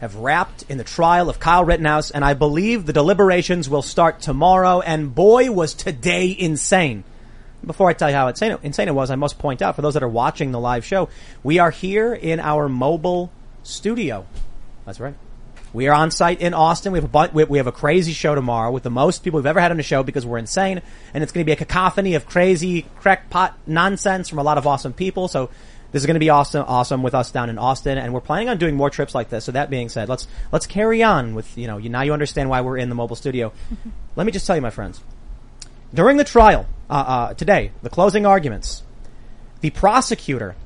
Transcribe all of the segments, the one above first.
have wrapped in the trial of Kyle Rittenhouse, and I believe the deliberations will start tomorrow. And boy, was today insane. Before I tell you how insane it, insane it was, I must point out for those that are watching the live show, we are here in our mobile studio. That's right. We are on site in Austin. We have a bu- we- have a crazy show tomorrow with the most people we've ever had on the show because we're insane, and it's going to be a cacophony of crazy crackpot nonsense from a lot of awesome people. So this is going to be awesome, awesome with us down in Austin, and we're planning on doing more trips like this. So that being said, let's let's carry on with you know you, now you understand why we're in the mobile studio. Let me just tell you, my friends, during the trial uh, uh, today, the closing arguments, the prosecutor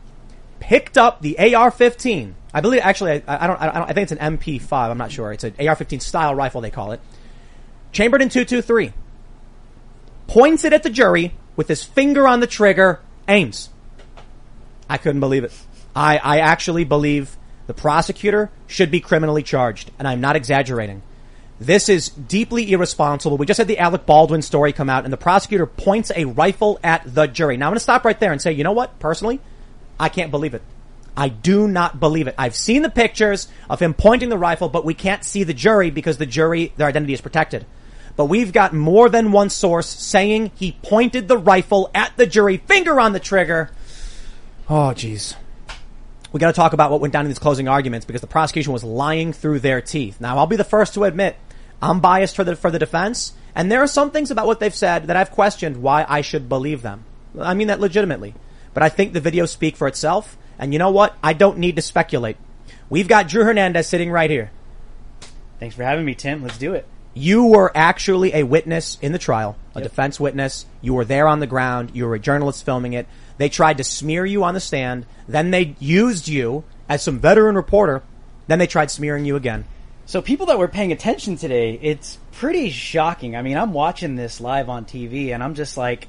picked up the AR-15. I believe actually, I, I, don't, I don't, I think it's an MP5. I'm not sure. It's an AR-15 style rifle they call it. Chambered in 223. Points it at the jury with his finger on the trigger, aims. I couldn't believe it. I, I actually believe the prosecutor should be criminally charged, and I'm not exaggerating. This is deeply irresponsible. We just had the Alec Baldwin story come out, and the prosecutor points a rifle at the jury. Now I'm going to stop right there and say, you know what? Personally, I can't believe it. I do not believe it. I've seen the pictures of him pointing the rifle, but we can't see the jury because the jury, their identity is protected. But we've got more than one source saying he pointed the rifle at the jury, finger on the trigger. Oh, jeez. We got to talk about what went down in these closing arguments because the prosecution was lying through their teeth. Now, I'll be the first to admit I'm biased for the for the defense, and there are some things about what they've said that I've questioned why I should believe them. I mean that legitimately. But I think the videos speak for itself, and you know what? I don't need to speculate. We've got Drew Hernandez sitting right here. Thanks for having me, Tim. Let's do it. You were actually a witness in the trial, a defense witness. You were there on the ground. You were a journalist filming it. They tried to smear you on the stand. Then they used you as some veteran reporter. Then they tried smearing you again. So people that were paying attention today, it's pretty shocking. I mean, I'm watching this live on TV and I'm just like,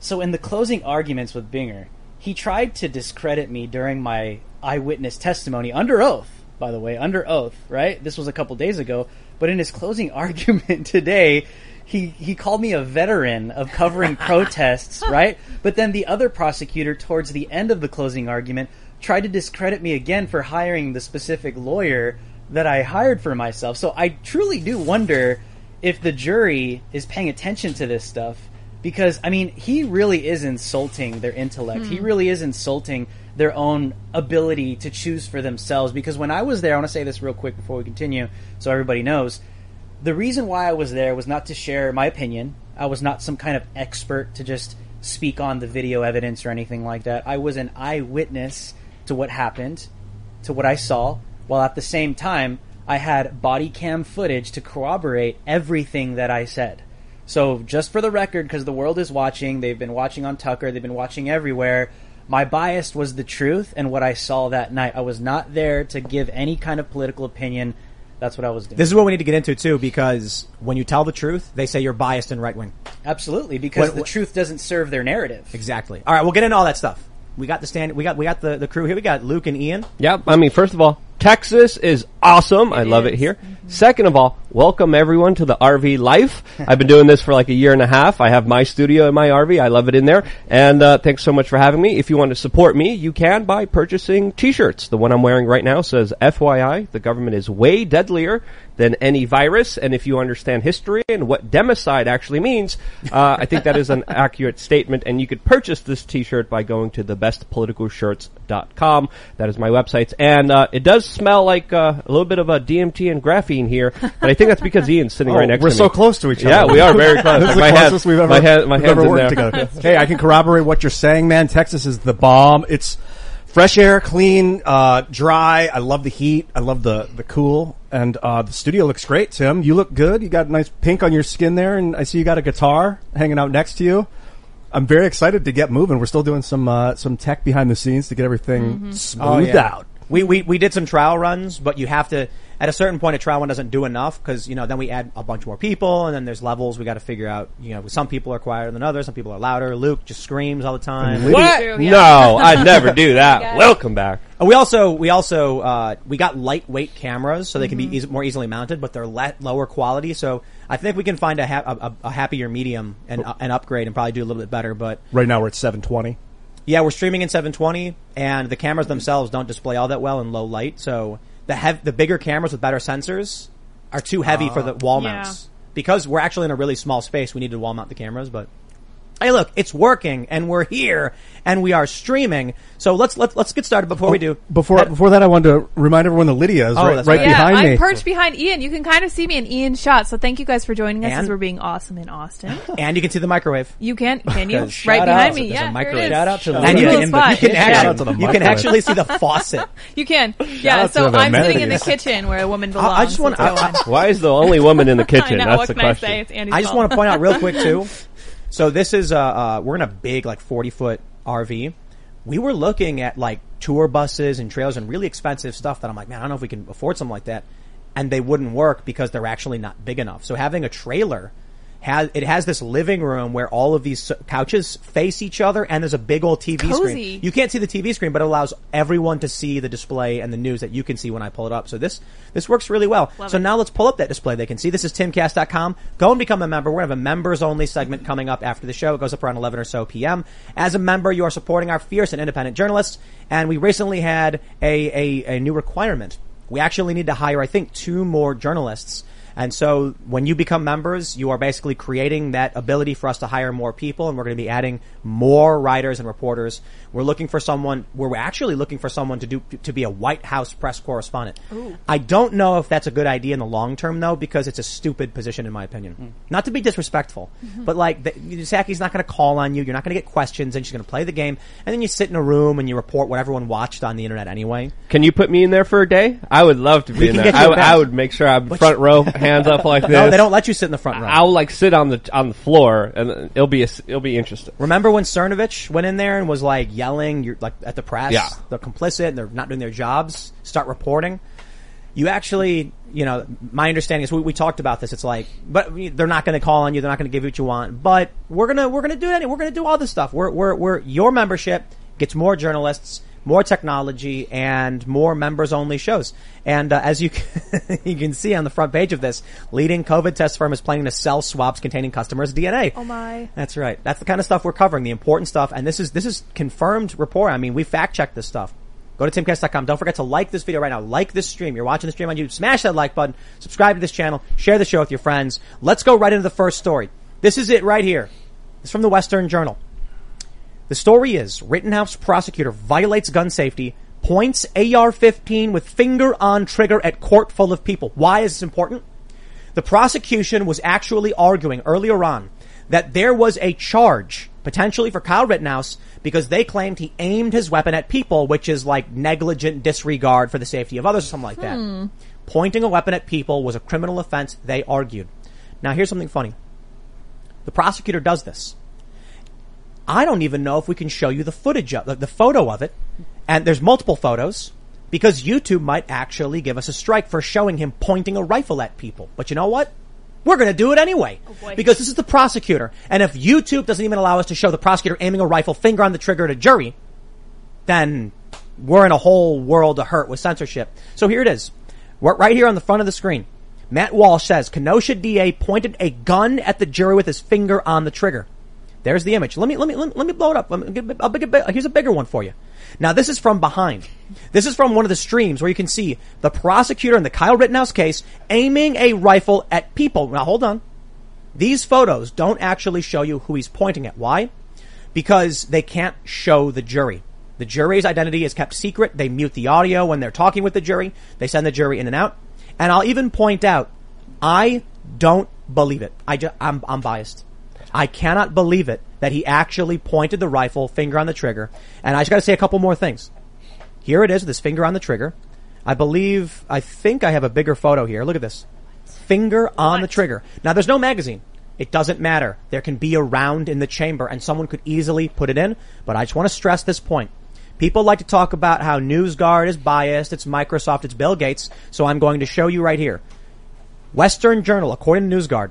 so in the closing arguments with Binger, he tried to discredit me during my eyewitness testimony under oath, by the way, under oath, right? This was a couple days ago, but in his closing argument today, he, he called me a veteran of covering protests, right? But then the other prosecutor towards the end of the closing argument tried to discredit me again for hiring the specific lawyer that I hired for myself. So I truly do wonder if the jury is paying attention to this stuff because I mean, he really is insulting their intellect. He hmm. really is insulting their own ability to choose for themselves because when I was there, I want to say this real quick before we continue so everybody knows. The reason why I was there was not to share my opinion. I was not some kind of expert to just speak on the video evidence or anything like that. I was an eyewitness to what happened, to what I saw, while at the same time I had body cam footage to corroborate everything that I said. So just for the record, because the world is watching, they've been watching on Tucker, they've been watching everywhere. My bias was the truth and what I saw that night. I was not there to give any kind of political opinion. That's what I was doing. This is what we need to get into too, because when you tell the truth, they say you're biased and right wing. Absolutely, because What- the what- truth doesn't serve their narrative. Exactly. All right, we'll get into all that stuff. We got the stand. We got we got the, the crew here. We got Luke and Ian. Yep. I mean, first of all, Texas is awesome. I love it here. Second of all, welcome everyone to the RV life. I've been doing this for like a year and a half. I have my studio in my RV. I love it in there. And uh, thanks so much for having me. If you want to support me, you can by purchasing T-shirts. The one I'm wearing right now says "FYI: The government is way deadlier than any virus." And if you understand history and what democide actually means, uh, I think that is an accurate statement. And you could purchase this T-shirt by going to thebestpoliticalshirts.com. That is my website, and uh, it does smell like uh, a little bit of a DMT and graphene here, but I think that's because Ian's sitting right next Oh, we're so close to each other. Yeah, we are very close. this is the My hand- closest we've ever, my hand- my we've hand's ever worked together. hey, I can corroborate what you're saying, man. Texas is the bomb. It's fresh air, clean, uh, dry. I love the heat. I love the the cool. And uh, the studio looks great, Tim. You look good. You got nice pink on your skin there, and I see you got a guitar hanging out next to you. I'm very excited to get moving. We're still doing some uh, some tech behind the scenes to get everything smoothed Oh, yeah. out. We, we, we did some trial runs, but you have to, at a certain point, a trial one doesn't do enough because, you know, then we add a bunch more people and then there's levels we got to figure out, you know, some people are quieter than others, some people are louder. Luke just screams all the time. What? True, yeah. No, I'd never do that. Welcome back. Uh, We also, we also, uh, we got lightweight cameras so they can be eas- more easily mounted, but they're lower quality. So I think we can find a, ha- a, a, happier medium and, uh, and upgrade and probably do a little bit better, but Right now we're at 720. Yeah, we're streaming in 720, and the cameras themselves don't display all that well in low light. So the hev- the bigger cameras with better sensors are too heavy for the wall Yeah. mounts. Because we're actually in a really small space, we need to wall mount the cameras. But hey, look, it's working, and we're here, and we are streaming. So let's let's let's get started before we do. Oh, before Head- before that, I wanted to remind everyone that Lydia is Oh, right, that's right right. Yeah, behind I'm me. perched behind Ian. You can kind of see me in Ian's shot. So thank you guys for joining us And- as we're being awesome in Austin. and you can see the microwave. You can, can you? Because Right shout behind out, me. there's a Yeah, here it microwave. is. Shout out to And you Cool can, spot. you can Yeah. actually Shout out to the you can microwave. actually see the faucet. You can. Yeah. out So to the I'm sitting in the amenities. kitchen where a woman belongs. I just want Let's go on. Why is the only woman in the kitchen? I know. That's what the can I question. It's Andy's I just fault. want to point out real quick too. So this is uh, uh we're in a big like 40 foot RV. We were looking at like tour buses and trailers and really expensive stuff that I'm like, man, I don't know if we can afford something like that. And they wouldn't work because they're actually not big enough. So having a trailer has, it has this living room where all of these couches face each other and there's a big old TV Cozy. screen. You can't see the TV screen, but it allows everyone to see the display and the news that you can see when I pull it up. So this, this works really well. Love so it. now let's pull up that display. They can see this is timcast.com. Go and become a member. We're to have a members only segment coming up after the show. It goes up around 11 or so PM. As a member, you are supporting our fierce and independent journalists. And we recently had a, a, a new requirement. We actually need to hire, I think, two more journalists. And so when you become members, you are basically creating that ability for us to hire more people and we're going to be adding more writers and reporters. We're looking for someone, we're actually looking for someone to do, to be a White House press correspondent. I don't know if that's a good idea in the long term though, because it's a stupid position in my opinion. Hmm. Not to be disrespectful, mm-hmm. but like, the, Psaki's not going to call on you, you're not going to get questions and she's going to play the game and then you sit in a room and you report what everyone watched on the internet anyway. Can you put me in there for a day? I would love to be We in there. get you I, a would- bed. I would make sure I'm front row, hands up like this. No, they don't let you sit in the front row. I'll like sit on the on the floor, and it'll be a, it'll be interesting. Remember when Cernovich went in there and was like yelling, you're like at the press, Yeah. they're complicit and they're not doing their jobs, start reporting. You actually, you know, my understanding is we, we talked about this. It's like, but they're not going to call on you. They're not going to give you what you want. But we're gonna we're gonna do it. We're gonna do all this stuff. We're we're we're your membership gets more journalists, more technology, and more members only shows. And uh, as you can, you can see on the front page of this, leading COVID test firm is planning to sell swabs containing customers' DNA. Oh my. That's right. That's the kind of stuff we're covering, the important stuff. And this is, this is confirmed report. I mean, we fact checked this stuff. Go to timcast.com. Don't forget to like this video right now. Like this stream. You're watching the stream on YouTube. Smash that like button. Subscribe to this channel. Share the show with your friends. Let's go right into the first story. This is it right here. It's from the Western Journal. The story is Rittenhouse prosecutor violates gun safety, points AR-15 with finger on trigger at court full of people. Why is this important? The prosecution was actually arguing earlier on that there was a charge potentially for Kyle Rittenhouse because they claimed he aimed his weapon at people, which is like negligent disregard for the safety of others or something like that. Hmm. Pointing a weapon at people was a criminal offense, they argued. Now here's something funny. The prosecutor does this. I don't even know if we can show you the footage of the, the photo of it. And there's multiple photos because YouTube might actually give us a strike for showing him pointing a rifle at people. But you know what? We're going to do it anyway oh, boy. because this is the prosecutor. And if YouTube doesn't even allow us to show the prosecutor aiming a rifle, finger on the trigger at a jury, then we're in a whole world of hurt with censorship. So here it is. We're right here on the front of the screen. Matt Walsh says Kenosha DA pointed a gun at the jury with his finger on the trigger. There's the image. Let me let me let me, blow it up. Me get here's a bigger one for you. Now this is from behind. This is from one of the streams where you can see the prosecutor in the Kyle Rittenhouse case aiming a rifle at people. Now hold on. These photos don't actually show you who he's pointing at. Why? Because they can't show the jury. The jury's identity is kept secret. They mute the audio when they're talking with the jury. They send the jury in and out. And I'll even point out, I don't believe it. I just, I'm, I'm biased. I cannot believe it that he actually pointed the rifle, finger on the trigger. And I just gotta say a couple more things. Here it is with his finger on the trigger. I believe, I think I have a bigger photo here. Look at this. Finger on the trigger. Now there's no magazine. It doesn't matter. There can be a round in the chamber and someone could easily put it in, but I just want to stress this point. People like to talk about how NewsGuard is biased, it's Microsoft, it's Bill Gates. So I'm going to show you right here. Western Journal, according to NewsGuard,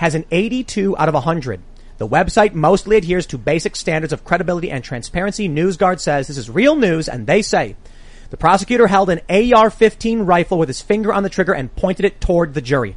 has an 82 out of 100. The website mostly adheres to basic standards of credibility and transparency. NewsGuard says this is real news, and they say the prosecutor held an AR-15 rifle with his finger on the trigger and pointed it toward the jury.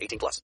18 plus.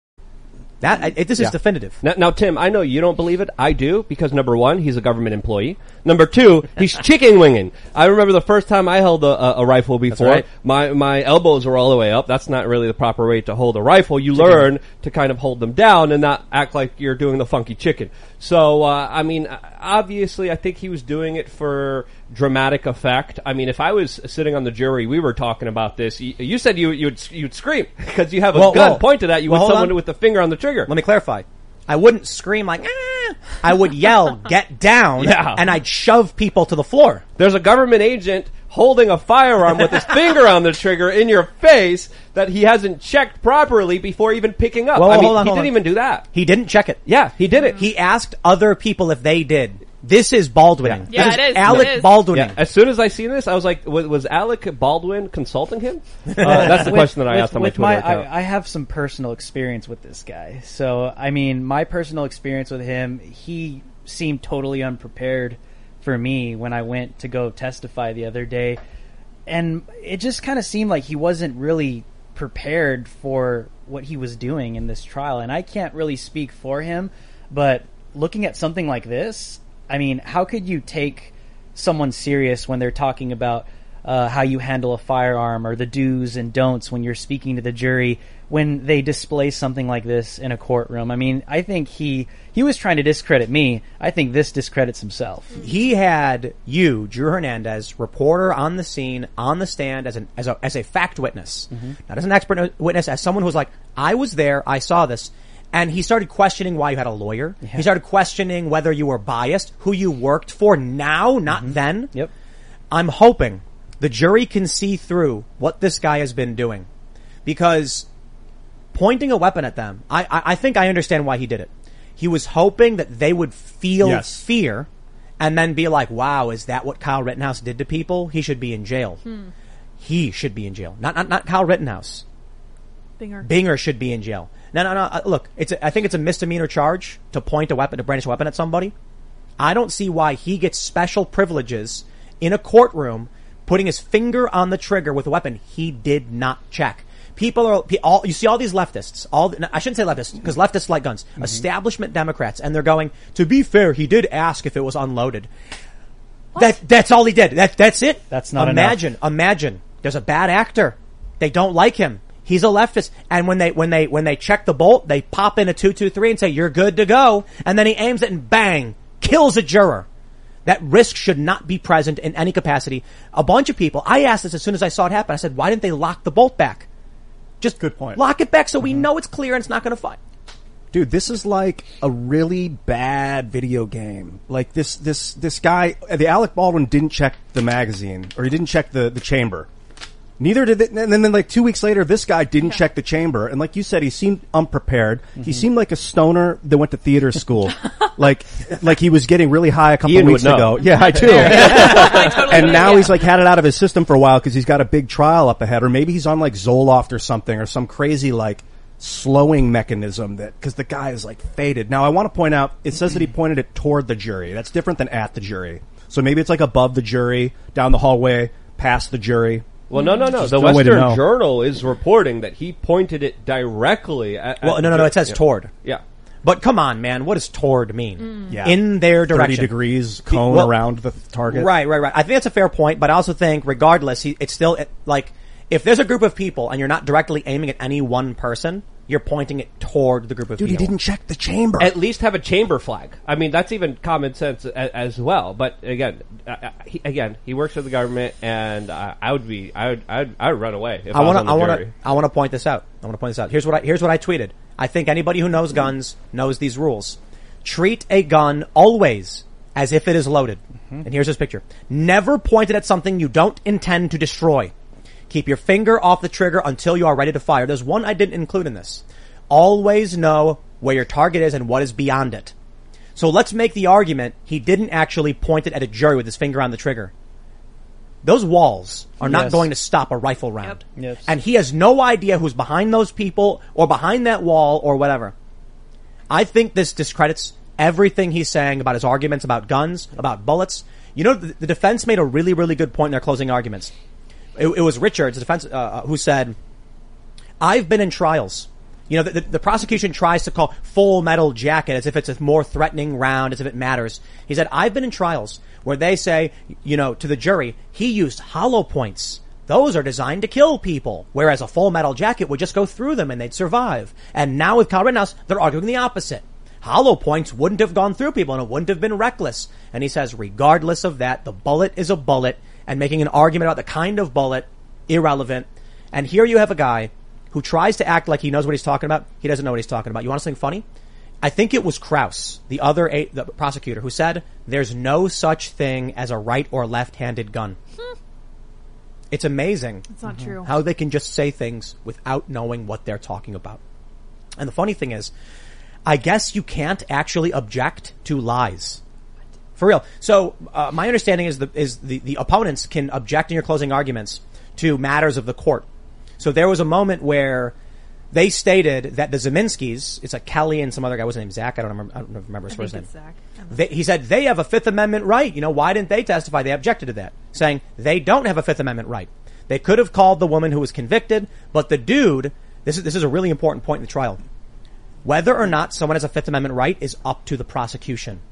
That I- this is definitive. Now, now, Tim, I know you don't believe it. I do because number one, he's a government employee. Number two, he's chicken winging. I remember the first time I held a, a, a rifle before. right. My my elbows were all the way up. That's not really the proper way to hold a rifle. You learn to kind of hold them down and not act like you're doing the funky chicken. So, uh, I mean, uh, obviously, I think he was doing it for dramatic effect. I mean, if I was sitting on the jury, we were talking about this. You, you said you you'd you'd scream because you have a Well, gun well, pointed at you well, with someone on. with the finger on the trigger. Let me clarify. I wouldn't scream like, ah! I would yell, get down, Yeah. and I'd shove people to the floor. There's a government agent holding a firearm with his finger on the trigger in your face that he hasn't checked properly before even picking up. Well, I mean, hold on, he didn't on. even do that. He didn't check it. Yeah, he did it. He asked other people if they did. This is Baldwin. Yeah, this it is. Alec It is. Baldwining. yeah, as soon as I seen this, I was like, was, was Alec Baldwin consulting him? Uh, that's the With- question that I with- asked on my with Twitter account. I, I have some personal experience with this guy. So, I mean, my personal experience with him, he seemed totally unprepared for me when I went to go testify the other day. And it just kind of seemed like he wasn't really prepared for what he was doing in this trial. And I can't really speak for him, but looking at something like this, I mean, how could you take someone serious when they're talking about uh, how you handle a firearm or the do's and don'ts when you're speaking to the jury when they display something like this in a courtroom. I mean, I think he he was trying to discredit me. I think this discredits himself. He had you, Drew Hernandez, reporter on the scene, on the stand as an as a as a fact witness, not as an expert witness, as someone who was like, I was there, I saw this. And he started questioning why you had a lawyer. He started questioning whether you were biased, who you worked for now, not mm-hmm. then. Yep. I'm hoping the jury can see through what this guy has been doing. Because pointing a weapon at them, I, I, I think I understand why he did it. He was hoping that they would feel Yes. fear and then be like, wow, is that what Kyle Rittenhouse did to people? He should be in jail. Hmm. He should be in jail. Not, not, not Kyle Rittenhouse. Binger. Binger should be in jail. No, no, no. uh, Look, it's a, I think it's a misdemeanor charge to point a weapon, to brandish a weapon at somebody. I don't see why he gets special privileges in a courtroom, putting his finger on the trigger with a weapon he did not check. People are all you see all these leftists. All no, I shouldn't say leftists because leftists like guns. Establishment Democrats, and they're going. To be fair, he did ask if it was unloaded. That that's all he did. That that's it. That's not imagine. Imagine there's a bad actor. They don't like him. He's a leftist, and when they when they when they check the bolt, they pop in a two two three and say you're good to go, and then he aims it and bang kills a juror. That risk should not be present in any capacity. A bunch of people. I asked this as soon as I saw it happen. I said, why didn't they lock the bolt back? Just Good point. Lock it back so we know it's clear and it's not going to fire. Dude, this is like a really bad video game. Like this, this, this guy, uh, the Alec Baldwin didn't check the magazine, or he didn't check the, the chamber. Neither did, it, and then, then like two weeks later, this guy didn't check the chamber, and like you said, he seemed unprepared. He mm-hmm. seemed like a stoner that went to theater school, like, like he was getting really high a couple Ian weeks ago. Yeah, I do. I totally and now it. he's like had it out of his system for a while because he's got a big trial up ahead, or maybe he's on like Zoloft or something, or some crazy like slowing mechanism that because the guy is like faded. Now I want to point out it says that he pointed it toward the jury. That's different than at the jury. So maybe it's like above the jury, down the hallway, past the jury. Well, no, no, no. The no way to Western know. Journal is reporting that he pointed it directly at. Well, no, the no, no. ju- It says yeah. toward. Yeah. But come on, man. What does toward mean? Mm. Yeah, In their thirty direction. degrees cone well- around the target. Right, right, right. I think that's a fair point, but I also think, regardless, he, it's still it, like if there's a group of people and you're not directly aiming at any one person, you're pointing it toward the group of people. Dude, he didn't check the chamber. At least have a chamber flag. I mean, that's even common sense a, as well. But again, uh, he, again, he works for the government, and uh, I would be, I would, I would, I would run away if I, I want to. I want to. I want to point this out. I want to point this out. Here's what I. Here's what I tweeted. I think anybody who knows guns knows these rules. Treat a gun always as if it is loaded. Mm-hmm. And here's this picture. Never point it at something you don't intend to destroy. Keep your finger off the trigger until you are ready to fire. There's one I didn't include in this. Always know where your target is and what is beyond it. So let's make the argument he didn't actually point it at a jury with his finger on the trigger. Those walls are not Yes. going to stop a rifle round. Yep. And he has no idea who's behind those people or behind that wall or whatever. I think this discredits everything he's saying about his arguments about guns, about bullets. You know, the defense made a really, really good point in their closing arguments. It, it was Richards, defense, uh, who said, I've been in trials. You know, the, the, the prosecution tries to call full metal jacket as if it's a more threatening round, as if it matters. He said, I've been in trials where they say, you know, to the jury, he used hollow points. Those are designed to kill people, whereas a full metal jacket would just go through them and they'd survive. And now with Kyle Rittenhouse, they're arguing the opposite. Hollow points wouldn't have gone through people and it wouldn't have been reckless. And he says, regardless of that, the bullet is a bullet and making an argument about the kind of bullet, irrelevant. And here you have a guy who tries to act like he knows what he's talking about. He doesn't know what he's talking about. You want something funny? I think it was Kraus, the other a- the prosecutor, who said, there's no such thing as a right or left-handed gun. Hmm. It's amazing It's not mm-hmm. true. how they can just say things without knowing what they're talking about. And the funny thing is, I guess you can't actually object to lies. For real. So, uh, my understanding is the, is the, the opponents can object in your closing arguments to matters of the court. So there was a moment where they stated that the Ziminskis, it's like Kelly and some other guy, was named Zach, I don't remember, I don't remember his I first name. Zach. They, he said they have a Fifth Amendment right. You know, why didn't they testify? They objected to that, saying they don't have a Fifth Amendment right. They could have called the woman who was convicted, but the dude, this is, this is a really important point in the trial. Whether or not someone has a Fifth Amendment right is up to the prosecution.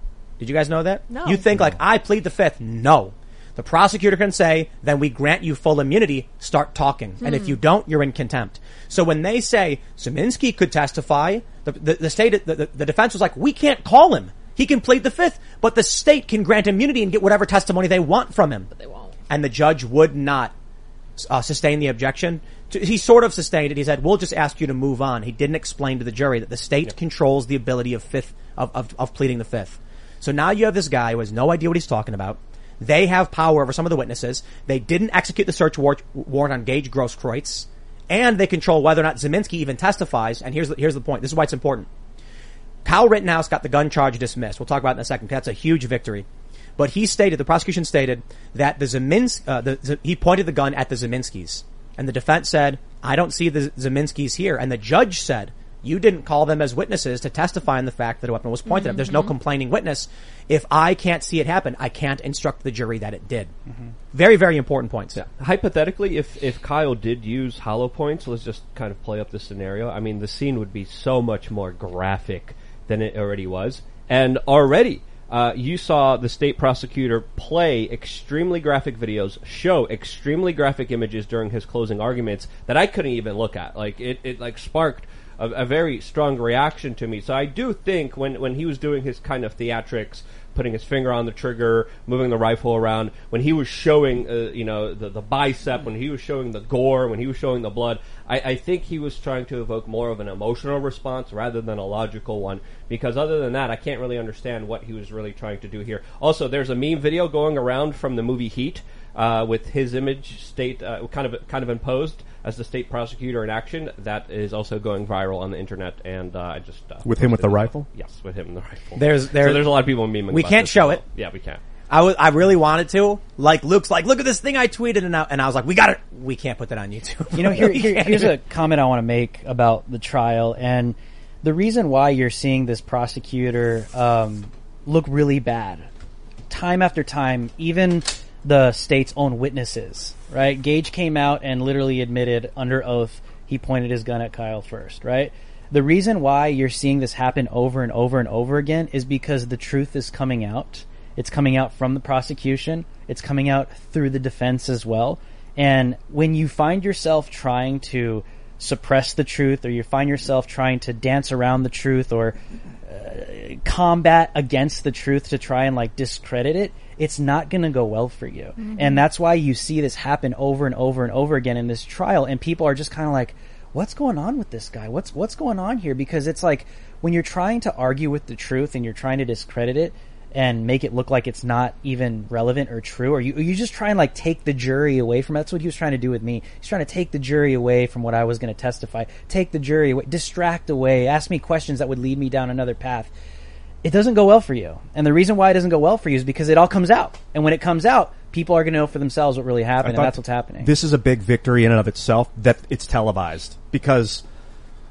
Did you guys know that? No. You think like, I plead the Fifth. No. The prosecutor can say, then we grant you full immunity, start talking. And if you don't, you're in contempt. So when they say Ziminski could testify, the, the, the state, the, the, the defense was like, we can't call him. He can plead the Fifth, but the state can grant immunity and get whatever testimony they want from him. But they won't. And the judge would not uh, sustain the objection. He sort of sustained it. He said, "We'll just ask you to move on." He didn't explain to the jury that the state controls the ability of fifth of, of, of pleading the fifth. So now you have this guy who has no idea what he's talking about. They have power over some of the witnesses. They didn't execute the search warrant, on Gage Grosskreutz, and they control whether or not Ziminski even testifies. And here's the, here's the point. This is why it's important. Kyle Rittenhouse got the gun charge dismissed. We'll talk about it in a second. That's a huge victory. But he stated, the prosecution stated that the Zemins, uh, the, he pointed the gun at the Ziminskis. And the defense said, I don't see the Ziminskis here. And the judge said, you didn't call them as witnesses to testify on the fact that a weapon was pointed at them. There's no complaining witness. If I can't see it happen, I can't instruct the jury that it did. Very, very important points. Hypothetically, if if Kyle did use hollow points, let's just kind of play up this scenario. I mean, the scene would be so much more graphic than it already was, and already. Uh, you saw the state prosecutor play extremely graphic videos, show extremely graphic images during his closing arguments that I couldn't even look at. Like it, it like sparked a, a very strong reaction to me. So I do think when when he was doing his kind of theatrics, putting his finger on the trigger, moving the rifle around, when he was showing, uh, you know, the, the bicep, when he was showing the gore, when he was showing the blood, I, I think he was trying to evoke more of an emotional response rather than a logical one. Because other than that, I can't really understand what he was really trying to do here. Also, there's a meme video going around from the movie Heat. Uh, with his image state uh, kind of kind of imposed as the state prosecutor in action, that is also going viral on the internet. And uh, I just uh, With him with the it. rifle? Yes, with him in the rifle. There's- there- so there's a lot of people memeing. We about can't this show as it. Yeah, we can't. I I really wanted to. Like Luke's like, look at this thing I tweeted and I, and I was like, we got it. We can't put that on YouTube. You know, here, here here's a comment I want to make about the trial, and the reason why you're seeing this prosecutor um, look really bad, time after time, even the state's own witnesses, right? Gage came out and literally admitted under oath he pointed his gun at Kyle first, right? The reason why you're seeing this happen over and over and over again is because the truth is coming out. It's coming out from the prosecution. It's coming out through the defense as well. And when you find yourself trying to suppress the truth or you find yourself trying to dance around the truth or uh, combat against the truth to try and like discredit it, it's not going to go well for you. Mm-hmm. And that's why you see this happen over and over and over again in this trial and people are just kind of like what's going on with this guy? What's what's going on here? Because it's like when you're trying to argue with the truth and you're trying to discredit it and make it look like it's not even relevant or true, or you you just try and like take the jury away from it. That's what he was trying to do with me. He's trying to take the jury away from what I was going to testify, take the jury away, distract away, ask me questions that would lead me down another path. It doesn't go well for you, and the reason why it doesn't go well for you is because it all comes out, and when it comes out, people are going to know for themselves what really happened, and that's what's happening. This is a big victory in and of itself that it's televised because,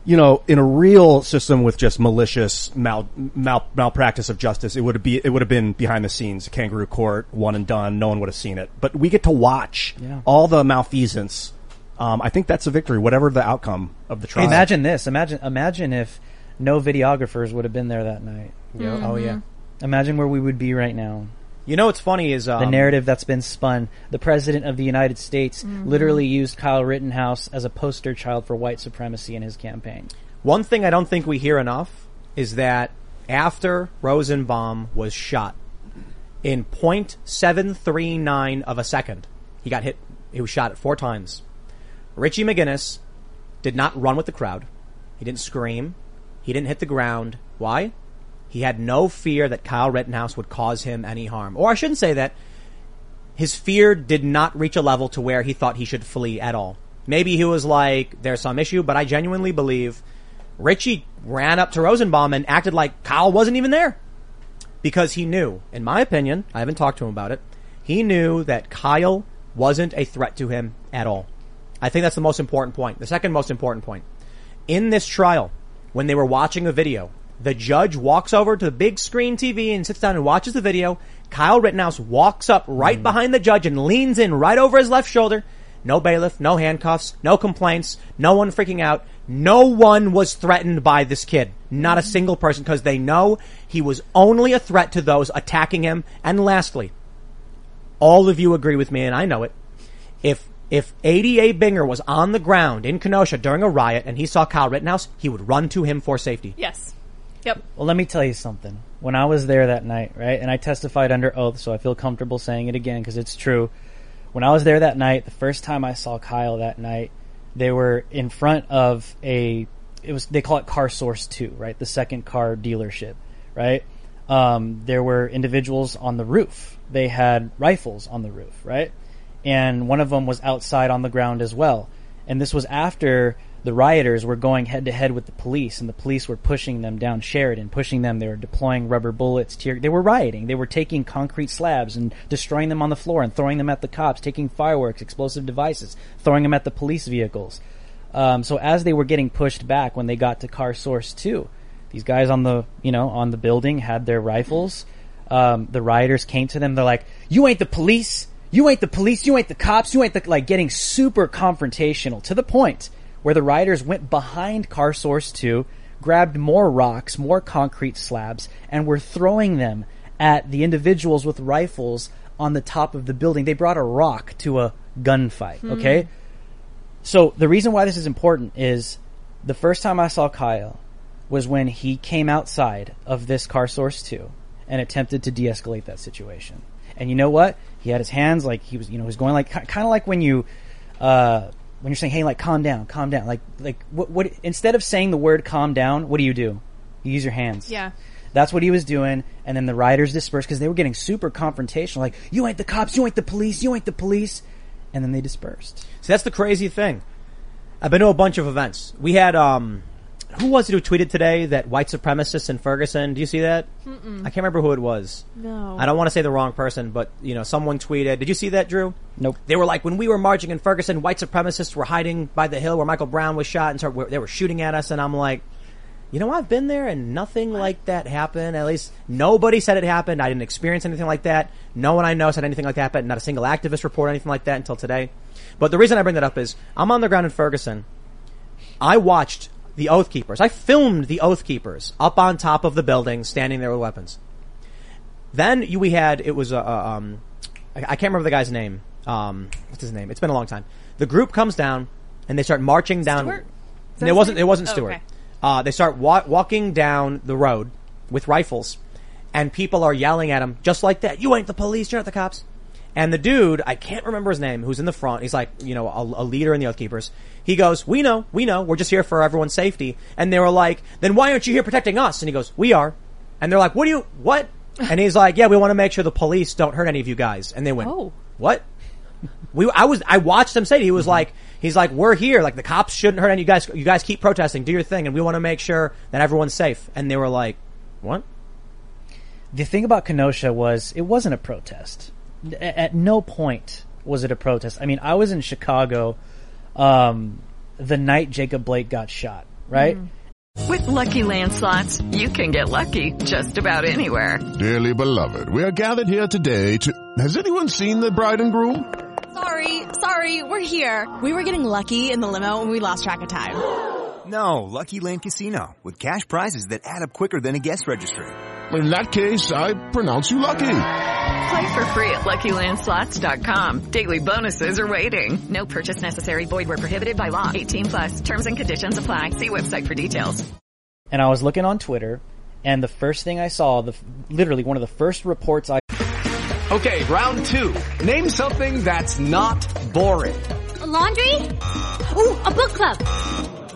you know, in a real system with just malicious mal, mal malpractice of justice, it would be it would have been behind the scenes, kangaroo court, one and done. No one would have seen it, but we get to watch Yeah. all the malfeasance. Um, I think that's a victory, whatever the outcome of the trial. Imagine this. Imagine imagine if no videographers would have been there that night. Oh yeah. Imagine where we would be right now. You know what's funny is um, The narrative that's been spun. The president of the United States literally used Kyle Rittenhouse as a poster child for white supremacy in his campaign. One thing I don't think we hear enough is that after Rosenbaum was shot, in 0.739 of a second, he got hit. He was shot four times. Richie McGinnis did not run with the crowd. He didn't scream. He didn't hit the ground. Why? He had no fear that Kyle Rittenhouse would cause him any harm. Or I shouldn't say that. His fear did not reach a level to where he thought he should flee at all. Maybe he was like, there's some issue, but I genuinely believe Richie ran up to Rosenbaum and acted like Kyle wasn't even there. Because he knew, in my opinion, I haven't talked to him about it, he knew that Kyle wasn't a threat to him at all. I think that's the most important point. The second most important point. In this trial, when they were watching a video, the judge walks over to the big screen TV and sits down and watches the video. Kyle Rittenhouse walks up right hmm. behind the judge and leans in right over his left shoulder. No bailiff, no handcuffs, no complaints, no one freaking out. No one was threatened by this kid. Not a hmm. single person because they know he was only a threat to those attacking him. And lastly, all of you agree with me and I know it. If if ADA Binger was on the ground in Kenosha during a riot and he saw Kyle Rittenhouse, he would run to him for safety. Yes. Yep. Well, let me tell you something. When I was there that night, right, and I testified under oath, so I feel comfortable saying it again because it's true. When I was there that night, the first time I saw Kyle that night, they were in front of a, it was, they call it Car Source 2, right? The second car dealership, right? Um, there were individuals on the roof. They had rifles on the roof, right? And one of them was outside on the ground as well. And this was after the rioters were going head to head with the police, and the police were pushing them down Sheridan, pushing them. They were deploying rubber bullets. Tear. They were rioting. They were taking concrete slabs and destroying them on the floor and throwing them at the cops, taking fireworks, explosive devices, throwing them at the police vehicles. Um, so as they were getting pushed back, when they got to Car Source Two, these guys on the you know on the building had their rifles. Um, the rioters came to them. They're like, "You ain't the police. You ain't the police. You ain't the cops. You ain't the like." Getting super confrontational to the point where the rioters went behind Car Source 2, grabbed more rocks, more concrete slabs, and were throwing them at the individuals with rifles on the top of the building. They brought a rock to a gunfight, hmm. okay? So the reason why this is important is the first time I saw Kyle was when he came outside of this Car Source 2 and attempted to de-escalate that situation. And you know what? He had his hands like he was, you know, he was going like kind of like when you uh when you're saying, "Hey, like calm down, calm down." Like like what what instead of saying the word calm down, what do you do? You use your hands. Yeah. That's what he was doing, and then the rioters dispersed because they were getting super confrontational. Like, "You ain't the cops, you ain't the police, you ain't the police," and then they dispersed. See, that's the crazy thing. I've been to a bunch of events. We had, um, who was it who tweeted today that white supremacists in Ferguson? Do you see that? I can't remember who it was. No. I don't want to say the wrong person, but you know, someone tweeted. Did you see that, Drew? Nope. They were like, when we were marching in Ferguson, white supremacists were hiding by the hill where Michael Brown was shot, and started, they were shooting at us. And I'm like, you know, I've been there, and nothing like that happened. At least nobody said it happened. I didn't experience anything like that. No one I know said anything like that. But not a single activist reported anything like that until today. But the reason I bring that up is I'm on the ground in Ferguson. I watched the Oath Keepers. I filmed the Oath Keepers up on top of the building, standing there with weapons. Then you, we had it was a, a um, I, I can't remember the guy's name. Um, what's his name? It's been a long time. The group comes down and they start marching down. It wasn't. It wasn't Oh, Stewart. okay. Uh, they start wa- walking down the road with rifles, and people are yelling at him just like that. You ain't the police. You're not the cops. And the dude, I can't remember his name, who's in the front. He's like, you know, a, a leader in the Oath Keepers. He goes, "We know, we know. We're just here for everyone's safety." And they were like, "Then why aren't you here protecting us?" And he goes, "We are." And they're like, "What do you? What?" And he's like, "Yeah, we want to make sure the police don't hurt any of you guys." And they went, Oh. "What?" We, I was, I watched him say it. He was mm-hmm. like, he's like, we're here. Like the cops shouldn't hurt any. Of you guys, you guys keep protesting, do your thing, and we want to make sure that everyone's safe. And they were like, what? The thing about Kenosha was it wasn't a protest. A- At no point was it a protest. I mean, I was in Chicago um, the night Jacob Blake got shot, right? With Lucky Land slots, you can get lucky just about anywhere. Dearly beloved, we are gathered here today to. Has anyone seen the bride and groom? Sorry, sorry, we're here. We were getting lucky in the limo and we lost track of time. No, Lucky Land Casino with cash prizes that add up quicker than a guest registry. In that case, I pronounce you lucky. Play for free at LuckyLandSlots.com. Daily bonuses are waiting. No purchase necessary. Void where prohibited by law. 18 plus. Terms and conditions apply. See website for details. And I was looking on Twitter, and the first thing I saw, the literally one of the first reports I Okay, round two. Name something that's not boring. A laundry? Ooh, a book club.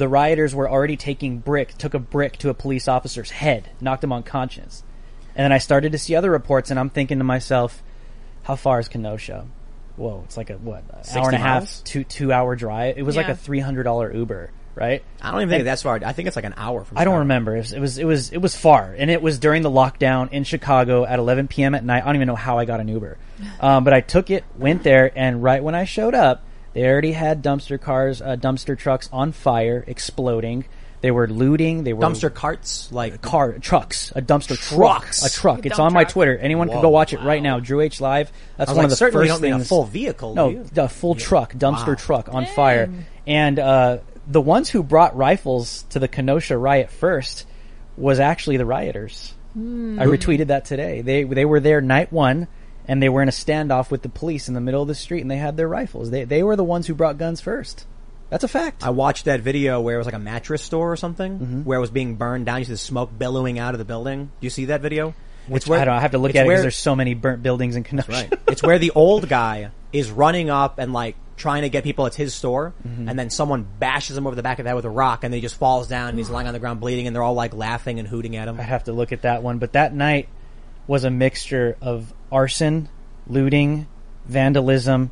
the rioters were already taking brick, took a brick to a police officer's head, knocked him unconscious. And then I started to see other reports and I'm thinking to myself, how far is Kenosha? Whoa, it's like a what, an hour and a half, two two hour drive. It was like a three hundred dollar Uber, right? I don't even think And- that's far. I think it's like an hour from. I don't remember. It was, it was it was it was far, and it was during the lockdown in Chicago at 11 p.m. at night. I don't even know how I got an Uber, um, but I took it, went there, and right when I showed up, they already had dumpster cars, uh, dumpster trucks on fire, exploding. They were looting. They were Dumpster carts, like car trucks, a dumpster Trucks. truck, a truck. It's Dump on my truck. Twitter. Anyone can go watch it right now. Drew H Live. That's I was one like, of the certainly first don't mean a things. full vehicle, No, you? the full truck, dumpster Wow. truck on fire. And uh, the ones who brought rifles to the Kenosha riot first was actually the rioters. Hmm. I retweeted that today. They they were there night one, and they were in a standoff with the police in the middle of the street, and they had their rifles. They they were the ones who brought guns first. That's a fact. I watched that video where it was like a mattress store or something, Mm-hmm. where it was being burned down. You see the smoke billowing out of the building. Do you see that video? Which I don't. I have to look at it because there's so many burnt buildings in Kenosha. Right. it's where the old guy is running up and like trying to get people. It's his store, Mm-hmm. and then someone bashes him over the back of the head with a rock, and then he just falls down and he's lying on the ground bleeding, and they're all like laughing and hooting at him. I'd have to look at that one. But that night was a mixture of arson, looting, vandalism,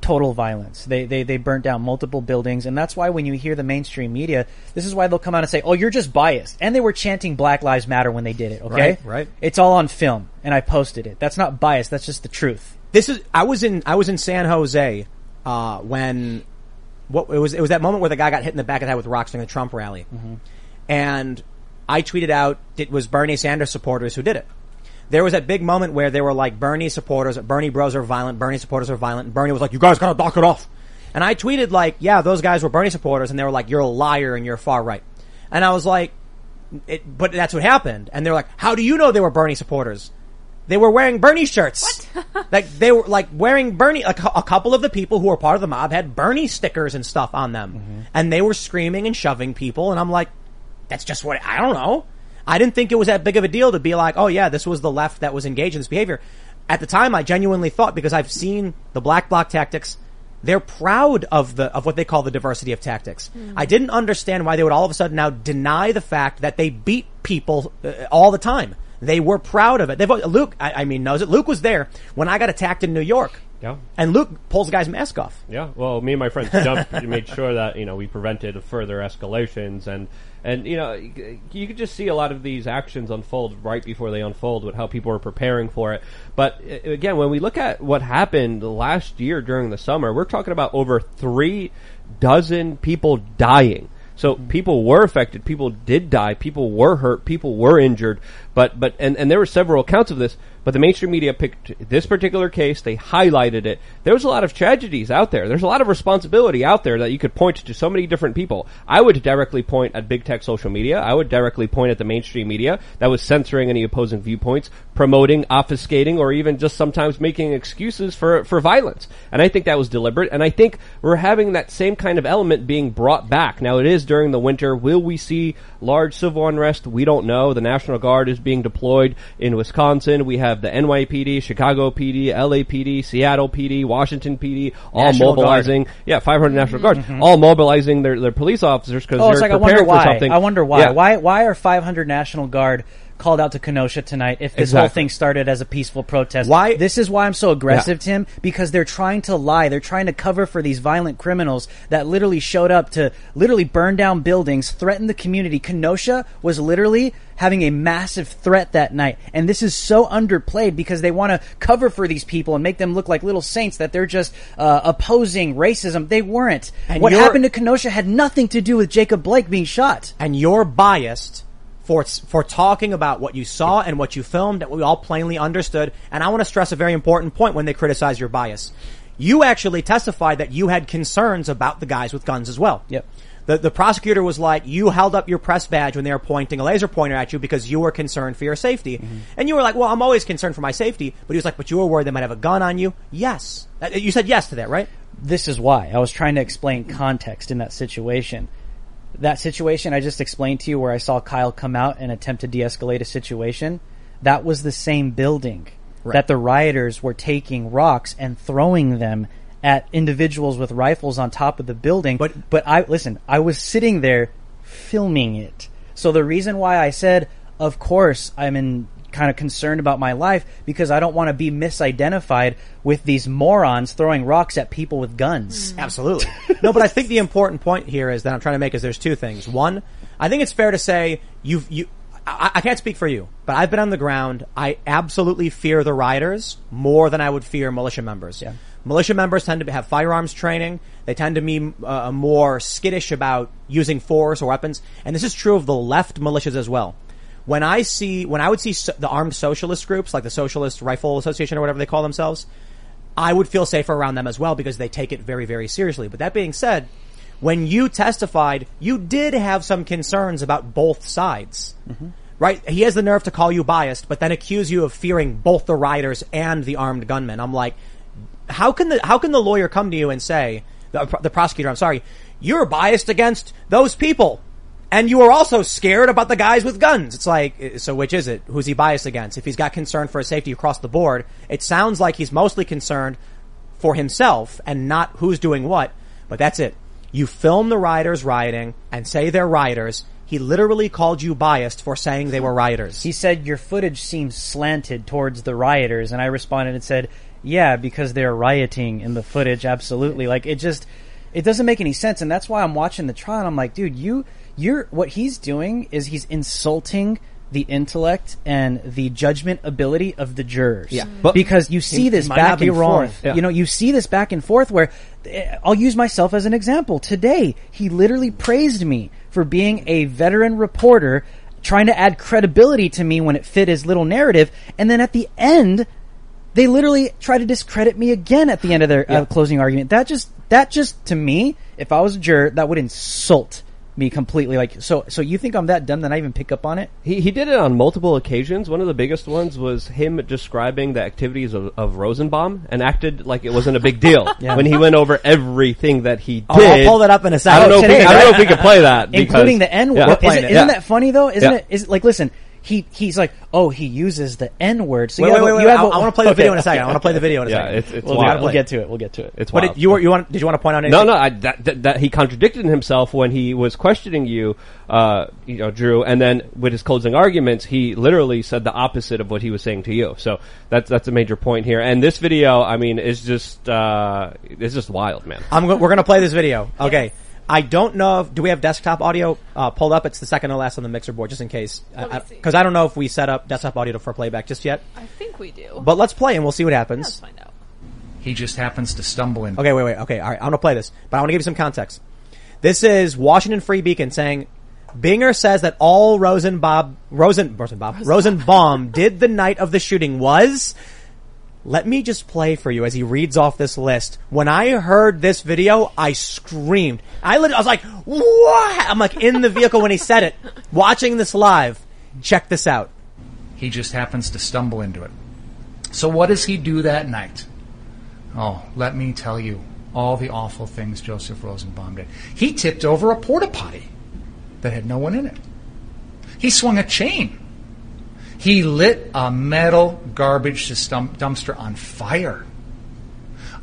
total violence. They, they, they burnt down multiple buildings. And that's why when you hear the mainstream media, this is why they'll come out and say, oh, you're just biased. And they were chanting Black Lives Matter when they did it, okay? Right, right. It's all on film. And I posted it. That's not bias. That's just the truth. This is I was in I was in San Jose uh, when what it was it was that moment where the guy got hit in the back of the head with rocks during the Trump rally, and I tweeted out it was Bernie Sanders supporters who did it. There was that big moment where they were like Bernie supporters, Bernie bros are violent, Bernie supporters are violent, and Bernie was like, "You guys gotta knock it off." And I tweeted like, "Yeah, those guys were Bernie supporters," and they were like, "You're a liar and you're far right." And I was like, it, "But that's what happened." And they're like, "How do you know they were Bernie supporters?" They were wearing Bernie shirts. like they were like wearing Bernie. Like a couple of the people who were part of the mob had Bernie stickers and stuff on them, mm-hmm. and they were screaming and shoving people. And I'm like, that's just what I don't know. I didn't think it was that big of a deal to be like, oh yeah, this was the left that was engaged in this behavior. At the time, I genuinely thought because I've seen the black bloc tactics. They're proud of the of what they call the diversity of tactics. I didn't understand why they would all of a sudden now deny the fact that they beat people uh, all the time. They were proud of it. They've, Luke, I, I mean, knows it. Luke was there when I got attacked in New York. Yeah. And Luke pulls the guy's mask off. Yeah, well, me and my friends jumped to make sure that you know we prevented further escalations, and and you know you could just see a lot of these actions unfold right before they unfold with how people are preparing for it. But again, when we look at what happened last year during the summer, we're talking about over three dozen people dying. So hmm. people were affected. People did die. People were hurt. People were injured. But but and, and there were several accounts of this. But the mainstream media picked this particular case. They highlighted it. There was a lot of tragedies out there. There's a lot of responsibility out there that you could point to so many different people. I would directly point at big tech social media. I would directly point at the mainstream media that was censoring any opposing viewpoints, promoting, obfuscating, or even just sometimes making excuses for for violence. And I think that was deliberate. And I think we're having that same kind of element being brought back. Now it is during the winter. Will we see large civil unrest? We don't know. The National Guard is being deployed in Wisconsin. We have the NYPD, Chicago PD, LAPD, Seattle PD, Washington PD, all National mobilizing. Yeah, 500 National Guards, mm-hmm. all mobilizing their, their police officers because Oh, they're like I preparing wonder for why. something. I wonder why. Yeah. Why? Why are 500 National Guard called out to Kenosha tonight? If this whole thing started as a peaceful protest, Why- This is why I'm so aggressive, Tim. Because they're trying to lie. They're trying to cover for these violent criminals that literally showed up to literally burn down buildings, threaten the community. Kenosha was literally having a massive threat that night, and this is so underplayed because they want to cover for these people and make them look like little saints that they're just uh, opposing racism. They weren't. And what happened to Kenosha had nothing to do with Jacob Blake being shot. and you're biased for for talking about what you saw and what you filmed that we all plainly understood. And I want to stress a very important point when they criticize your bias. You actually testified that you had concerns about the guys with guns as well. Yep. The, the prosecutor was like, you held up your press badge when they were pointing a laser pointer at you because you were concerned for your safety. And you were like, well, I'm always concerned for my safety. But he was like, but you were worried they might have a gun on you. Yes. Uh, You said yes to that, right? this is why I was trying to explain context in that situation. That situation I just explained to you where I saw Kyle come out and attempt to de-escalate a situation, that was the same building Right. that the rioters were taking rocks and throwing them at individuals with rifles on top of the building. But but I listen, I was sitting there filming it. So the reason why I said, of course, I'm in kind of concerned about my life because I don't want to be misidentified with these morons throwing rocks at people with guns. Absolutely. no, but I think the important point here is that I'm trying to make is there's two things. One, I think it's fair to say you've, you, I, I can't speak for you, but I've been on the ground. I absolutely fear the rioters more than I would fear militia members. Yeah. Militia members tend to have firearms training. They tend to be uh, more skittish about using force or weapons. And this is true of the left militias as well. When I see, when I would see so, the armed socialist groups, like the Socialist Rifle Association or whatever they call themselves, I would feel safer around them as well because they take it very, very seriously. But that being said, when you testified, you did have some concerns about both sides. Mm-hmm. Right? He has the nerve to call you biased, but then accuse you of fearing both the rioters and the armed gunmen. I'm like, how can the, how can the lawyer come to you and say, the, the prosecutor, I'm sorry, you're biased against those people? And you are also scared about the guys with guns. It's like, so which is it? Who's he biased against? If he's got concern for his safety across the board, it sounds like he's mostly concerned for himself and not who's doing what. But that's it. You film the rioters rioting and say they're rioters. He literally called you biased for saying they were rioters. He said your footage seems slanted towards the rioters, and I responded and said, "Yeah, because they're rioting in the footage. Absolutely. Like it just, it doesn't make any sense, and that's why I'm watching the trial. I'm like, dude, you, you're what he's doing is he's insulting." The intellect and the judgment ability of the jurors. Yeah. But because you see He- this he back and wrong. forth. Yeah. You know, you see this back and forth where eh, I'll use myself as an example. Today, he literally praised me for being a veteran reporter trying to add credibility to me when it fit his little narrative. And then at the end, they literally try to discredit me again at the end of their uh, closing argument. That just, that just to me, if I was a juror, that would insult me completely. Like, so, so you think I'm that dumb that I even pick up on it? He, he did it on multiple occasions. One of the biggest ones was him describing the activities of, of Rosenbaum and acted like it wasn't a big deal Yeah. when he went over everything that he did. Oh, I'll pull that up in a second. I don't know, if we, Today, I don't know if we could play that. because- including the N word. Yeah. Isn't, isn't Yeah. that funny though? Isn't it? Is like listen. He he's like, oh, he uses the N word. So Wait, you wait, have wait, wait. you have I, a- want to play the okay, video in a second. okay, I want to play the video in a Yeah, second. it's, it's We'll, wild. we'll get to it. We'll get to it. It's What wild. did you, were- you want? Did you want to point out anything? No, no, I, that, that, that he contradicted himself when he was questioning you, uh, you know, Drew, and then with his closing arguments, he literally said the opposite of what he was saying to you. So that's that's a major point here. And this video, I mean, is just uh, it's just wild, man. I'm go- we're going to play this video. Okay. I don't know if, do we have desktop audio uh, pulled up? It's the second to last on the mixer board, just in case. Let me see. Because I, don't know if we set up desktop audio for playback just yet. I think we do. But let's play and we'll see what Let's happens. find out. He just happens to stumble in. Okay, wait, wait. Okay, all right. I'm going to play this, but I want to give you some context. This is Washington Free Beacon saying, Binger says that all Rosenbob, Rosen, Rosenbob, Rosenbaum did the night of the shooting was, let me just play for you as he reads off this list. When I heard this video, I screamed. I lit- I was like, what? I'm like in the vehicle when he said it, watching this live. Check this out. He just happens to stumble into it. So what does he do that night? Oh, let me tell you all the awful things Joseph Rosenbaum did. He tipped over a porta potty that had no one in it. He swung a chain. He lit a metal garbage system- dumpster on fire.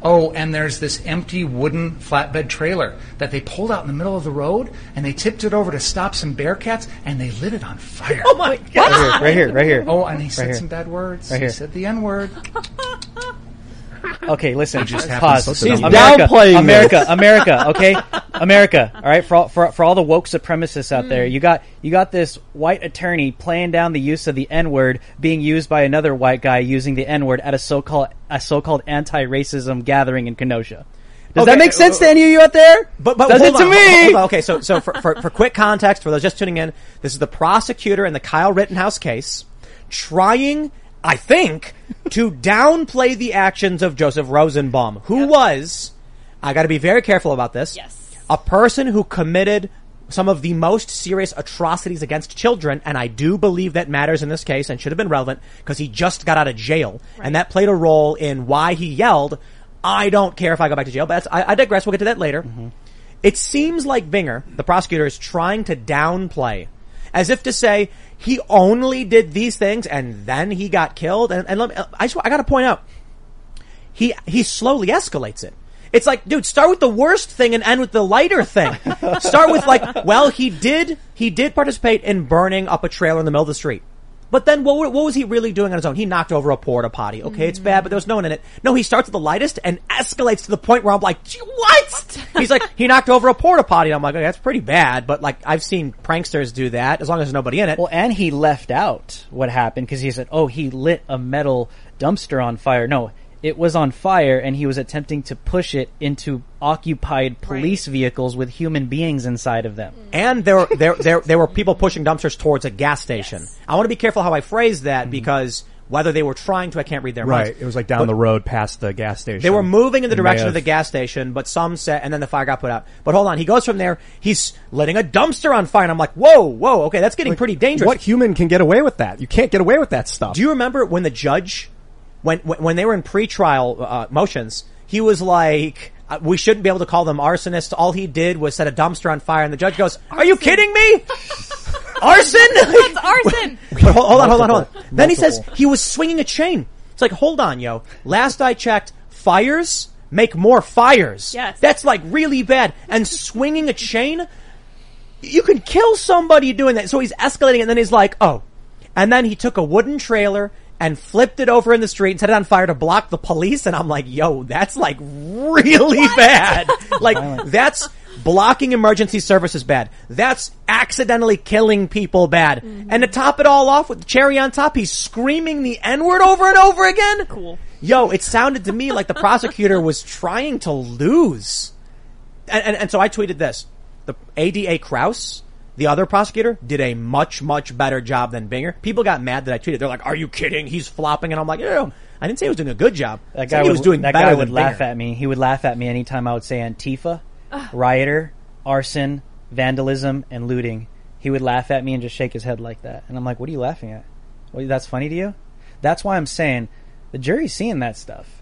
Oh, and there's this empty wooden flatbed trailer that they pulled out in the middle of the road and they tipped it over to stop some bear cats and they lit it on fire. Oh my god! Right here, right here. Oh, and he said here. some bad words. Right he said the N word. Okay, listen. just Pause. to- He's America, downplaying America, America. Okay, America. All right, for all, for for all the woke supremacists out there, you got you got this white attorney playing down the use of the N word being used by another white guy using the N word at a so called a so called anti racism gathering in Kenosha. Does Okay, that make uh, sense to any of you out there? But, but Does hold it to on, me? hold on. Okay, so so for, for for quick context for those just tuning in, this is the prosecutor in the Kyle Rittenhouse case trying, I think, to downplay the actions of Joseph Rosenbaum, who was, I got to be very careful about this. Yes. a person who committed some of the most serious atrocities against children, and I do believe that matters in this case and should have been relevant because he just got out of jail, and that played a role in why he yelled, "I don't care if I go back to jail." But that's, I, I digress. We'll get to that later. Mm-hmm. It seems like Binger, the prosecutor, is trying to downplay, as if to say he only did these things and then he got killed. And, and let me, I just, I got to point out, he he slowly escalates it. It's like, dude, start with the worst thing and end with the lighter thing. start with like, well, he did he did participate in burning up a trailer in the middle of the street. But then what, what was he really doing on his own? He knocked over a porta potty. Okay, it's bad, but there was no one in it. No, he starts at the lightest and escalates to the point where I'm like, "Gee, what? He's like, he knocked over a porta potty. And I'm like, okay, that's pretty bad, but like, I've seen pranksters do that as long as there's nobody in it. Well, and he left out what happened because he said, "Oh, he lit a metal dumpster on fire." No, it was on fire, and he was attempting to push it into occupied police vehicles with human beings inside of them. Mm. And there, there, there, there were people pushing dumpsters towards a gas station. I want to be careful how I phrase that mm-hmm. because whether they were trying to, I can't read their Right. minds. It was like down But the road past the gas station. They were moving in the It may direction of the gas station, but some said, and then the fire got put out. But hold on, he goes from there. He's letting a dumpster on fire, and I'm like, whoa, whoa, okay, that's getting pretty dangerous. What human can get away with that? You can't get away with that stuff. Do you remember when the judge, when when, when they were in pretrial uh, motions, he was like, uh, "We shouldn't be able to call them arsonists. All he did was set a dumpster on fire." And the judge goes, "Are you kidding me? Arson? That's arson. But hold, hold on, hold on, hold on. Multiple. Then he says he was swinging a chain. It's like, hold on, yo. Last I checked, fires make more fires. Yes. That's like really bad. And swinging a chain, you can kill somebody doing that. So he's escalating and then he's like, oh. And then he took a wooden trailer and flipped it over in the street and set it on fire to block the police. And I'm like, yo, that's like really bad. Like that's blocking emergency services bad. That's accidentally killing people bad. And to top it all off with the cherry on top, he's screaming the N word over and over again. Cool. Yo, it sounded to me like the prosecutor was trying to lose. And, and, and so I tweeted this. The ADA Kraus, the other prosecutor, did a much, much better job than Binger. People got mad that I tweeted. They're like, are you kidding? He's flopping. And I'm like, ew. I didn't say he was doing a good job. That guy he would, was doing that better guy than would laugh Binger. at me. He would laugh at me anytime I would say Antifa, rioter, arson, vandalism, and looting. He would laugh at me and just shake his head like that. And I'm like, what are you laughing at? What, that's funny to you? That's why I'm saying the jury's seeing that stuff.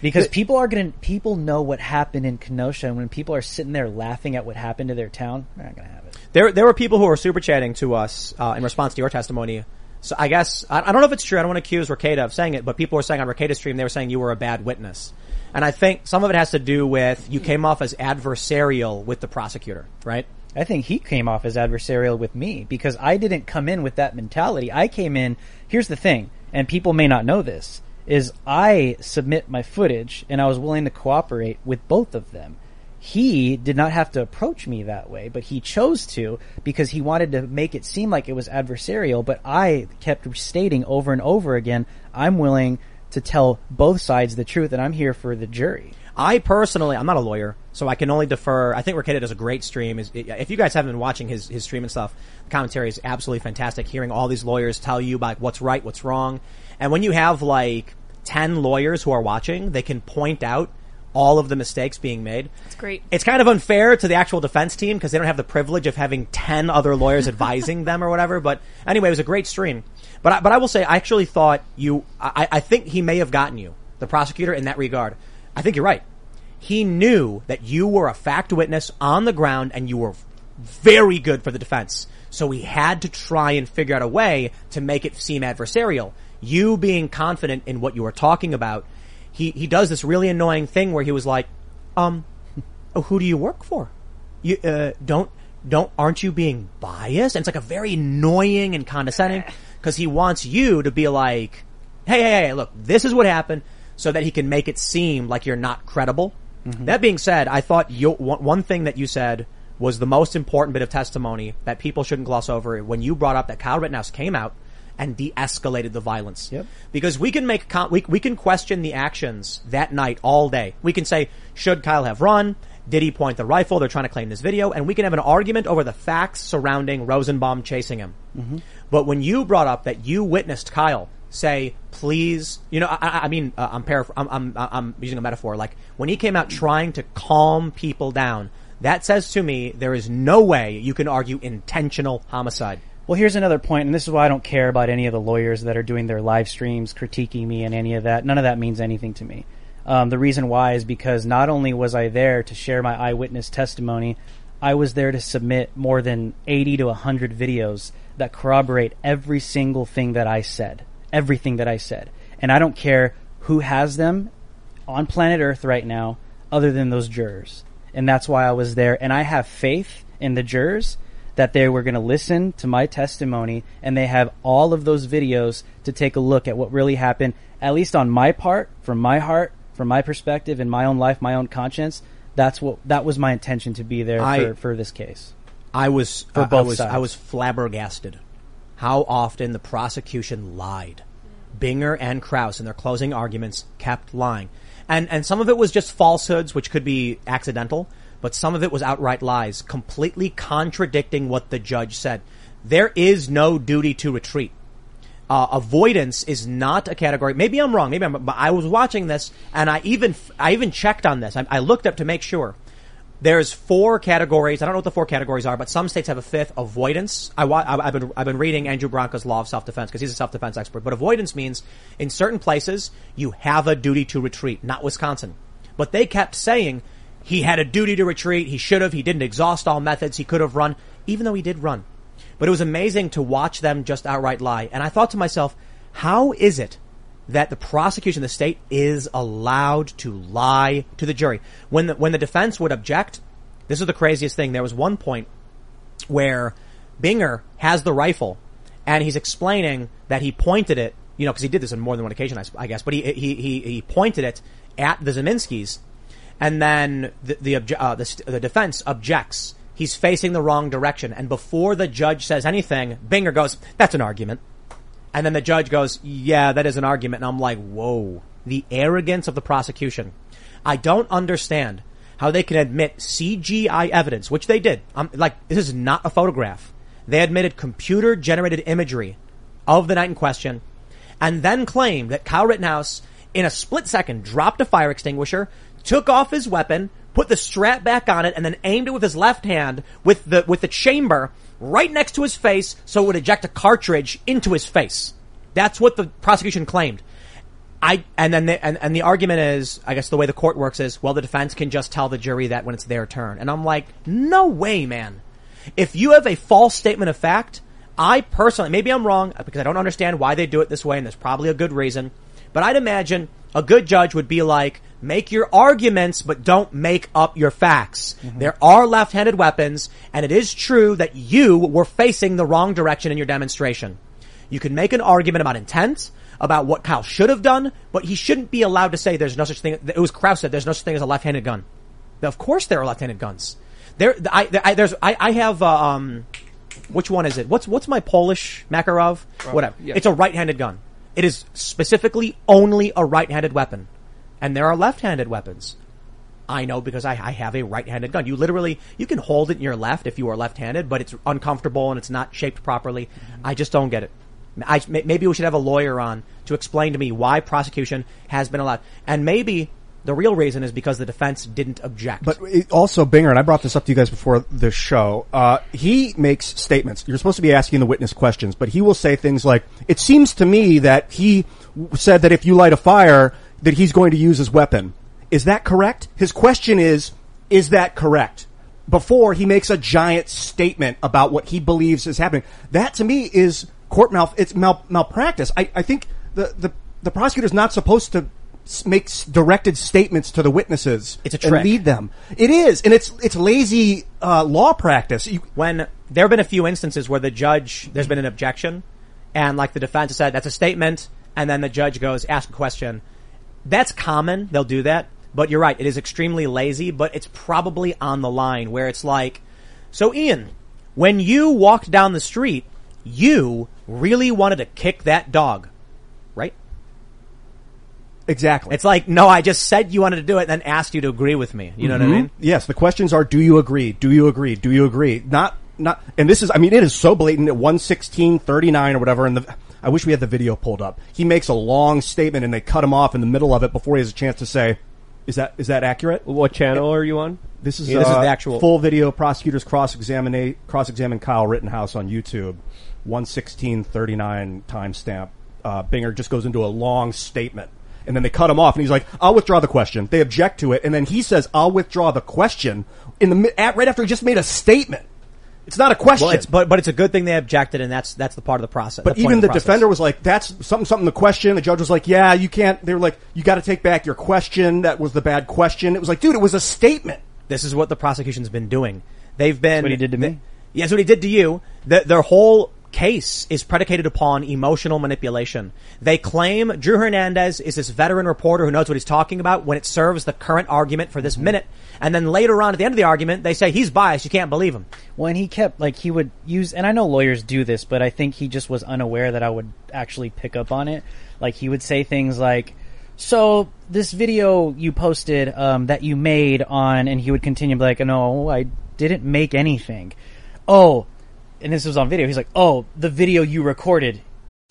Because people are gonna, people know what happened in Kenosha, and when people are sitting there laughing at what happened to their town, they're not gonna have it. There, there were people who were super chatting to us uh, in response to your testimony. So I guess I, I don't know if it's true. I don't want to accuse Rekieta of saying it, but people were saying on Rekieta's stream they were saying you were a bad witness, and I think some of it has to do with you came off as adversarial with the prosecutor, right? I think he came off as adversarial with me because I didn't come in with that mentality. I came in, here's the thing, and people may not know this, is I submit my footage and I was willing to cooperate with both of them. He did not have to approach me that way, but he chose to because he wanted to make it seem like it was adversarial, but I kept stating over and over again, I'm willing to tell both sides the truth and I'm here for the jury. I personally, I'm not a lawyer, so I can only defer. I think Rekieta does a great stream. If you guys haven't been watching his his stream and stuff, the commentary is absolutely fantastic. Hearing all these lawyers tell you about what's right, what's wrong, and when you have like ten lawyers who are watching, they can point out all of the mistakes being made. It's great. It's kind of unfair to the actual defense team because they don't have the privilege of having 10 other lawyers advising them or whatever. But anyway, it was a great stream. But I, but I will say, I actually thought you, I, I think he may have gotten you, the prosecutor, in that regard. I think you're right. He knew that you were a fact witness on the ground and you were very good for the defense. So he had to try and figure out a way to make it seem adversarial. You being confident in what you were talking about, he, he does this really annoying thing where he was like, um, oh, who do you work for? You, uh, don't, don't, aren't you being biased? And it's like a very annoying and condescending because he wants you to be like, hey, hey, hey, look, this is what happened so that he can make it seem like you're not credible. That being said, I thought you, one, one thing that you said was the most important bit of testimony that people shouldn't gloss over when you brought up that Kyle Rittenhouse came out and de-escalated the violence. Yep. Because we can make, we, we can question the actions that night all day. We can say, should Kyle have run? Did he point the rifle? They're trying to claim this video. And we can have an argument over the facts surrounding Rosenbaum chasing him. But when you brought up that you witnessed Kyle say, please, you know, I, I- I mean, uh, I'm, paraphr- I'm, I'm, I'm using a metaphor. Like when he came out trying to calm people down, that says to me there is no way you can argue intentional homicide. Well, here's another point, and this is why I don't care about any of the lawyers that are doing their live streams critiquing me and any of that. None of that means anything to me. Um, the reason why is because not only was I there to share my eyewitness testimony, I was there to submit more than 80 to 100 videos that corroborate every single thing that I said. Everything that I said. And I don't care who has them on planet Earth right now other than those jurors. And that's why I was there. And I have faith in the jurors that they were going to listen to my testimony and they have all of those videos to take a look at what really happened, at least on my part, from my heart, from my perspective, in my own life, my own conscience. That's what, that was my intention to be there I- for, for this case. I was For uh, I both was sides. I was flabbergasted how often the prosecution lied. Binger and Kraus in their closing arguments kept lying. And and some of it was just falsehoods which could be accidental, but some of it was outright lies, completely contradicting what the judge said. There is no duty to retreat. Uh, avoidance is not a category. Maybe I'm wrong. Maybe I'm. But I was watching this, and I even I even checked on this. I, I looked up to make sure. There's four categories. I don't know what the four categories are, but some states have a fifth. Avoidance. I, have been I've been reading Andrew Branca's Law of Self Defense because he's a self defense expert. But avoidance means in certain places you have a duty to retreat. Not Wisconsin, but they kept saying he had a duty to retreat. He should have. He didn't exhaust all methods. He could have run, even though he did run. But it was amazing to watch them just outright lie. And I thought to myself, how is it that the prosecution, the state, is allowed to lie to the jury? When the, when the defense would object, this is the craziest thing. There was one point where Binger has the rifle and he's explaining that he pointed it, you know, because he did this on more than one occasion, I guess, but he, he, he, he pointed it at the Ziminskis and then the, the, obje- uh, the, the defense objects. He's facing the wrong direction. And before the judge says anything, Binger goes, that's an argument. And then the judge goes, yeah, that is an argument. And I'm like, whoa, the arrogance of the prosecution. I don't understand how they can admit CGI evidence, which they did. I'm like, this is not a photograph. They admitted computer generated imagery of the night in question and then claimed that Kyle Rittenhouse in a split second dropped a fire extinguisher, took off his weapon, put the strap back on it, and then aimed it with his left hand with the, with the chamber right next to his face so it would eject a cartridge into his face. That's what the prosecution claimed. I, and then the, and, and the argument is, I guess the way the court works is, well, the defense can just tell the jury that when it's their turn. And I'm like, no way, man. If you have a false statement of fact, I personally, maybe I'm wrong because I don't understand why they do it this way and there's probably a good reason, but I'd imagine a good judge would be like, make your arguments, but don't make up your facts. There are left-handed weapons and it is true that you were facing the wrong direction in your demonstration. You can make an argument about intent, about what Kyle should have done, but he shouldn't be allowed to say there's no such thing. It was Kraus said there's no such thing as a left-handed gun. Now, of course there are left-handed guns. There, I, I there's, I, I have, uh, um, which one is it? What's, what's my Polish Makarov? Whatever. yeah. It's a right-handed gun. It is specifically only a right-handed weapon. And there are left-handed weapons. I know because I, I have a right-handed gun. You literally, you can hold it in your left if you are left-handed, but it's uncomfortable and it's not shaped properly. Mm-hmm. I just don't get it. I, maybe we should have a lawyer on to explain to me why prosecution has been allowed. And maybe the real reason is because the defense didn't object. But it, also, Binger, and I brought this up to you guys before the show. Uh, he makes statements. You're supposed to be asking the witness questions, but he will say things like, "It seems to me that he said that if you light a fire, that he's going to use his weapon." Is that correct? His question is, "Is that correct?" Before he makes a giant statement about what he believes is happening, that to me is court mal. It's mal- malpractice. I, I think the the the prosecutor's not supposed to s- make s- directed statements to the witnesses. It's a and lead them. It is, and it's it's lazy uh, law practice. You, when there have been a few instances where the judge, there's been an objection, and like the defense has said, that's a statement, and then the judge goes, ask a question. That's common. They'll do that. But you're right. It is extremely lazy, but it's probably on the line where it's like, so Ian, when you walked down the street, you really wanted to kick that dog? Exactly. It's like, no, I just said you wanted to do it, and then asked you to agree with me. You know what I Mhm. mean? Yes. The questions are: Do you agree? Do you agree? Do you agree? Not not. And this is. I mean, it is so blatant at one sixteen thirty nine or whatever. And the. I wish we had the video pulled up. He makes a long statement, and they cut him off in the middle of it before he has a chance to say, "Is that is that accurate?" What channel are you on? This is Yeah, this is uh, the actual- full video. Prosecutors cross examine cross examine Kyle Rittenhouse on YouTube. One sixteen thirty nine timestamp. Uh, Binger just goes into a long statement, and then they cut him off, and he's like, "I'll withdraw the question." They object to it, and then he says, "I'll withdraw the question." In the at, right after he just made a statement. It's not a question. Well, it's but but it's a good thing they objected, and that's that's the part of the process. But the even of the, defender was like, "That's something, something." The question, the judge was like, "Yeah, you can't." They were like, "You got to take back your question. That was the bad question." It was like, dude, it was a statement. This is what the prosecution's been doing. They've been. what he did to me? Yeah, that's what he did to you. The, their whole case is predicated upon emotional manipulation. They claim Drew Hernandez is this veteran reporter who knows what he's talking about when it serves the current argument for this Mm-hmm. minute. And then later on at the end of the argument, they say he's biased. You can't believe him. Well, and he kept like he would use, and I know lawyers do this, but I think he just was unaware that I would actually pick up on it. Like he would say things like, "So this video you posted um, that you made on," and he would continue to be like, "No, I didn't make anything." Oh, and this was on video. He's like, "Oh, the video you recorded."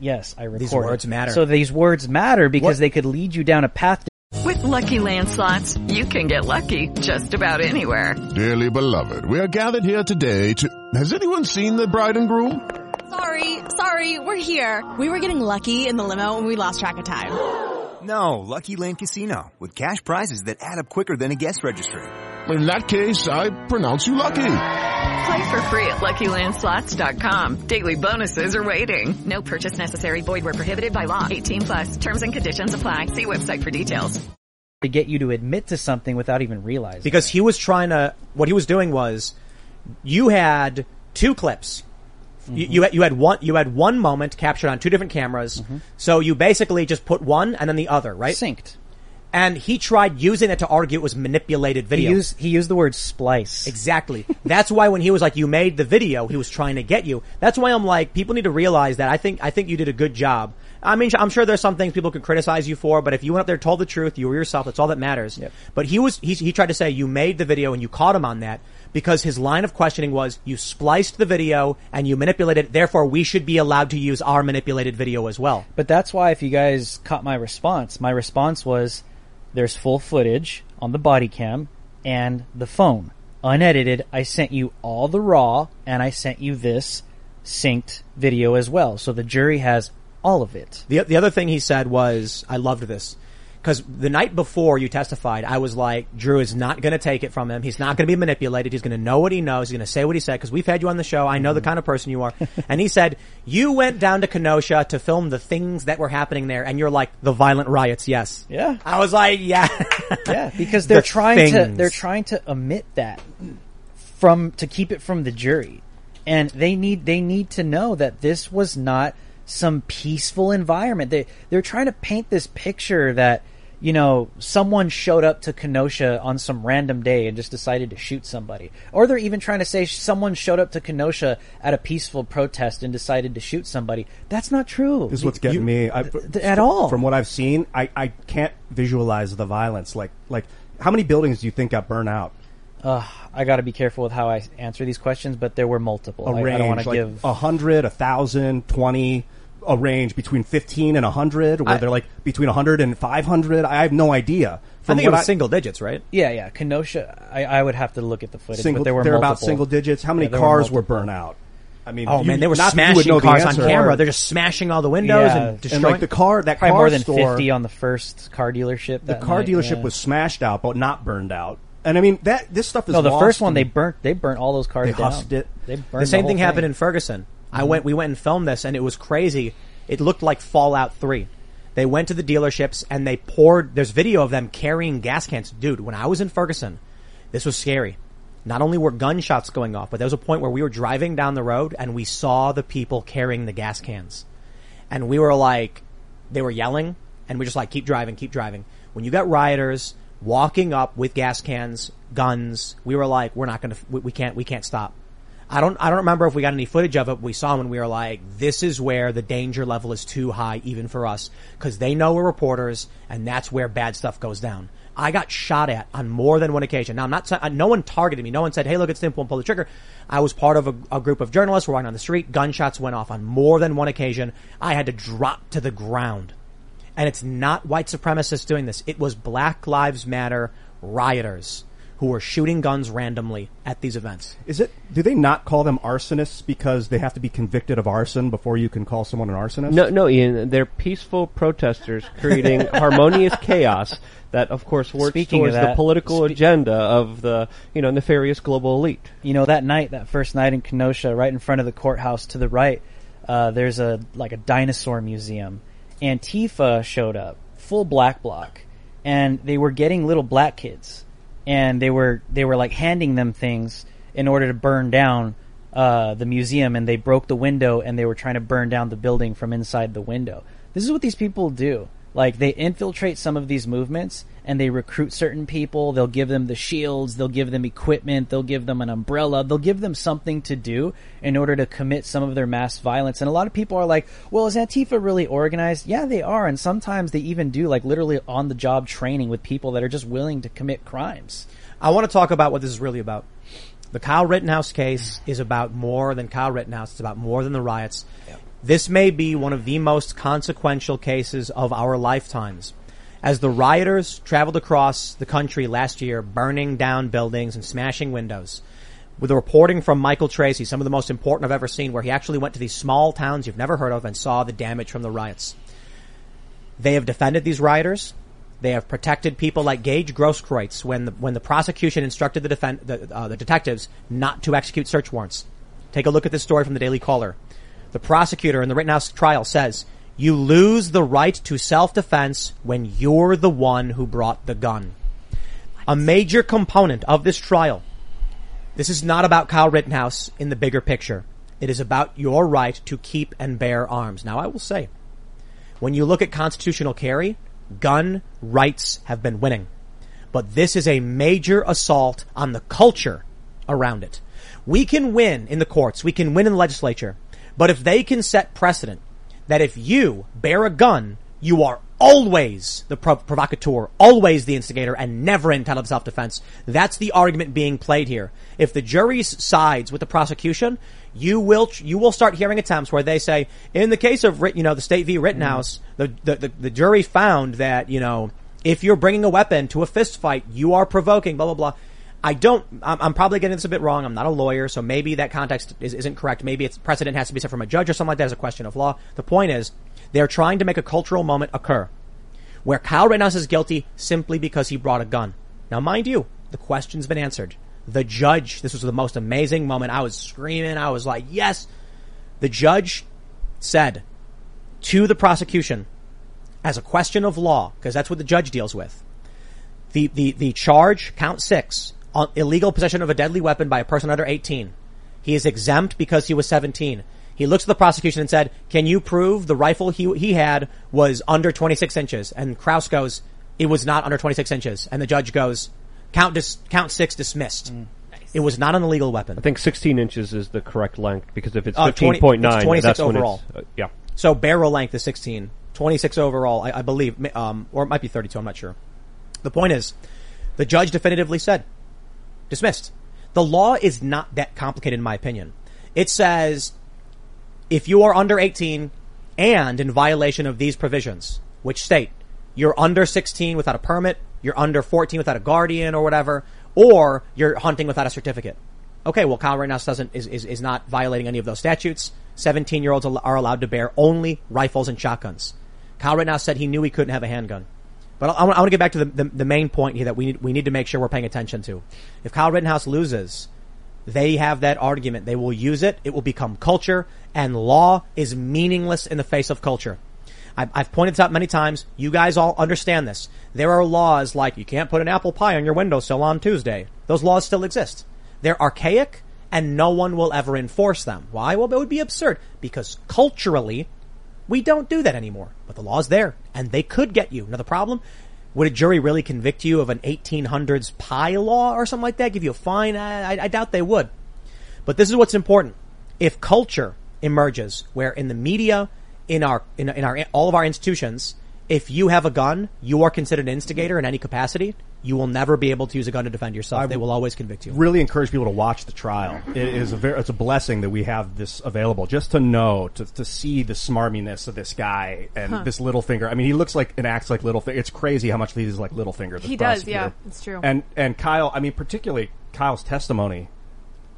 Yes, I recorded. These words matter. So these words matter because they could lead you down a path. With Lucky Land slots, you can get lucky just about anywhere. Dearly beloved, we are gathered here today to. Has anyone seen the bride and groom? Sorry, sorry, we're here. We were getting lucky in the limo and we lost track of time. No, Lucky Land Casino with cash prizes that add up quicker than a guest registry. In that case, I pronounce you lucky. Play for free at LuckyLandSlots.com. Daily bonuses are waiting. No purchase necessary. Void where prohibited by law. 18 plus. Terms and conditions apply. See website for details. to get you to admit to something without even realizing. because he was trying to. What he was doing was, you had two clips. You, mm-hmm. you had you had one you had one moment captured on two different cameras. Mm-hmm. So you basically just put one and then the other, right? Synced. And he tried using that to argue it was manipulated He video. used he used the word splice. Exactly. That's why when he was like, "You made the video," he was trying to get you. That's why I'm like, people need to realize that. I think I think you did a good job. I mean, I'm sure there's some things people could criticize you for, but if you went up there, told the truth, you were yourself. That's all that matters. But he was he, he tried to say you made the video and you caught him on that because his line of questioning was you spliced the video and you manipulated it. Therefore, we should be allowed to use our manipulated video as well. But that's why if you guys caught my response, my response was there's full footage on the body cam and the phone. Unedited, I sent you all the raw and I sent you this synced video as well. So the jury has all of it. The, the other thing he said was, I loved this. Because the night before you testified, I was like, Drew is not going to take it from him. He's not going to be manipulated. He's going to know what he knows. He's going to say what he said. Because we've had you on the show. I know the mm-hmm. kind of person you are. and he said, you went down to Kenosha to film the things that were happening there. And you're like, the violent riots, yes. Yeah. I was like, yeah. yeah, because they're The trying to they're trying to omit that from to keep it from the jury, and they need they need to know that this was not some peaceful environment. They they're trying to paint this picture that you know someone showed up to Kenosha on some random day and just decided to shoot somebody, or they're even trying to say someone showed up to Kenosha at a peaceful protest and decided to shoot somebody. That's not true. This is what's getting You- me I, th- at all. From what I've seen, I, I can't visualize the violence. Like like how many buildings do you think got burned out? Uh, I got to be careful with how I answer these questions, but there were multiple. A I, range, I don't want to like give. a hundred, a thousand, twenty. A range between fifteen and hundred, where I- they're like between hundred and five hundred. I have no idea. I think it what was single digits, right? Yeah, yeah. Kenosha. I, I would have to look at the footage, single, but there were they're about single digits. How many Yeah, cars were, multiple. burnt out? I mean, Oh you- man, they were not that you would smashing cars on camera. They're just smashing all the windows Yeah. and And, destroying. and like the car, that Probably car more than store, fifty on the first car dealership. the car night, dealership yeah. was smashed out, but not burned out. And I mean that this stuff is No, the lost first one they burnt. They burnt all those cars They down. huffed it. They burned the same whole thing happened in Ferguson. I went, we went and filmed this, and it was crazy. It looked like Fallout Three. They went to the dealerships and they poured. There's video of them carrying gas cans, dude. When I was in Ferguson, this was scary. Not only were gunshots going off, but there was a point where we were driving down the road and we saw the people carrying the gas cans, and we were like, they were yelling, and we just like keep driving, keep driving. When you got rioters walking up with gas cans, guns, we were like, we're not gonna, we, we can't, we can't stop. I don't, I don't remember if we got any footage of it. but We saw when we were like, this is where the danger level is too high even for us because they know we're reporters and that's where bad stuff goes down. I got shot at on more than one occasion. Now I'm not, no one targeted me. No one said, hey, look, it's simple and pull the trigger. I was part of a, a group of journalists walking on the street. Gunshots went off on more than one occasion. I had to drop to the ground. And it's not white supremacists doing this. It was Black Lives Matter rioters who were shooting guns randomly at these events. Is it? Do they not call them arsonists because they have to be convicted of arson before you can call someone an arsonist? No, no, Ian. They're peaceful protesters creating harmonious chaos that, of course, works Speaking of towards the political spe- agenda of the you know nefarious global elite. You know that night, that first night in Kenosha, right in front of the courthouse to the right, uh, there's a like a dinosaur museum. Antifa showed up, full black bloc, and they were getting little black kids, and they were they were like handing them things in order to burn down uh, the museum, and they broke the window, and they were trying to burn down the building from inside the window. This is what these people do. Like they infiltrate some of these movements and they recruit certain people. They'll give them the shields. They'll give them equipment. They'll give them an umbrella. They'll give them something to do in order to commit some of their mass violence. And a lot of people are like, well, is Antifa really organized? Yeah, they are. And sometimes they even do like literally on the job training with people that are just willing to commit crimes. I want to talk about what this is really about. The Kyle Rittenhouse case is about more than Kyle Rittenhouse. It's about more than the riots. This may be one of the most consequential cases of our lifetimes. As the rioters traveled across the country last year, burning down buildings and smashing windows, with the reporting from Michael Tracey, some of the most important I've ever seen, where he actually went to these small towns you've never heard of and saw the damage from the riots. They have defended these rioters. They have protected people like Gage Grosskreutz when the, when the prosecution instructed the, defend, the, uh, the detectives not to execute search warrants. Take a look at this story from the Daily Caller. The prosecutor in the Rittenhouse trial says, you lose the right to self-defense when you're the one who brought the gun. A major component of this trial. This is not about Kyle Rittenhouse in the bigger picture. It is about your right to keep and bear arms. Now I will say, when you look at constitutional carry, gun rights have been winning. But this is a major assault on the culture around it. We can win in the courts. We can win in the legislature. But if they can set precedent that if you bear a gun, you are always the prov- provocateur, always the instigator, and never entitled to self-defense. That's the argument being played here. If the jury sides with the prosecution, you will you will start hearing attempts where they say, in the case of you know the state v Rittenhouse, mm-hmm. the, the the the jury found that you know if you're bringing a weapon to a fist fight, you are provoking. Blah blah blah. I don't. I'm, probably getting this a bit wrong. I'm not a lawyer, so maybe that context is, isn't correct. Maybe it's precedent has to be set from a judge or something like that as a question of law. The point is, they're trying to make a cultural moment occur. where Kyle Rittenhouse is guilty simply because he brought a gun. Now, mind you, the question's been answered. The judge, this was the most amazing moment. I was screaming. I was like, yes. The judge said to the prosecution, as a question of law, because that's what the judge deals with, the, the, the charge, count six, illegal possession of a deadly weapon by a person under 18. He is exempt because he was 17. He looks at the prosecution and said, can you prove the rifle he, he had was under 26 inches? And Kraus goes, it was not under 26 inches. And the judge goes, count dis- count six dismissed. It was not an illegal weapon. I think 16 inches is the correct length because if it's Uh, 20 15.9, it's 26 that's when overall. it's, uh, yeah. So barrel length is 16. 26 overall, I, I believe, um, or it might be 32, I'm not sure. The point is, the judge definitively said, dismissed. The law is not that complicated in my opinion. It says, if you are under 18 and in violation of these provisions, which state you're under 16 without a permit, you're under 14 without a guardian or whatever, or you're hunting without a certificate. Okay, well, Kyle Rittenhouse doesn't is, is, is not violating any of those statutes. 17 year olds are allowed to bear only rifles and shotguns. Kyle Rittenhouse said he knew he couldn't have a handgun. But I, want to get back to the, the, the main point here that we need, we need to make sure we're paying attention to. If Kyle Rittenhouse loses, they have that argument. They will use it. It will become culture and law is meaningless in the face of culture. I've, I've pointed this out many times. You guys all understand this. There are laws like you can't put an apple pie on your windowsill on Tuesday. Those laws still exist. They're archaic and no one will ever enforce them. Why? Well, it would be absurd because culturally, we don't do that anymore. But the law's there and they could get you. Now the problem, would a jury really convict you of an 1800s pie law or something like that? Give you a fine? I, I, I doubt they would. But this is what's important. If culture emerges where in the media, in our, in, in our, all of our institutions, if you have a gun, you are considered an instigator in any capacity. You will never be able to use a gun to defend yourself. I they will always convict you. Really encourage people to watch the trial. It is a very, it's a blessing that we have this available just to know, to, to see the smarminess of this guy and Huh. this Littlefinger. I mean, he looks like and acts like Littlefinger. It's crazy how much he's like Littlefinger. this He does, yeah, it's true. And, and Kyle, I mean, particularly Kyle's testimony,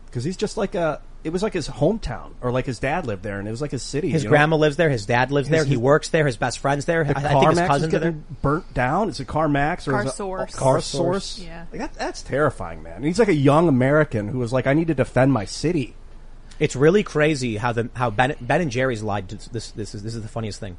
because he's just like a, it was like his hometown or like his dad lived there and it was like his city. His you know? grandma lives there. His dad lives His- there. He works there. His best friend's there. The I, I think his cousins are there. burnt down. Is it CarMax or Car Source. Car Car Source? Source. Yeah. Like that, that's terrifying, man. And he's like a young American who was like, I need to defend my city. It's really crazy how the how Ben, ben and Jerry's lied. To this this is this is the funniest thing.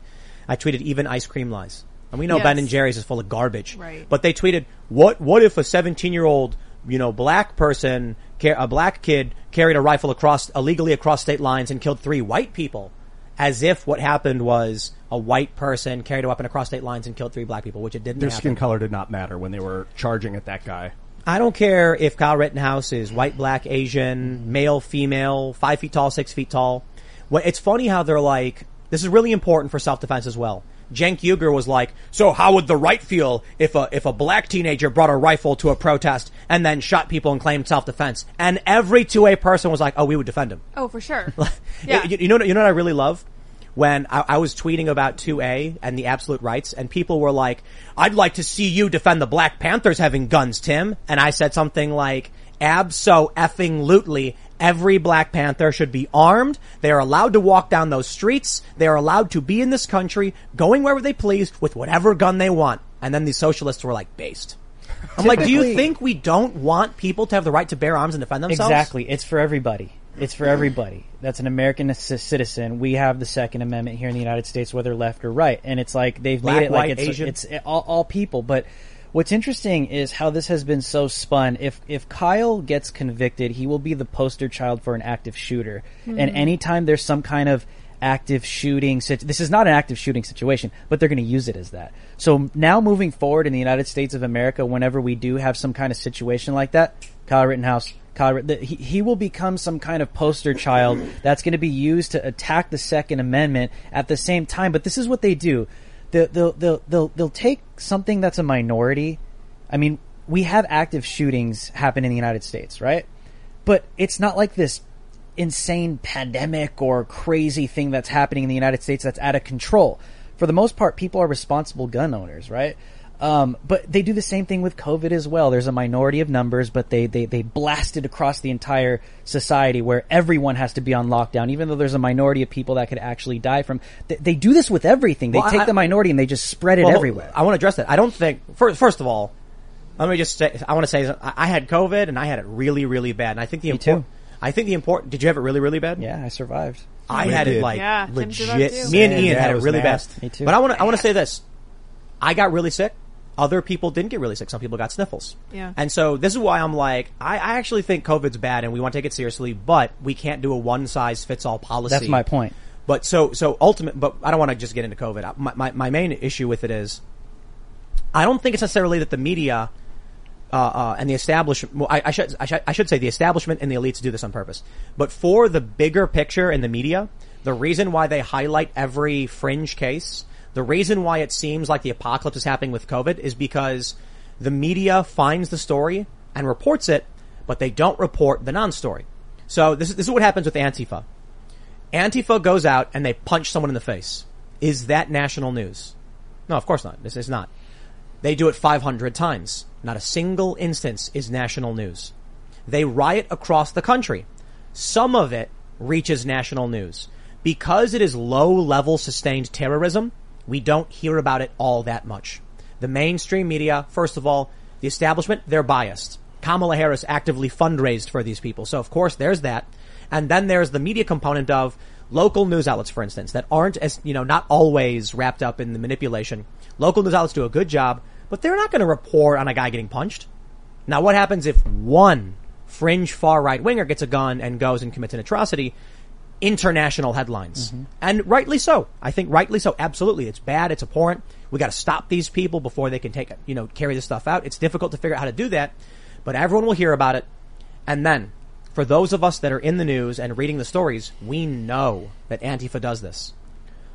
I tweeted even ice cream lies, and we know Yes. Ben and Jerry's is full of garbage. Right. But they tweeted, "What what if a 17 year old you know black person, ca- a black kid carried a rifle across illegally across state lines and killed three white people?" As if what happened was a white person carried a weapon across state lines and killed three black people, which it didn't Their happen. skin color did not matter when they were charging at that guy. I don't care if Kyle Rittenhouse is white, black, Asian, male, female, five feet tall, six feet tall. It's funny how they're like, this is really important for self-defense as well. Cenk Uygur was like, so how would the right feel if a, if a black teenager brought a rifle to a protest and then shot people and claimed self-defense? And every 2A person was like, oh, we would defend him. Oh, for sure. Yeah. You, you know, you know what I really love? When I, I was tweeting about 2A and the absolute rights and people were like, I'd like to see you defend the Black Panthers having guns, Tim. And I said something like, abso effing lootly. Every Black Panther should be armed. They are allowed to walk down those streets. They are allowed to be in this country, going wherever they please with whatever gun they want. And then the socialists were like, based. I'm like, do you think we don't want people to have the right to bear arms and defend themselves? Exactly. It's for everybody. It's for everybody. That's an American c- citizen. We have the Second Amendment here in the United States, whether left or right, and it's like they've Black, made it like white, it's Asian. it's all, all people. But what's interesting is how this has been so spun. If if Kyle gets convicted, he will be the poster child for an active shooter. And Mhm. anytime there's some kind of active shooting, this is not an active shooting situation, but they're going to use it as that. So now moving forward in the United States of America, whenever we do have some kind of situation like that, Kyle Rittenhouse, Kyle, the, he, he will become some kind of poster child that's going to be used to attack the Second Amendment at the same time. But this is what they do. They'll, they'll, they'll, they'll, they'll take something that's a minority. I mean, we have active shootings happen in the United States, right? But it's not like this insane pandemic or crazy thing that's happening in the United States that's out of control. For the most part, people are responsible gun owners, right? Um, but they do the same thing with COVID as well. There's a minority of numbers, but they, they, they blast it across the entire society where everyone has to be on lockdown, even though there's a minority of people that could actually die from. They, they do this with everything. They Well, take I- the minority and they just spread it Well, everywhere. I want to address that. I don't think. First, first of all, let me just say. I want to say I I had COVID and I had it really, really bad. And I think the important. I think the important. Did you have it really, really bad? Yeah, I survived. I We had it like Yeah, Tim survived legit. Me and Ian yeah, had it it really bad. bad. Me too. But I want to. I want to say this. I got really sick. Other people didn't get really sick. Some people got sniffles. Yeah. And so this is why I'm like, I, I actually think COVID's bad and we want to take it seriously, but we can't do a one size fits all policy. That's my point. But so, so ultimate, but I don't want to just get into COVID. My, my, my main issue with it is, I don't think it's necessarily that the media, uh, uh, and the establishment, well, I, I should, I should, I should say the establishment and the elites do this on purpose. But for the bigger picture in the media, the reason why they highlight every fringe case, the reason why it seems like the apocalypse is happening with COVID is because the media finds the story and reports it, but they don't report the non-story. So this is, this is what happens with Antifa. Antifa goes out and they punch someone in the face. Is that national news? No, of course not. This is not. They do it 500 times. Not a single instance is national news. They riot across the country. Some of it reaches national news. Because it is low level sustained terrorism, we don't hear about it all that much. The mainstream media, first of all, the establishment, they're biased. Kamala Harris actively fundraised for these people. So of course there's that. And then there's the media component of local news outlets, for instance, that aren't as, you know, not always wrapped up in the manipulation. Local news outlets do a good job, but they're not going to report on a guy getting punched. Now what happens if one fringe far right winger gets a gun and goes and commits an atrocity? International headlines. Mm-hmm. And rightly so. I think rightly so. Absolutely. It's bad. It's abhorrent. We got to stop these people before they can take, you know, carry this stuff out. It's difficult to figure out how to do that, but everyone will hear about it. And then for those of us that are in the news and reading the stories, we know that Antifa does this.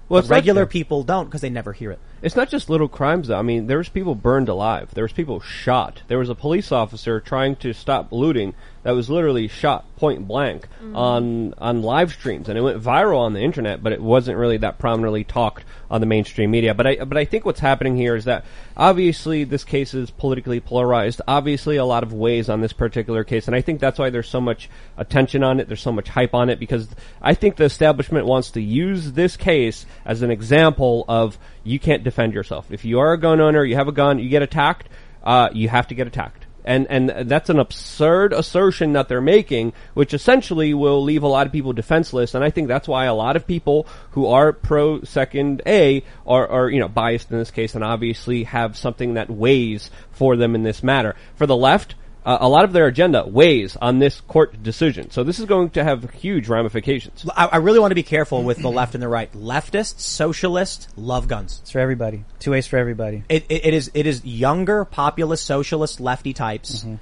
Well, regular people don't because they never hear it. It's not just little crimes though. I mean, there was people burned alive. There was people shot. There was a police officer trying to stop looting that was literally shot point blank mm-hmm. on on live streams, and it went viral on the internet. But it wasn't really that prominently talked on the mainstream media. But I but I think what's happening here is that obviously this case is politically polarized. Obviously, a lot of ways on this particular case, and I think that's why there's so much attention on it. There's so much hype on it because I think the establishment wants to use this case as an example of you can't defend yourself. If you are a gun owner, you have a gun, you get attacked, uh, you have to get attacked. And, and that's an absurd assertion that they're making, which essentially will leave a lot of people defenseless. And I think that's why a lot of people who are pro second A are, are, you know, biased in this case and obviously have something that weighs for them in this matter. For the left, uh, a lot of their agenda weighs on this court decision. So this is going to have huge ramifications. I, I really want to be careful with the left and the right. Leftists, socialists, love guns. It's for everybody. Two ways for everybody. It, it, it is it is younger, populist, socialist, lefty types. Mm-hmm.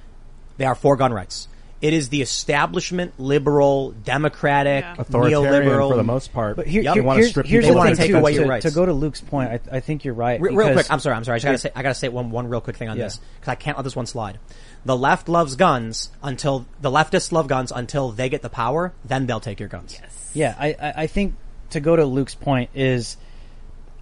They are for gun rights. It is the establishment, liberal, democratic, Authoritarian neoliberal, for the most part. But here, Yep. here- They wanna here's, strip here's people the thing wanna take too, away to, your rights. to go to Luke's point, I, I think you're right. Re- real quick, I'm sorry, I'm sorry. I just gotta say, I gotta say one, one real quick thing on Yeah. this because I can't let this one slide. The left loves guns until the leftists love guns until they get the power. Then they'll take your guns. Yes. Yeah, I, I, I think to go to Luke's point is,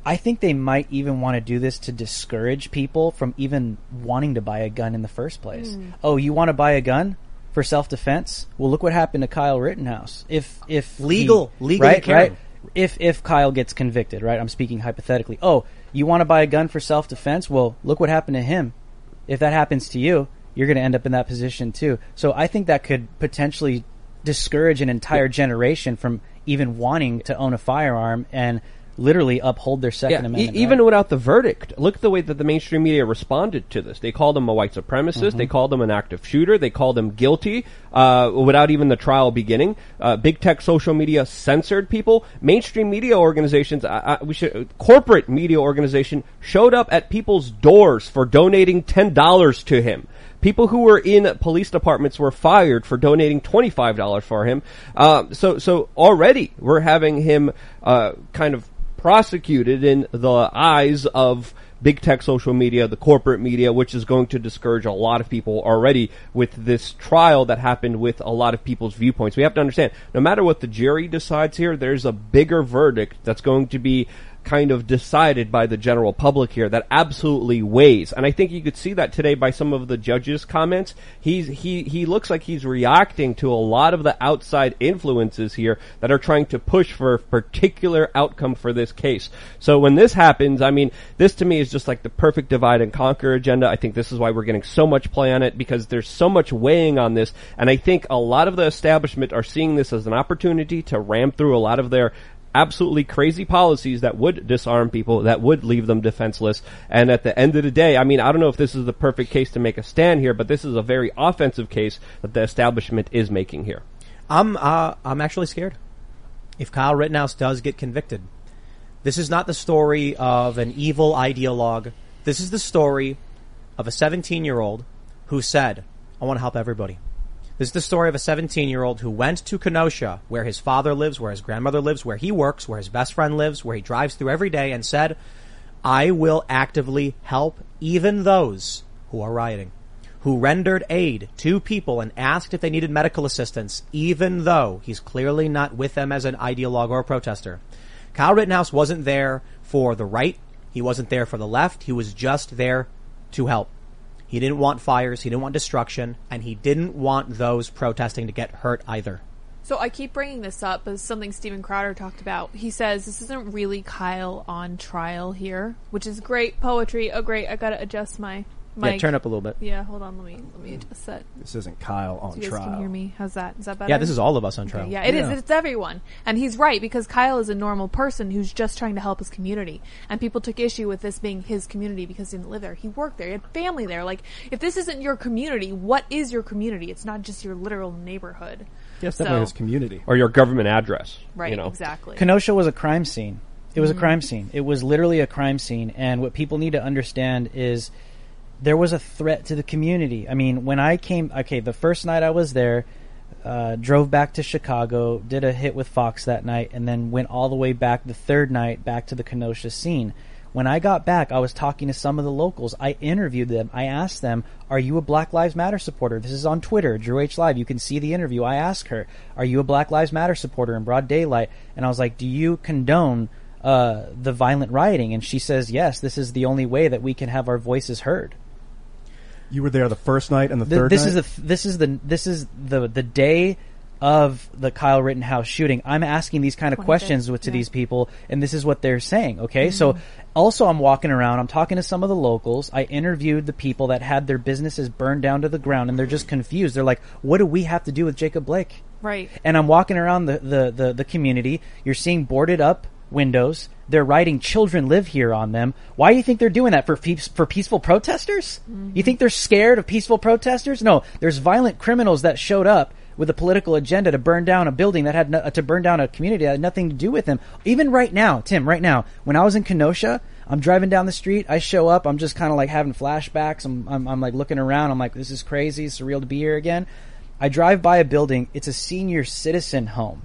I think they might even want to do this to discourage people from even wanting to buy a gun in the first place. Mm. Oh, you want to buy a gun for self defense? Well, look what happened to Kyle Rittenhouse. If if Legal- he- legally right, right. If if Kyle gets convicted, right? I'm speaking hypothetically. Oh, you want to buy a gun for self defense? Well, look what happened to him. If that happens to you, you're going to end up in that position too. So I think that could potentially discourage an entire generation from even wanting to own a firearm and literally uphold their Second Yeah, Amendment. e- even right. without the verdict, look at the way that the mainstream media responded to this. They called him a white supremacist. Mhm. They called him an active shooter. They called him guilty uh, without even the trial beginning. Uh, big tech social media censored people. Mainstream media organizations, we should corporate media organization showed up at people's doors for donating ten dollars to him. People who were in police departments were fired for donating twenty five dollars for him. Uh, so so already we're having him uh, kind of prosecuted in the eyes of big tech social media, the corporate media, which is going to discourage a lot of people already with this trial that happened with a lot of people's viewpoints. We have to understand, no matter what the jury decides here, there's a bigger verdict that's going to be kind of decided by the general public here that absolutely weighs. And I think you could see that today by some of the judges' comments. He's, he, he looks like he's reacting to a lot of the outside influences here that are trying to push for a particular outcome for this case. So when this happens, I mean, this to me is just like the perfect divide and conquer agenda. I think this is why we're getting so much play on it because there's so much weighing on this. And I think a lot of the establishment are seeing this as an opportunity to ram through a lot of their absolutely crazy policies that would disarm people, that would leave them defenseless. And at the end of the day, I mean, I don't know if this is the perfect case to make a stand here, but this is a very offensive case that the establishment is making here. I'm uh, I'm actually scared. If Kyle Rittenhouse does get convicted, this is not the story of an evil ideologue. This is the story of a 17 year old who said, "I want to help everybody." This is the story of a 17 year old who went to Kenosha, where his father lives, where his grandmother lives, where he works, where his best friend lives, where he drives through every day, and said, I will actively help even those who are rioting, who rendered aid to people and asked if they needed medical assistance, even though he's clearly not with them as an ideologue or protester. Kyle Rittenhouse wasn't there for the right. He wasn't there for the left. He was just there to help. He didn't want fires. He didn't want destruction. And he didn't want those protesting to get hurt either. So I keep bringing this up as something Steven Crowder talked about. He says this isn't really Kyle on trial here, which is great poetry. Oh, great! I gotta adjust my mic. Yeah, turn up a little bit. Yeah, hold on. Let me let me adjust that. This isn't Kyle on So you guys trial. can hear me. How's that? Is that better? Yeah, this is all of us on trial. Okay, yeah, it is. Yeah. It's everyone, and he's right because Kyle is a normal person who's just trying to help his community, and people took issue with this being his community because he didn't live there. He worked there. He had family there. Like, if this isn't your community, what is your community? It's not just your literal neighborhood. Yes, So- definitely his community. Or your government address. Right, You know. exactly. Kenosha was a crime scene. It was Mhm. a crime scene. It was literally a crime scene. And what people need to understand is there was a threat to the community. I mean, when I came, okay, the first night I was there, uh, drove back to Chicago, did a hit with Fox that night, and then went all the way back the third night back to the Kenosha scene. When I got back, I was talking to some of the locals. I interviewed them. I asked them, "Are you a Black Lives Matter supporter?" This is on Twitter, Drew H Live. You can see the interview. I asked her, "Are you a Black Lives Matter supporter in broad daylight?" And I was like, "Do you condone uh, the violent rioting?" And she says, "Yes. This is the only way that we can have our voices heard." You were there the first night and the Th- third this night. is the this is the this is the the day of the Kyle Rittenhouse shooting. I'm asking these kind of 25th, questions with, to yeah. these people, and this is what they're saying. Okay, Mhm. so also I'm walking around. I'm talking to some of the locals. I interviewed the people that had their businesses burned down to the ground, and they're just confused. They're like, "What do we have to do with Jacob Blake?" Right. And I'm walking around the, the, the, the community. You're seeing boarded up windows. They're writing "Children live here" on them. Why do you think they're doing that for peace, for peaceful protesters? You think they're scared of peaceful protesters? No, there's violent criminals that showed up with a political agenda to burn down a building that had no, to burn down a community that had nothing to do with them. Even right now, Tim, right now, when I was in Kenosha, I'm driving down the street. I show up. I'm just kind of like having flashbacks. I'm, I'm, I'm like looking around. I'm like, this is crazy. Surreal to be here again. I drive by a building. It's a senior citizen home.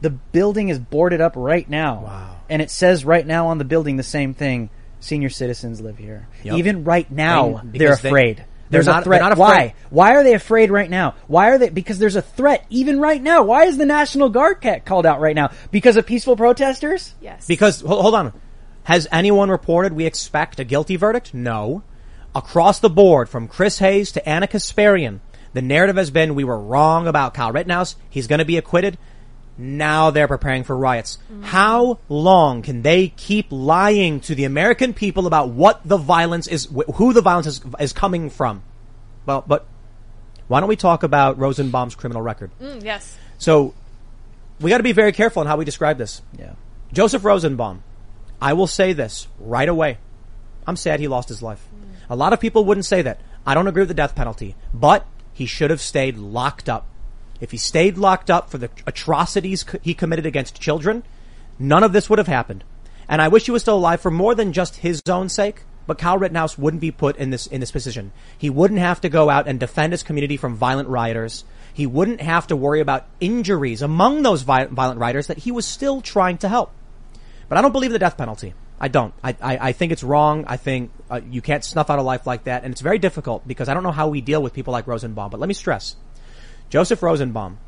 The building is boarded up right now. Wow. And it says right now on the building the same thing. Senior citizens live here. Yep. Even right now, They- they're because they- afraid. they're There's not- a threat. they're not Why? afraid. Why are they afraid right now? Why are they? Because there's a threat even right now. Why is the National Guard ca- called out right now? Because of peaceful protesters? Yes. Because hold, hold on, has anyone reported we expect a guilty verdict? No. Across the board, from Chris Hayes to Ana Kasparian, the narrative has been we were wrong about Kyle Rittenhouse. He's going to be acquitted. Now they're preparing for riots. How long can they keep lying to the American people about what the violence is, who the violence is, is coming from? Well, but why don't we talk about Rosenbaum's criminal record? Mm, yes. So we got to be very careful in how we describe this. Yeah. Joseph Rosenbaum. I will say this right away. I'm sad he lost his life. A lot of people wouldn't say that. I don't agree with the death penalty, but he should have stayed locked up. If he stayed locked up for the atrocities he committed against children, none of this would have happened. And I wish he was still alive for more than just his own sake. But Kyle Rittenhouse wouldn't be put in this in this position. He wouldn't have to go out and defend his community from violent rioters. He wouldn't have to worry about injuries among those violent rioters that he was still trying to help. But I don't believe the death penalty. I don't. I, I, I think it's wrong. I think uh, you can't snuff out a life like that. And it's very difficult because I don't know how we deal with people like Rosenbaum. But let me stress, Joseph Rosenbaum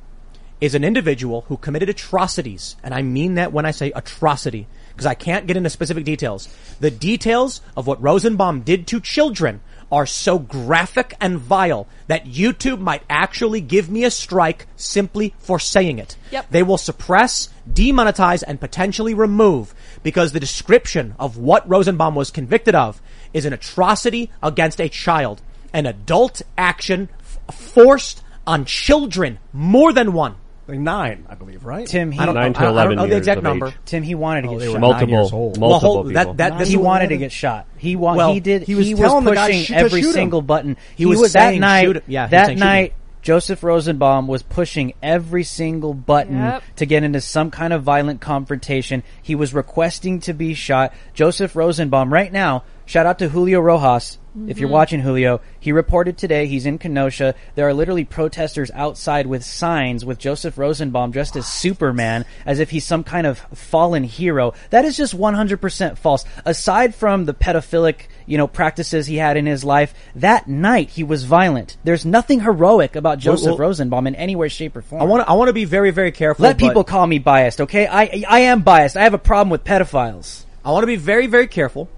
is an individual who committed atrocities. And I mean that when I say atrocity. because I can't get into specific details. The details of what Rosenbaum did to children are so graphic and vile that YouTube might actually give me a strike simply for saying it. Yep. They will suppress, demonetize, and potentially remove because the description of what Rosenbaum was convicted of is an atrocity against a child, an adult action f- forced on children, more than one. Like nine, I believe, right? Tim, he, I don't Nine to I don't- I don't 11 know the years exact of number. age. Tim, he wanted to Oh, get they were shot. nine Multiple, years old. multiple Well, hold- people. that- that- this he is- wanted to get shot. He wa- Well, he did. he was he telling the guy pushing sh- every shoot him. single button. He was that saying night. shoot- yeah, he was that saying shoot me. night, Joseph Rosenbaum was pushing every single button Yep. to get into some kind of violent confrontation. He was requesting to be shot. Joseph Rosenbaum, right now, shout out to Julio Rojas. If you're Mhm. watching Julio, he reported today he's in Kenosha. There are literally protesters outside with signs with Joseph Rosenbaum dressed as Superman, as if he's some kind of fallen hero. That is just 100% false. Aside from the pedophilic, you know, practices he had in his life, that night he was violent. There's nothing heroic about Joseph well- Rosenbaum in any way, shape, or form. I want to, I want to be very, very careful. Let but- people call me biased, okay? I I am biased. I have a problem with pedophiles. I want to be very, very careful,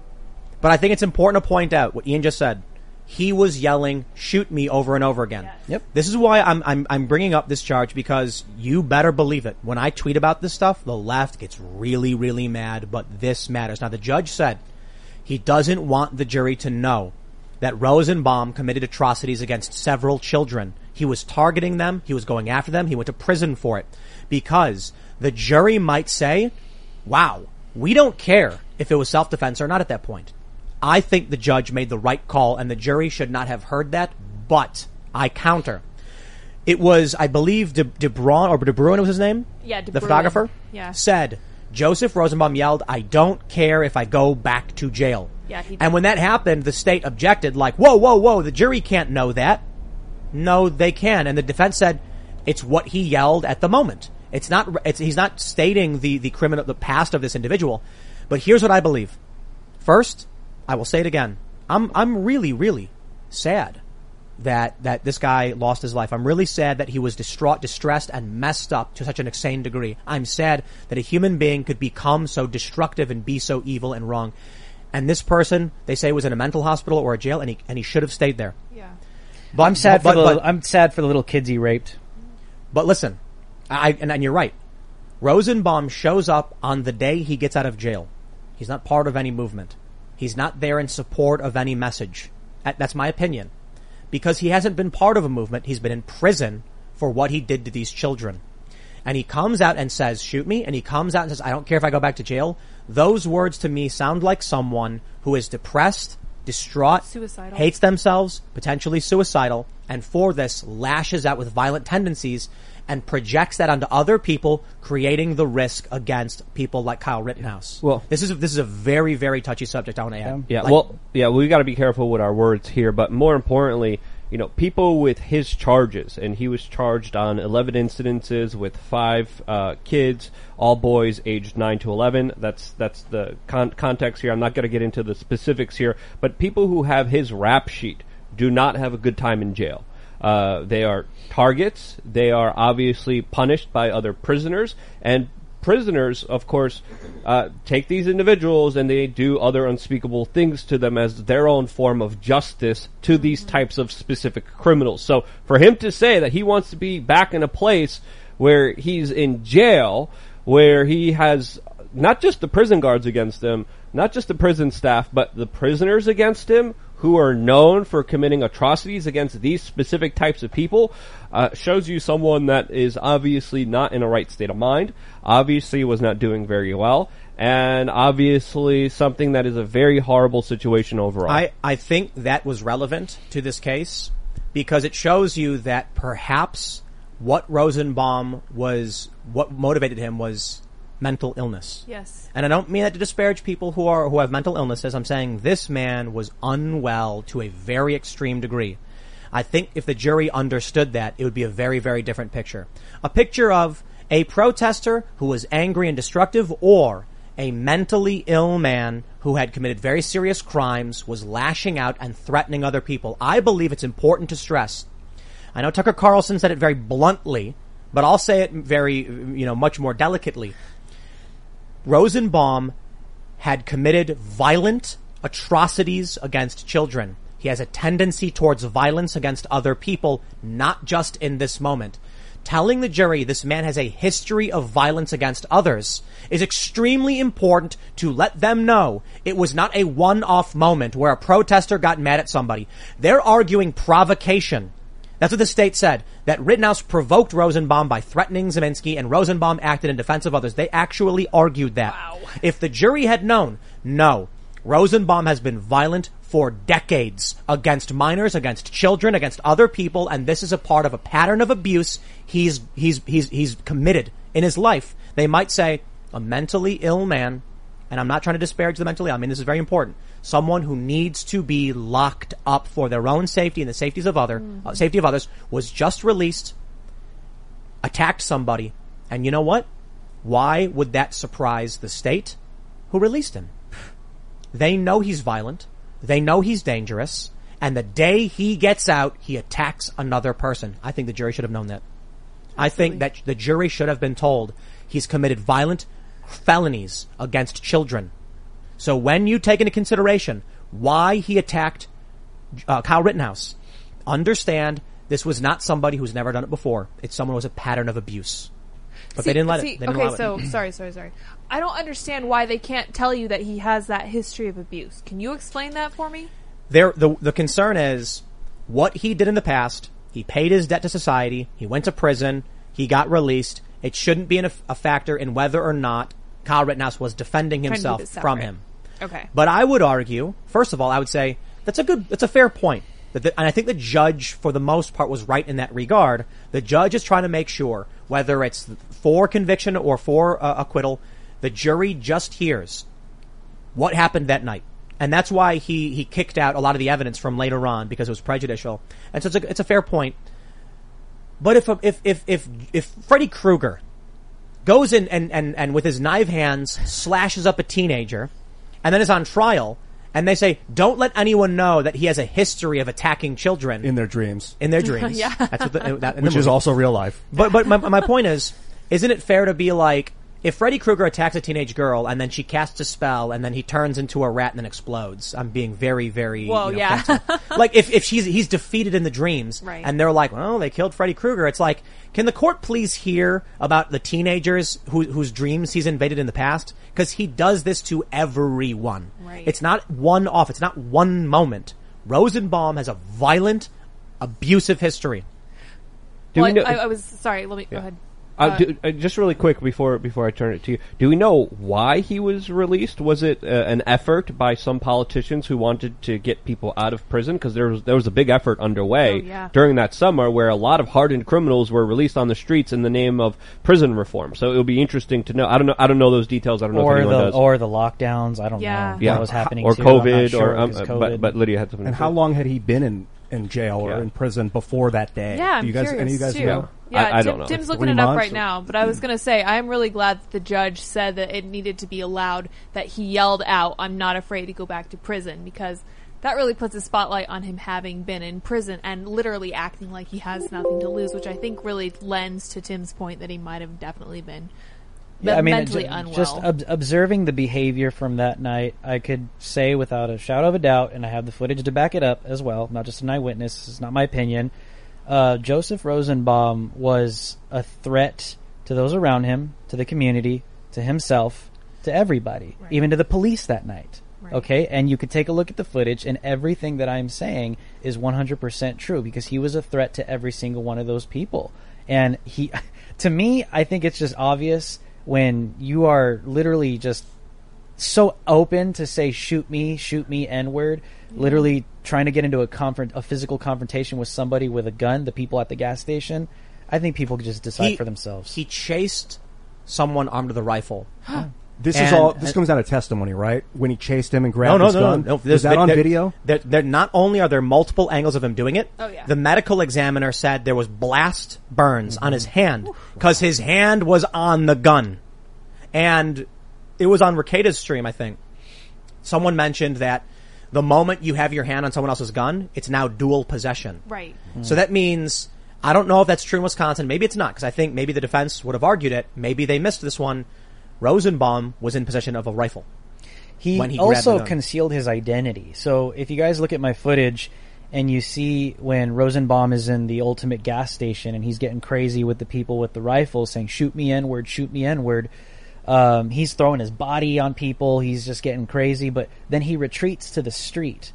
but I think it's important to point out what Ian just said. He was yelling, shoot me over and over again. Yep. This is why I'm, I'm, I'm bringing up this charge because you better believe it. When I tweet about this stuff, the left gets really, really mad, but this matters. Now the judge said he doesn't want the jury to know that Rosenbaum committed atrocities against several children. He was targeting them. He was going after them. He went to prison for it because the jury might say, wow, we don't care if it was self-defense or not at that point. I think the judge made the right call and the jury should not have heard that, but I counter. It was, I believe, De, De or De Bruin was his name? Yeah, De The photographer? Yeah. Said, Joseph Rosenbaum yelled, I don't care if I go back to jail. Yeah, he did. And when that happened, the state objected like, whoa, whoa, whoa, the jury can't know that. No, they can. And the defense said, it's what he yelled at the moment. It's not, it's, he's not stating the, the criminal, the past of this individual. But here's what I believe. First, I will say it again. I'm, I'm really, really sad that, that this guy lost his life. I'm really sad that he was distraught, distressed, and messed up to such an insane degree. I'm sad that a human being could become so destructive and be so evil and wrong. And this person, they say was in a mental hospital or a jail and he, and he should have stayed there. Yeah. But, I'm sad but, for the but- I'm sad for the little kids he raped. but listen, I, and, and you're right. Rosenbaum shows up on the day he gets out of jail. He's not part of any movement. He's not there in support of any message. That's my opinion. Because he hasn't been part of a movement. He's been in prison for what he did to these children. And he comes out and says, shoot me. And he comes out and says, I don't care if I go back to jail. Those words to me sound like someone who is depressed, distraught, Suicidal. hates themselves, potentially suicidal, and for this lashes out with violent tendencies and projects that onto other people, creating the risk against people like Kyle Rittenhouse. Well- this is a, this is a very very touchy subject. I want to add. Yeah, Like, well, yeah, we got to be careful with our words here, but more importantly, you know, people with his charges, and he was charged on 11 incidences with five uh, kids, all boys aged 9 to 11. That's that's the con- context here. I'm not going to get into the specifics here, but people who have his rap sheet do not have a good time in jail. Uh, they are targets. They are obviously punished by other prisoners, and prisoners, of course, uh, take these individuals and they do other unspeakable things to them as their own form of justice to these types of specific criminals. So for him to say that he wants to be back in a place where he's in jail, where he has not just the prison guards against him, not just the prison staff, but the prisoners against him who are known for committing atrocities against these specific types of people uh, shows you someone that is obviously not in a right state of mind, obviously was not doing very well, and obviously something that is a very horrible situation overall. I, I think that was relevant to this case because it shows you that perhaps what Rosenbaum was, what motivated him was mental illness. Yes. And I don't mean that to disparage people who are, who have mental illnesses. I'm saying this man was unwell to a very extreme degree. I think if the jury understood that, it would be a very, very different picture. A picture of a protester who was angry and destructive or a mentally ill man who had committed very serious crimes, was lashing out and threatening other people. I believe it's important to stress. I know Tucker Carlson said it very bluntly, but I'll say it very, you know, much more delicately. Rosenbaum had committed violent atrocities against children. He has a tendency towards violence against other people, not just in this moment. Telling the jury this man has a history of violence against others is extremely important to let them know it was not a one-off moment where a protester got mad at somebody. They're arguing provocation. That's what the state said. That Rittenhouse provoked Rosenbaum by threatening Ziminski and Rosenbaum acted in defense of others. They actually argued that. If the jury had known, no, Rosenbaum has been violent for decades against minors, against children, against other people, and this is a part of a pattern of abuse he's, he's, he's, he's committed in his life. They might say, a mentally ill man, and I'm not trying to disparage the mentally ill, I mean, this is very important. Someone who needs to be locked up for their own safety and the safeties of other, uh, safety of others was just released, attacked somebody, and you know what? Why would that surprise the state who released him? They know he's violent. They know he's dangerous. And the day he gets out, he attacks another person. I think the jury should have known that. I think that the jury should have been told he's committed violent felonies against children. So when you take into consideration why he attacked uh, Kyle Rittenhouse, understand this was not somebody who's never done it before. It's someone who has a pattern of abuse. But See- they didn't let see, it. They didn't okay, so it. sorry, sorry, sorry. I don't understand why they can't tell you that he has that history of abuse. Can you explain that for me? There, the the concern is what he did in the past. He paid his debt to society. He went to prison. He got released. It shouldn't be an, a factor in whether or not Kyle Rittenhouse was defending Trying to keep himself from him. Okay. But I would argue, first of all, I would say that's a good, that's a fair point. That the, and I think the judge, for the most part, was right in that regard. The judge is trying to make sure, whether it's for conviction or for uh, acquittal, the jury just hears what happened that night. And that's why he, he kicked out a lot of the evidence from later on because it was prejudicial. And so it's a, it's a fair point. But if, if, if, if, if Freddy Krueger goes in and, and, and with his knife hands slashes up a teenager and then is on trial and they say, don't let anyone know that he has a history of attacking children in their dreams. in their dreams. Yeah. That's what the, that, in the Which is also real life. But but my, my point is, isn't it fair to be like, if Freddy Krueger attacks a teenage girl and then she casts a spell and then he turns into a rat and then explodes? I'm being very very Well, you know, yeah. like if if she's he's defeated in the dreams Right. and they're like, well, they killed Freddy Krueger. It's like, can the court please hear about the teenagers who, whose dreams he's invaded in the past? Because he does this to everyone. Right. It's not one off. It's not one moment. Rosenbaum has a violent, abusive history. Do well, we know? I, I was sorry. Let me go ahead. Uh, Uh, do, uh, just really quick before before I turn it to you, do we know why he was released? Was it uh, an effort by some politicians who wanted to get people out of prison? Because there was there was a big effort underway Oh, yeah. during that summer where a lot of hardened criminals were released on the streets in the name of prison reform. So it would be interesting to know. I don't know. I don't know those details. I don't know or if anyone the does. or the lockdowns. I don't Yeah. know yeah, what was happening. or too. COVID, sure, or um, 'cause COVID. but but Lydia had something. And to how long had he been in, in jail or Yeah. in prison before that day? Yeah, I'm Do you guys, curious any of you guys too. know? Yeah, I- I Tim, don't know. Tim's Like looking it up right or- now, but I was mm-hmm. going to say I'm really glad that the judge said that it needed to be allowed that he yelled out, "I'm not afraid to go back to prison," because that really puts a spotlight on him having been in prison and literally acting like he has nothing to lose, which I think really lends to Tim's point that he might have definitely been Yeah, I mean, mentally unwell. just ob- observing the behavior from that night, I could say without a shadow of a doubt, and I have the footage to back it up as well, not just an eyewitness. This is not my opinion. Uh, Joseph Rosenbaum was a threat to those around him, to the community, to himself, to everybody, even to the police that night. Okay, and you could take a look at the footage, and everything that I'm saying is 100% true because he was a threat to every single one of those people. And he, to me, I think it's just obvious when you are literally just so open to say shoot me, shoot me, n word, literally trying to get into a confront, a physical confrontation with somebody with a gun, the people at the gas station. I think people could just decide He- for themselves. He chased someone armed with a rifle. This is all. This and- uh, comes out of testimony, right? When he chased him and grabbed no, his no, gun. no, no. Was There's- that on there- video? There, there, not only are there multiple angles of him doing it, Oh, yeah. the medical examiner said there was blast burns on his hand because his hand was on the gun. And it was on Rekieta's stream, I think. Someone mentioned that the moment you have your hand on someone else's gun, it's now dual possession. right. So that means I don't know if that's true in Wisconsin. Maybe it's not because I think maybe the defense would have argued it. Maybe they missed this one. Rosenbaum was in possession of a rifle. He he also concealed his identity. So if you guys look at my footage and you see when Rosenbaum is in the ultimate gas station and he's getting crazy with the people with the rifles saying, shoot me N-word, shoot me N-word. Um, he's throwing his body on people. He's just getting crazy, but then he retreats to the street.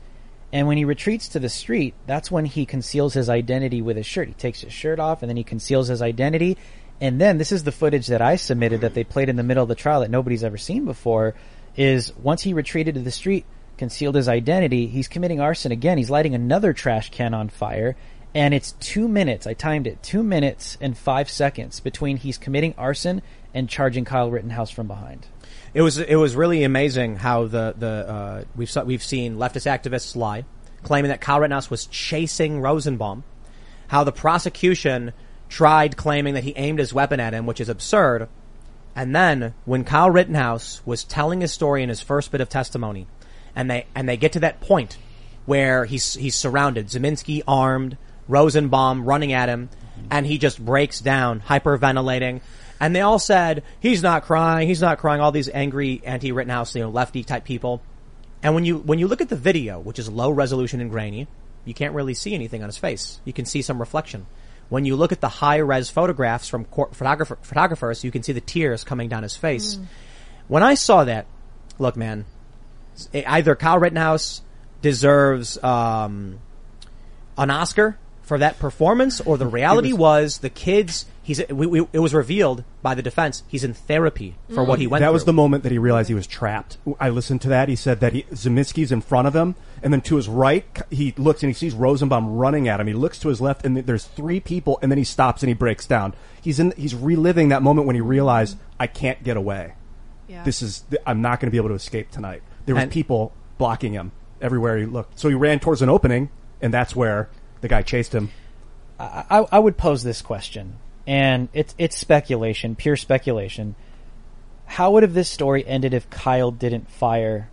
And when he retreats to the street, that's when he conceals his identity with his shirt. He takes his shirt off and then he conceals his identity. And then this is the footage that I submitted that they played in the middle of the trial that nobody's ever seen before is once he retreated to the street, concealed his identity, he's committing arson again. He's lighting another trash can on fire. And it's two minutes. I timed it. Two minutes and five seconds between he's committing arson and charging Kyle Rittenhouse from behind. It was it was really amazing how the the uh, we've saw, we've seen leftist activists lie, claiming that Kyle Rittenhouse was chasing Rosenbaum, how the prosecution tried claiming that he aimed his weapon at him, which is absurd, and then when Kyle Rittenhouse was telling his story in his first bit of testimony, and they and they get to that point where he's he's surrounded, Ziminski armed, Rosenbaum running at him, and he just breaks down, hyperventilating. And they all said, he's not crying, he's not crying, all these angry anti-Rittenhouse, you know, lefty type people. And when you, when you look at the video, which is low resolution and grainy, you can't really see anything on his face. You can see some reflection. When you look at the high res photographs from cor- photographer, photographers, you can see the tears coming down his face. When I saw that, look man, either Kyle Rittenhouse deserves, um, an Oscar for that performance or the reality was, the kids, he's, we, we, it was revealed by the defense, he's in therapy for what he mm. went that through. was the moment that he realized he was trapped. I listened to that. He said that he, Ziminski's in front of him, and then to his right, he looks and he sees Rosenbaum running at him. He looks to his left, and there's three people, and then he stops and he breaks down. He's in. He's reliving that moment when he realized, I can't get away. Yeah. This is. I'm not going to be able to escape tonight. There was And- people blocking him everywhere he looked. So he ran towards an opening, and that's where the guy chased him. I, I, I would pose this question, and it's it's speculation, pure speculation. How would have this story ended if Kyle didn't fire?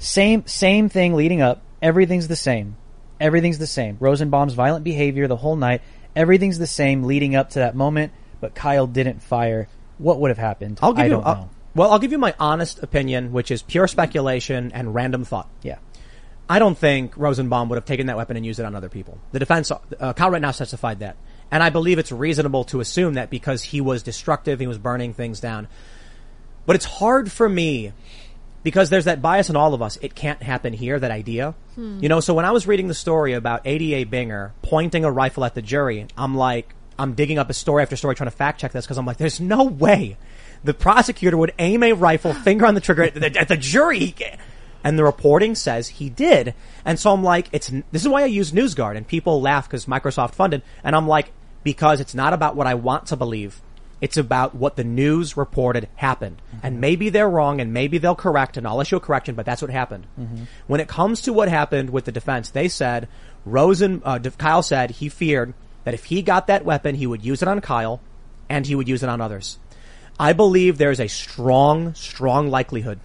Same same thing leading up. Everything's the same. Everything's the same. Rosenbaum's violent behavior the whole night. Everything's the same leading up to that moment. But Kyle didn't fire. What would have happened? I'll give I you, don't I'll- know. well, I'll give you my honest opinion, which is pure speculation and random thought. Yeah. I don't think Rosenbaum would have taken that weapon and used it on other people. The defense, uh, Kyle Rittenhouse testified that. And I believe it's reasonable to assume that because he was destructive, he was burning things down. But it's hard for me because there's that bias in all of us. It can't happen here, that idea. Hmm. You know, so when I was reading the story about ADA Binger pointing a rifle at the jury, I'm like, I'm digging up a story after story trying to fact check this because I'm like, there's no way the prosecutor would aim a rifle, finger on the trigger at the, at the jury. And the reporting says he did. And so I'm like, it's, this is why I use NewsGuard and people laugh because Microsoft funded. And I'm like, because it's not about what I want to believe. It's about what the news reported happened. And maybe they're wrong and maybe they'll correct and I'll issue a correction, but that's what happened. Mm-hmm. When it comes to what happened with the defense, they said Rosen, uh, Kyle said he feared that if he got that weapon, he would use it on Kyle and he would use it on others. I believe there's a strong, strong likelihood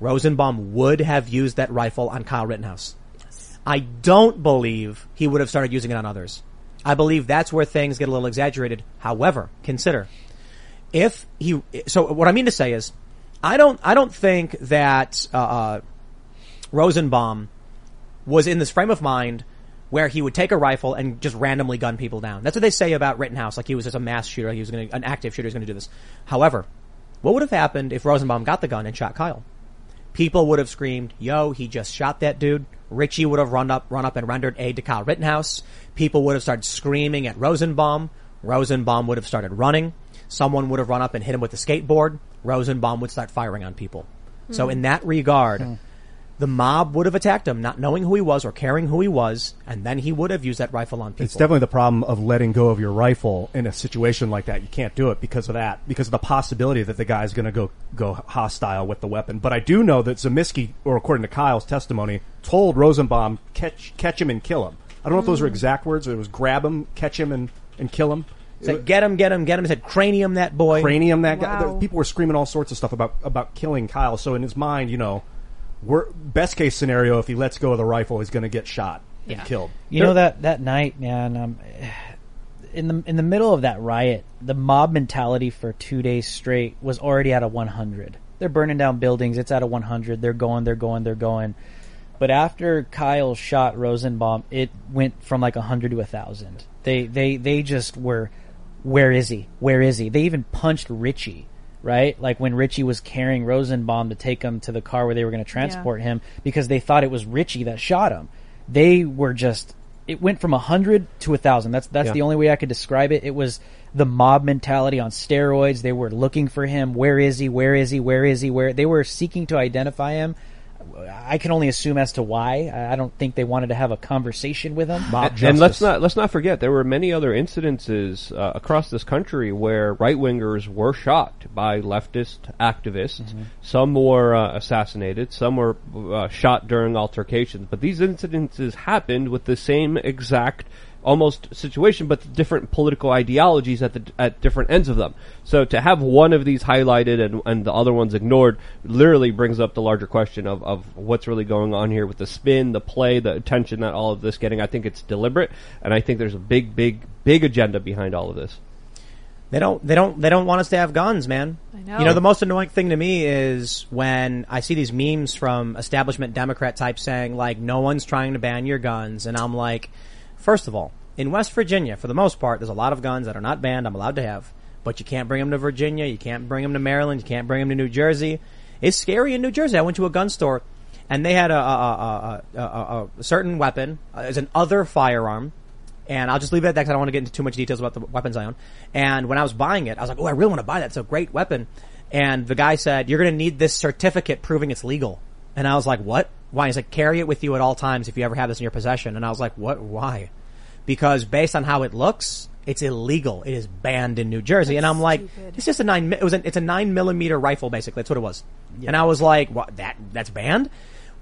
Rosenbaum would have used that rifle on Kyle Rittenhouse. I don't believe he would have started using it on others. I believe that's where things get a little exaggerated. However, consider if he. So what I mean to say is, I don't. I don't think that uh, uh, Rosenbaum was in this frame of mind where he would take a rifle and just randomly gun people down. That's what they say about Rittenhouse. Like he was just a mass shooter. He was going to an active shooter. He was going to do this. However, what would have happened if Rosenbaum got the gun and shot Kyle? People would have screamed, "Yo, he just shot that dude." Richie would have run up, run up and rendered aid to Kyle Rittenhouse. People would have started screaming at Rosenbaum. Rosenbaum would have started running. Someone would have run up and hit him with a skateboard. Rosenbaum would start firing on people. So Hmm. in that regard, Hmm. The mob would have attacked him, not knowing who he was or caring who he was, and then he would have used that rifle on people. It's definitely the problem of letting go of your rifle in a situation like that. You can't do it because of that, because of the possibility that the guy's going to go go hostile with the weapon. But I do know that Ziminski, or according to Kyle's testimony, told Rosenbaum catch catch him and kill him. I don't know if those were Mm. exact words. Or it was grab him, catch him, and and kill him. He said, get him, get him, get him. He said, cranium that boy. Cranium that guy. People were screaming all sorts of stuff about about killing Kyle. So in his mind, you know, wor best case scenario, if he lets go of the rifle, he's going to get shot and killed. You know that that night, man. Um, in the in the middle of that riot, the mob mentality for two days straight was already at a 100. they're burning down buildings. It's at a 100. They're going, they're going, they're going. But after Kyle shot Rosenbaum, it went from like 100 to 1,000. They, they, they just were, where is he? Where is he? They even punched Richie, right? Like when Richie was carrying Rosenbaum to take him to the car where they were going to transport him because they thought it was Richie that shot him. They were just, it went from 100 to 1,000. That's, that's Yeah. the only way I could describe it. It was the mob mentality on steroids. They were looking for him. Where is he? Where is he? Where is he? Where they were seeking to identify him. I can only assume as to why. I I don't think they wanted to have a conversation with him. and, and let's not let's not forget there were many other incidences uh, across this country where right wingers were shot by leftist activists. Mm-hmm. Some were uh, assassinated. Some were uh, shot during altercations. But these incidences happened with the same exact almost situation, but different political ideologies at the at different ends of them. So to have one of these highlighted and and the other ones ignored literally brings up the larger question of of what's really going on here with the spin, the play, the attention that all of this getting. I think it's deliberate, and I think there's a big, big, big agenda behind all of this. They don't. They don't. They don't want us to have guns, man. I know. You know, the most annoying thing to me is when I see these memes from establishment Democrat types saying like, "No one's trying to ban your guns," and I'm like, first of all, in West Virginia, for the most part, there's a lot of guns that are not banned. I'm allowed to have, but you can't bring them to Virginia. You can't bring them to Maryland. You can't bring them to New Jersey. It's scary in New Jersey. I went to a gun store, and they had a a, a, a, certain weapon uh, as an other firearm and I'll just leave it at that because I don't want to get into too much details about the weapons I own. And when I was buying it, I was like, oh, I really want to buy that. It's a great weapon. And the guy said, you're going to need this certificate proving it's legal. And I was like, what? Why? He's like, carry it with you at all times if you ever have this in your possession. And I was like, what? Why? Because based on how it looks, it's illegal. It is banned in New Jersey. and I'm like, it's just a nine, mi- it was a, it's a nine millimeter rifle basically. That's what it was. And I was like, what? That, that's banned?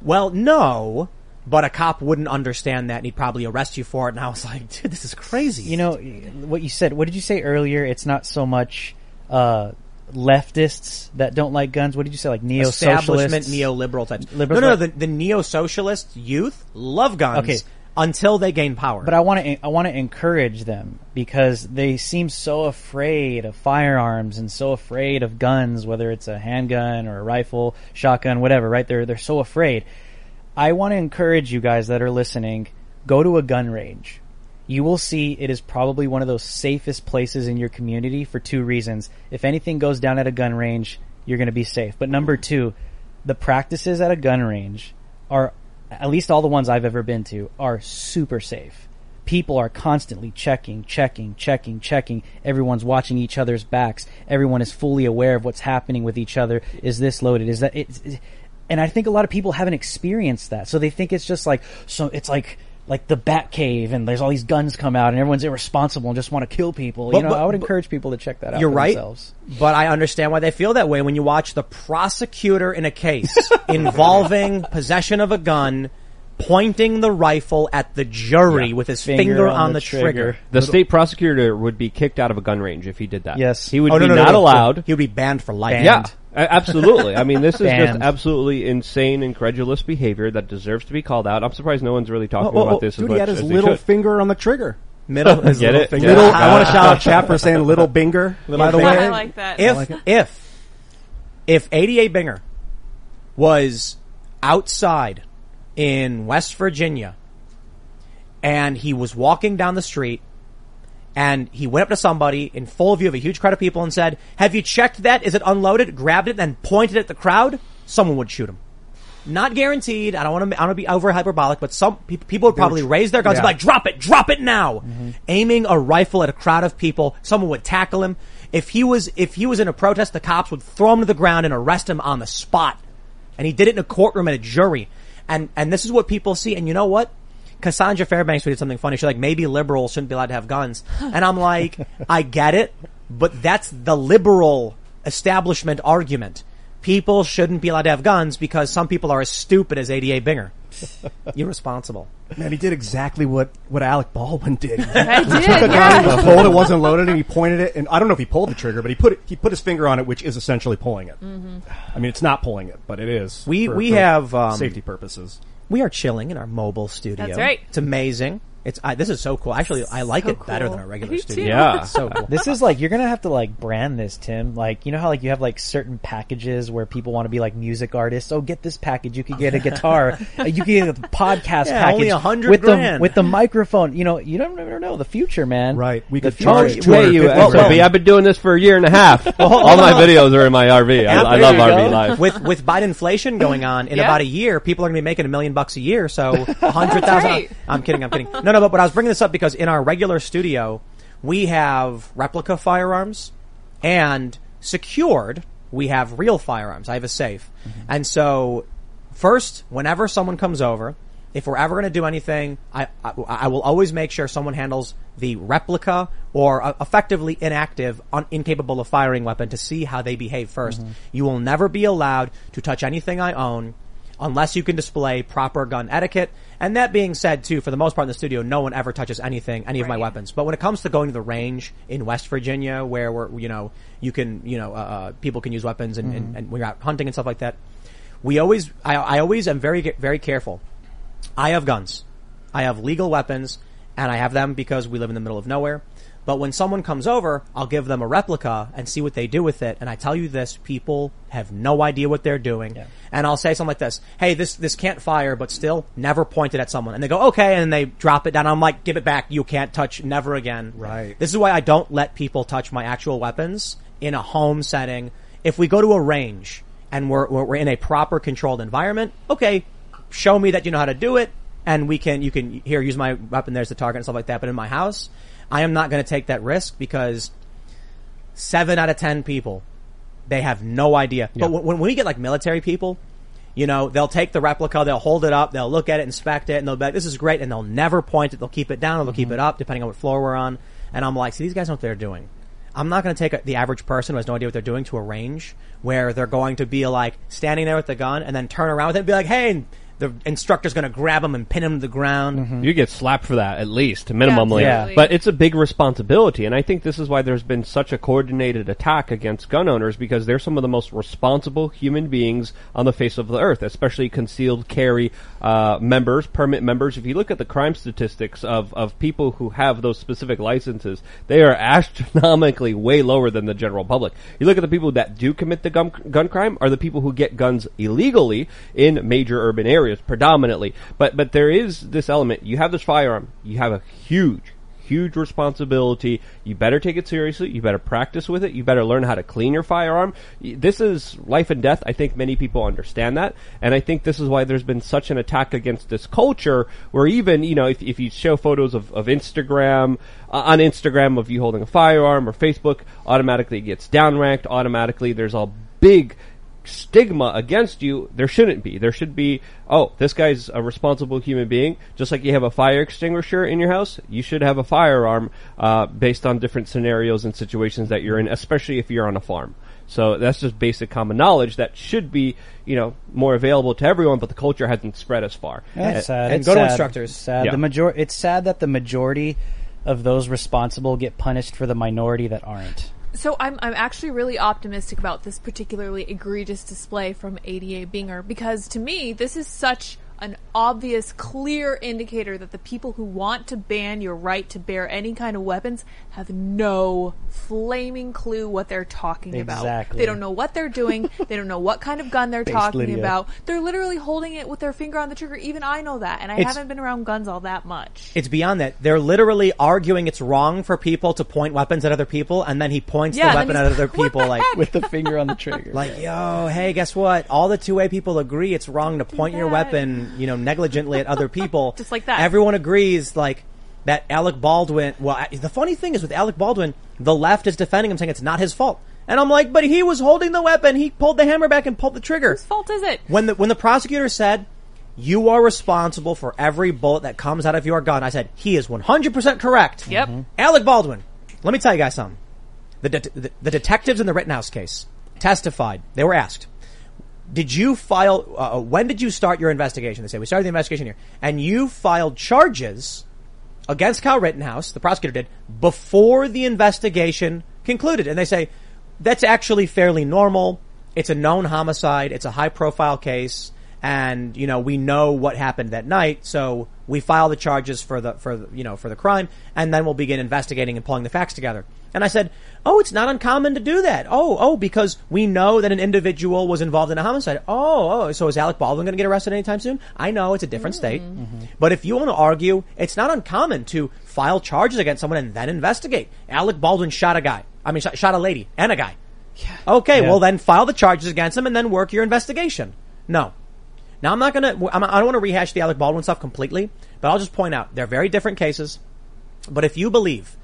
Well, no, but a cop wouldn't understand that and he'd probably arrest you for it. And I was like, dude, this is crazy. You know what you said. What did you say earlier? It's not so much uh, leftists that don't like guns. What did you say? Like neo establishment neoliberal types. Liberals, no, no, the, the neo-socialist youth love guns Okay. until they gain power. But I want to I want to encourage them because they seem so afraid of firearms and so afraid of guns, whether it's a handgun or a rifle, shotgun, whatever. Right? They're they're so afraid. I want to encourage you guys that are listening. Go to a gun range. You will see it is probably one of those safest places in your community for two reasons. If anything goes down at a gun range, you're going to be safe. But number two, the practices at a gun range are, at least all the ones I've ever been to, are super safe. People are constantly checking, checking, checking, checking. Everyone's watching each other's backs. Everyone is fully aware of what's happening with each other. Is this loaded? Is that it? And I think a lot of people haven't experienced that, so they think it's just like so. It's like like the Bat Cave, and there's all these guns come out, and everyone's irresponsible and just want to kill people. But- you know, but- I would but- encourage people to check that out. You're for right, Themselves. but I understand why they feel that way when you watch the prosecutor in a case involving possession of a gun pointing the rifle at the jury with his finger, on, the, trigger. The state prosecutor would be kicked out of a gun range if he did that. Yes. he would Oh, be no, no, no, not no. allowed. He would be banned for life. Yeah, a- absolutely. I mean, this is just Banned. absolutely insane, incredulous behavior that deserves to be called out. I'm surprised no one's really oh, talking Oh, oh, about oh, this. as dude, he much had his as they little should. finger on the trigger. Middle, his Get little it? finger. Little, I want to shout out Chap for saying little Binger. by the way, I like that. If like it. if if ADA Binger was outside in West Virginia and he was walking down the street and he went up to somebody in full view of a huge crowd of people and said, "Have you checked that? Is it unloaded?" Grabbed it and pointed at the crowd. Someone would shoot him. Not guaranteed. I don't want to. I don't want to be over hyperbolic, but some pe- people would probably tr- raise their guns and be like, "Drop it! Drop it now!" Mm-hmm. Aiming a rifle at a crowd of people, someone would tackle him. If he was if he was in a protest, the cops would throw him to the ground and arrest him on the spot. And he did it in a courtroom at a jury. And and this is what people see. And you know what? Cassandra Fairbanks tweeted something funny. She's like, maybe liberals shouldn't be allowed to have guns. And I'm like, I get it, but that's the liberal establishment argument. People shouldn't be allowed to have guns because some people are as stupid as ADA Binger. Irresponsible. man, he did exactly what, what Alec Baldwin did. I He did, took a gun, yeah. he pulled it, wasn't loaded, and he pointed it. And I don't know if he pulled the trigger, but he put it, he put his finger on it, which is essentially pulling it. Mm-hmm. I mean, it's not pulling it, but it is. We for- we for have um, safety purposes. We are chilling in our mobile studio. That's right. It's amazing. It's I, this is so cool. Actually, I like it better than a regular Me studio. too. Yeah. It's so cool. This is like you're gonna have to like brand this, Tim. Like you know how like you have like certain packages where people want to be like music artists. Oh, get this package. You could get a guitar. Uh, you can get a podcast Yeah, package. only a hundred with grand. the with the microphone. You know, you don't never know the future, man. Right. We The could charge Hey, two hundred you, fifty. well, I've been doing this for a year and a half. All my videos are in my RV. I, I love RV life. with with Biden inflation going on in Yeah. about a year, people are going to be making a million bucks a year. So a hundred thousand. right. I'm kidding. I'm kidding. No, no. But, but I was bringing this up because in our regular studio, we have replica firearms, and secured, we have real firearms. I have a safe, and so first, whenever someone comes over, if we're ever going to do anything, I, I I will always make sure someone handles the replica or uh, effectively inactive, un- incapable of firing weapon to see how they behave 1st You will never be allowed to touch anything I own unless you can display proper gun etiquette. And that being said, too, for the most part in the studio, no one ever touches anything, any of my weapons. But when it comes to going to the range in West Virginia, where we're, you know, you can, you know, uh, uh, people can use weapons and, and, and when you're out hunting and stuff like that, we always, I, I always am very, very careful. I have guns. I have legal weapons and I have them because we live in the middle of nowhere. But when someone comes over, I'll give them a replica and see what they do with it. And I tell you this, people have no idea what they're doing. And I'll say something like this, hey, this, this can't fire, but still never point it at someone. And they go, okay. And they drop it down. I'm like, give it back. You can't touch, never again. Right. This is why I don't let people touch my actual weapons in a home setting. If we go to a range and we're, we're we're in a proper controlled environment, okay, show me that you know how to do it and we can, you can, here, use my weapon, there's the target and stuff like that. But in my house, I am not going to take that risk because seven out of ten people, they have no idea. But when, when we get like military people, you know, they'll take the replica, they'll hold it up, they'll look at it, inspect it, and they'll be like, this is great, and they'll never point it, they'll keep it down, or they'll keep mm-hmm. it up, depending on what floor we're on. And I'm like, see, these guys know what they're doing. I'm not going to take a, the average person who has no idea what they're doing to a range where they're going to be like standing there with the gun and then turn around with it and be like, hey, the instructor's going to grab him and pin him to the ground. You get slapped for that at least, minimally. Yeah. But it's a big responsibility, and I think this is why there's been such a coordinated attack against gun owners because they're some of the most responsible human beings on the face of the earth, especially concealed carry uh, members, permit members. If you look at the crime statistics of of people who have those specific licenses, they are astronomically way lower than the general public. You look at the people that do commit the gun gun crime are the people who get guns illegally in major urban areas predominantly. But but there is this element. You have this firearm. You have a huge huge responsibility. You better take it seriously. You better practice with it. You better learn how to clean your firearm. This is life and death. I think many people understand that. And I think this is why there's been such an attack against this culture where even, you know, if, if you show photos of, of Instagram, uh, on Instagram of you holding a firearm or Facebook, automatically it gets downranked. Automatically there's a big stigma against you, there shouldn't be. There should be, oh, this guy's a responsible human being. Just like you have a fire extinguisher in your house, you should have a firearm uh, based on different scenarios and situations that you're in, especially if you're on a farm. So that's just basic common knowledge that should be, you know, more available to everyone, but the culture hasn't spread as far. Yeah, it's sad. and It's go to instructors. Sad. Yeah. The major- It's sad that the majority of those responsible get punished for the minority that aren't. So I'm I'm actually really optimistic about this particularly egregious display from ADA Binger because to me this is such an obvious, clear indicator that the people who want to ban your right to bear any kind of weapons have no flaming clue what they're talking about. They don't know what they're doing. they don't know what kind of gun they're Based talking Lydia. about. They're literally holding it with their finger on the trigger. Even I know that, and I It's- haven't been around guns all that much. It's beyond that. They're literally arguing it's wrong for people to point weapons at other people, and then he points Yeah, the weapon at other people, the like With the finger on the trigger. like, yo, hey, guess what? All the two way people agree it's wrong to point your that. Weapon, you know, negligently at other people. Just like that. Everyone agrees, like, that Alec Baldwin, well, the funny thing is with Alec Baldwin, the left is defending him saying it's not his fault. And I'm like, but he was holding the weapon. He pulled the hammer back and pulled the trigger. Whose fault is it? When the, when the prosecutor said, you are responsible for every bullet that comes out of your gun, I said, he is 100% correct. Yep. Mm-hmm. Alec Baldwin. Let me tell you guys something. The, det- the, the detectives in the Rittenhouse case testified. They were asked, did you file, uh, when did you start your investigation? They say, we started the investigation here. And you filed charges against Kyle Rittenhouse, the prosecutor did, before the investigation concluded. And they say, that's actually fairly normal. It's a known homicide. It's a high profile case. and you know we know what happened that night, so we file the charges for the for the, you know for the crime, and then we'll begin investigating and pulling the facts together. And I said, oh, it's not uncommon to do that. Oh, oh, because we know that an individual was involved in a homicide. Oh, oh, so is Alec Baldwin going to get arrested anytime soon? I know it's a different mm. state, mm-hmm. but if you want to argue, it's not uncommon to file charges against someone and then investigate. Alec Baldwin shot a guy. I mean, shot, shot a lady and a guy. Yeah. Okay, Yeah. well then file the charges against him and then work your investigation. No. Now I'm not gonna, I'm, I don't want to rehash the Alec Baldwin stuff completely, but I'll just point out they're very different cases. But if you believe,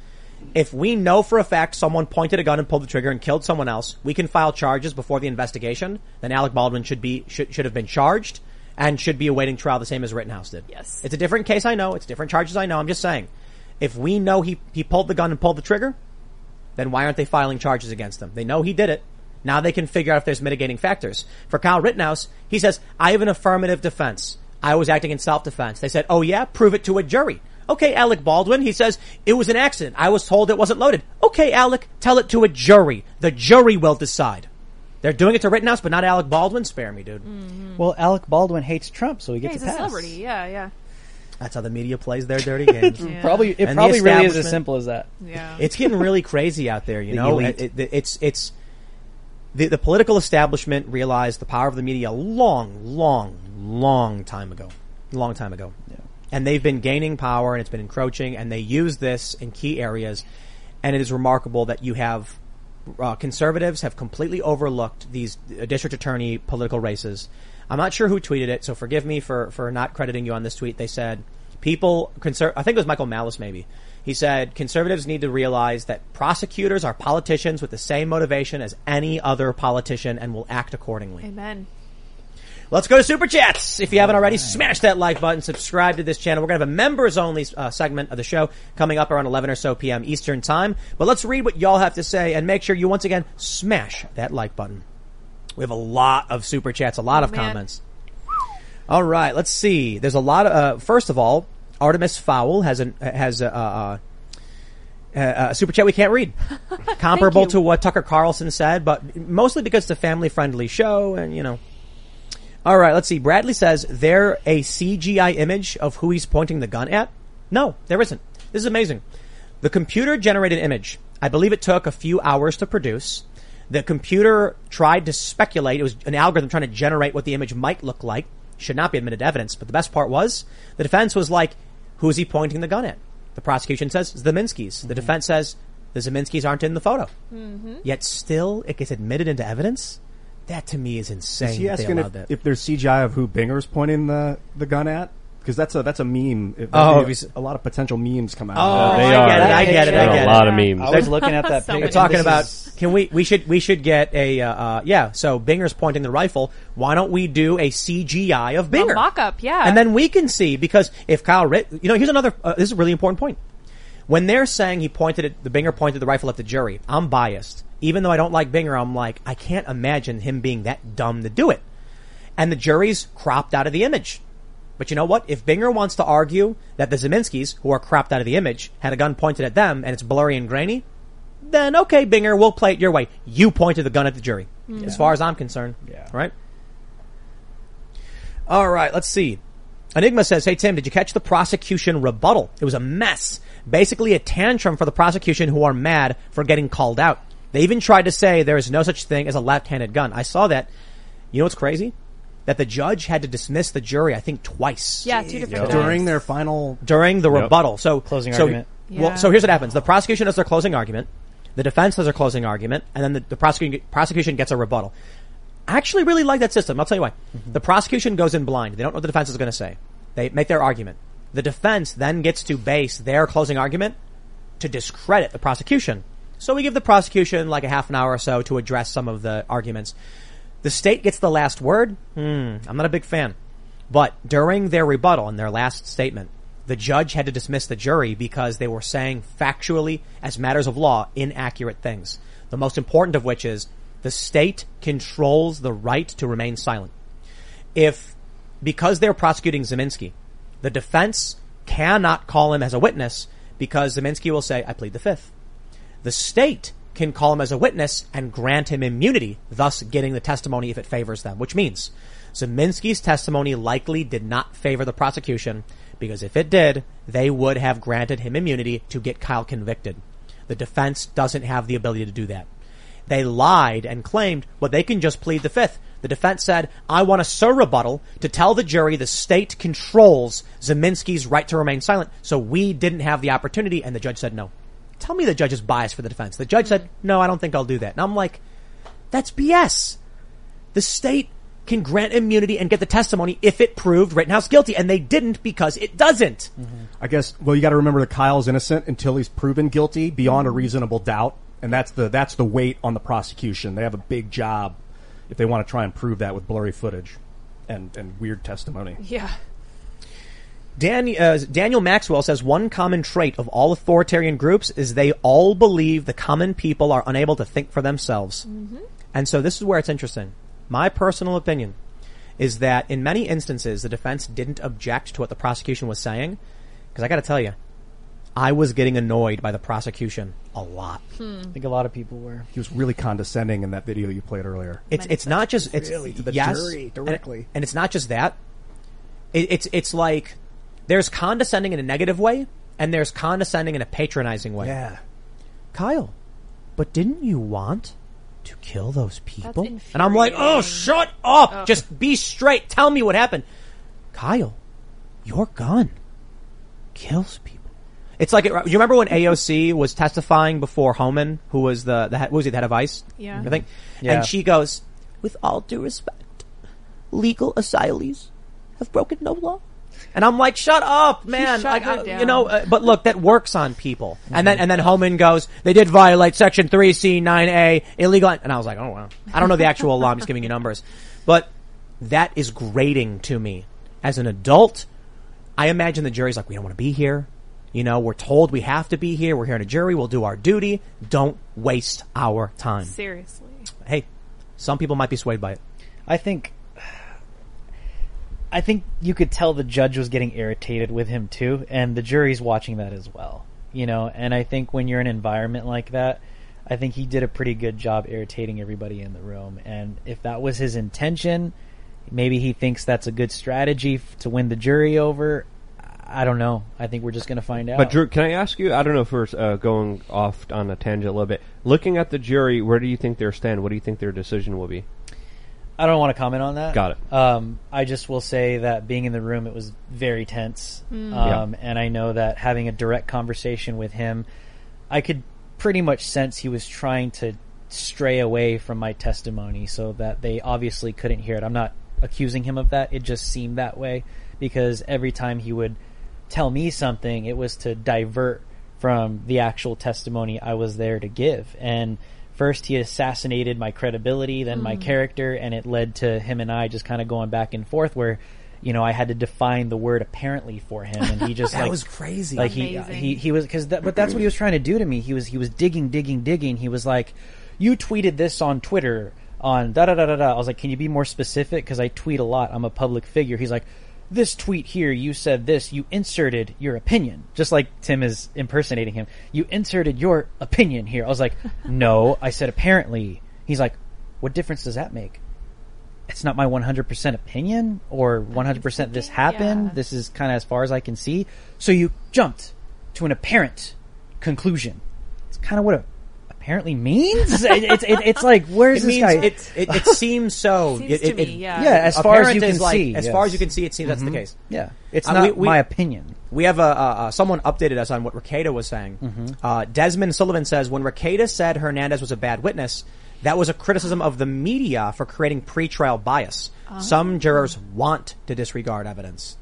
if we know for a fact someone pointed a gun and pulled the trigger and killed someone else, we can file charges before the investigation, then Alec Baldwin should be, should, should have been charged and should be awaiting trial the same as Rittenhouse did. Yes. It's a different case, I know. It's different charges, I know. I'm just saying. If we know he, he pulled the gun and pulled the trigger, then why aren't they filing charges against him? They know he did it. Now they can figure out if there's mitigating factors. For Kyle Rittenhouse, he says, I have an affirmative defense. I was acting in self-defense. They said, oh yeah, prove it to a jury. Okay, Alec Baldwin, he says, it was an accident. I was told it wasn't loaded. Okay, Alec, tell it to a jury. The jury will decide. They're doing it to Rittenhouse, but not Alec Baldwin. Spare me, dude. Mm-hmm. Well, Alec Baldwin hates Trump, so he Yeah, gets he's a a pass. celebrity. Yeah, yeah. That's how the media plays their dirty games. Yeah. Probably, it And probably really is as simple as that. Yeah. It's getting really crazy out there, you The know. It- it- it's it's the the political establishment realized the power of the media a long, long, long time ago, long time ago, and they've been gaining power and it's been encroaching, and they use this in key areas, and it is remarkable that you have uh, conservatives have completely overlooked these uh, district attorney political races. I'm not sure who tweeted it, so forgive me for, for not crediting you on this tweet. They said people, conser- I think it was Michael Malice maybe. He said conservatives need to realize that prosecutors are politicians with the same motivation as any other politician and will act accordingly. Amen. Let's go to Super Chats. If you haven't already, smash that like button, subscribe to this channel. We're going to have a members only uh, segment of the show coming up around 11 or so p.m. Eastern time. But let's read what y'all have to say and make sure you once again smash that like button. We have a lot of Super Chats, a lot Oh, of man. comments. All right, let's see. There's a lot of, uh, first of all, Artemis Fowl has an, has a, uh, uh, a super chat we can't read. Comparable to what Tucker Carlson said, but mostly because it's a family friendly show and, you know. All right, let's see. Bradley says there a CGI image of who he's pointing the gun at? No, there isn't. This is amazing. The computer generated image. I believe it took a few hours to produce. The computer tried to speculate. It was an algorithm trying to generate what the image might look like. Should not be admitted evidence. But the best part was the defense was like, who is he pointing the gun at? The prosecution says the Ziminski's. The defense says the Ziminski's aren't in the photo. Mm-hmm. Yet still it gets admitted into evidence? That to me is insane. Is he that they asking allowed if, that. if there's CGI of who Binger's pointing the, the gun at? Because that's a that's a meme. It- Oh, be a, a lot of potential memes come out. Oh, of I that. get it. I get it. I There are get a it. lot of memes. I was looking at that So picture. We're talking about is- can we we should we should get a uh, uh yeah so Binger's pointing the rifle why don't we do a CGI of Binger A mock-up, yeah. and then we can see because if Kyle Ritt you know here's another uh, this is a really important point when they're saying he pointed it the Binger pointed the rifle at the jury I'm biased even though I don't like Binger I'm like I can't imagine him being that dumb to do it and the jury's cropped out of the image but you know what? If Binger wants to argue that the Ziminskis, who are cropped out of the image, had a gun pointed at them and it's blurry and grainy, then okay, Binger, we'll play it your way. You pointed the gun at the jury. Mm. As far as I'm concerned. Yeah. Right? All right, let's see. Enigma says, Hey Tim, did you catch the prosecution rebuttal? It was a mess. Basically a tantrum for the prosecution who are mad for getting called out. They even tried to say there is no such thing as a left-handed gun. I saw that. You know what's crazy? That the judge had to dismiss the jury, I think, twice Yeah, two different times. during their final. during the Yep. rebuttal. So Closing so, argument. Well, Yeah. so here's what happens: the prosecution does their closing argument, the defense does their closing argument, and then the, the prosecution prosecution gets a rebuttal. I actually really like that system. I'll tell you why. Mm-hmm. The prosecution goes in blind; they don't know what the defense is going to say. They make their argument. The defense then gets to base their closing argument to discredit the prosecution. So we give the prosecution like a half an hour or so to address some of the arguments. The state gets the last word. Hmm, I'm not a big fan. But during their rebuttal and their last statement, the judge had to dismiss the jury because they were saying factually, as matters of law, inaccurate things. The most important of which is the state controls the right to remain silent. If, because they're prosecuting Ziminski, the defense cannot call him as a witness because Ziminski will say, I plead the fifth. The state can call him as a witness and grant him immunity, thus getting the testimony if it favors them, which means Ziminski's testimony likely did not favor the prosecution because if it did, they would have granted him immunity to get Kyle convicted. The defense doesn't have the ability to do that. They lied and claimed, well, they can just plead the fifth. The defense said, I want a sur rebuttal to tell the jury the state controls Ziminski's right to remain silent. So we didn't have the opportunity. And the judge said no. Tell me the judge is biased for the defense. The judge said, no, I don't think I'll do that. And I'm like, that's BS. The state can grant immunity and get the testimony if it proved Rittenhouse guilty. And they didn't because it doesn't. Mm-hmm. I guess. Well, you got to remember that Kyle's innocent until he's proven guilty beyond a mm-hmm. reasonable doubt, and that's the that's the weight on the prosecution. They have a big job if they want to try and prove that with blurry footage and and weird testimony. Yeah. Dan, uh, Daniel Maxwell says one common trait of all authoritarian groups is they all believe the common people are unable to think for themselves. And so this is where it's interesting. My personal opinion is that in many instances the defense didn't object to what the prosecution was saying because I got to tell you, I was getting annoyed by the prosecution a lot. I think a lot of people were. He was really condescending in that video you played earlier. It's it's not just it's Really, to the yes, jury, and- directly. and, it's not just that. It, it's it's like there's condescending in a negative way, and there's condescending in a patronizing way. Yeah, Kyle, but didn't you want to kill those people? And I'm like, oh, shut up! Ugh. Just be straight. Tell me what happened. Kyle, your gun kills people. It's like, it, you remember when AOC was testifying before Homan, who was the, the head, what was he, the head of ICE? Yeah. I think. Yeah. And she goes, with all due respect, legal asylees have broken no law. And I'm like, shut up, man. shut Like, her I- down. you know, uh, but look, that works on people. And then, and then Homan goes, they did violate section 3C, 9A, illegal. And I was like, oh wow. I don't know the actual law. I'm just giving you numbers. But that is grating to me. As an adult, I imagine the jury's like, we don't want to be here. You know, we're told we have to be here. We're here in a jury. We'll do our duty. Don't waste our time. Seriously. Hey, some people might be swayed by it. I think I think you could tell the judge was getting irritated with him too, and the jury's watching that as well. You know, and I think when you're in an environment like that, I think he did a pretty good job irritating everybody in the room. And if that was his intention, maybe he thinks that's a good strategy f- to win the jury over. I don't know. I think we're just going to find out. But Drew, can I ask you? I don't know if we're uh, going off on a tangent a little bit. Looking at the jury, where do you think they're stand? What do you think their decision will be? I don't want to comment on that. Got it. Um, I just will say that being in the room, it was very tense. Mm. Um, And I know that having a direct conversation with him, I could pretty much sense he was trying to stray away from my testimony so that they obviously couldn't hear it. I'm not accusing him of that. It just seemed that way because every time he would tell me something, it was to divert from the actual testimony I was there to give. And first he assassinated my credibility, then my Mm. character, and it led to him and I just kind of going back and forth where, you know, I had to define the word apparently for him and he just That like, was crazy. Like he, Amazing. he, he was, cause that, but that's what he was trying to do to me. He was, he was digging, digging, digging. He was like, you tweeted this on Twitter on da da da da da. I was like, can you be more specific? Cause I tweet a lot. I'm a public figure. He's like, this tweet here, you said this, you inserted your opinion. Just like Tim is impersonating him. You inserted your opinion here. I was like, no, I said apparently. He's like, what difference does that make? It's not my 100% opinion or 100% this happened. yeah. This is kind of as far as I can see. So you jumped to an apparent conclusion. It's kind of what a apparently means. It- it's it, it's like where's it this means guy? it, it, it seems so. Seems it, to it, me, yeah. yeah, as far as you can like- see, as far as you can see, it seems that's the Mhm. case. Yeah, it's Uh, not we- we- my opinion. We have a, uh, uh, someone updated us on what Rekieta was saying. Mm-hmm. Uh, Desmond Sullivan says when Rekieta said Hernandez was a bad witness, that was a criticism of the media for creating pretrial bias. Oh. Some jurors want to disregard evidence.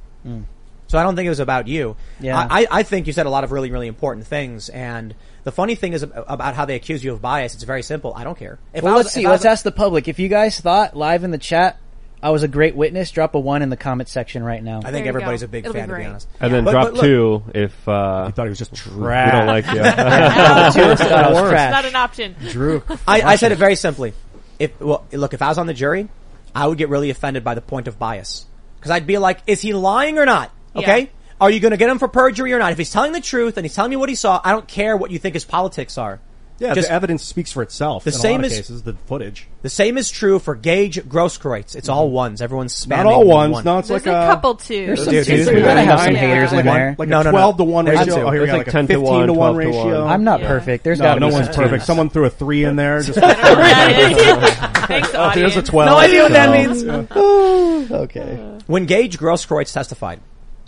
So I don't think it was about you. Yeah. I, I- I think you said a lot of really, really important things. And the funny thing is about how they accuse you of bias. It's very simple. I don't care. If well, I was- let's see. if Let's was- ask the public. If you guys thought live in the chat I was a great witness, drop a one in the comment section right now. I think everybody's a big fan, to be honest. And then But- drop but look- two if uh, you thought he was just We don't like you. Two, It's trash. not an option. Drew. I, I said it very simply. If well, look, if I was on the jury, I would get really offended by the point of bias because I'd be like, "Is he lying or not? Okay, Yeah. are you going to get him for perjury or not? If he's telling the truth and he's telling me what he saw, I don't care what you think his politics are. Yeah, Just- the evidence speaks for itself. The in a same lot of is- cases, the footage. The same is true for Gage Grosskreutz. It's all mm-hmm. ones. Everyone's spamming. Not all ones. One. No, it's There's like a a couple too. There's some Dude, twos. dude, We gotta have some yeah. haters in like, there. like No, a no, no. twelve to one There's ratio. two. Oh, here There's we like like 10 a to fifteen 1, to one 12 to ratio. 1. I'm not Yeah. perfect. There's no, no be one's some perfect. Someone threw a three in there. Just Thanks, oh, there's a audience. twelve. No idea what that means. Okay. When Gage Grosskreutz testified,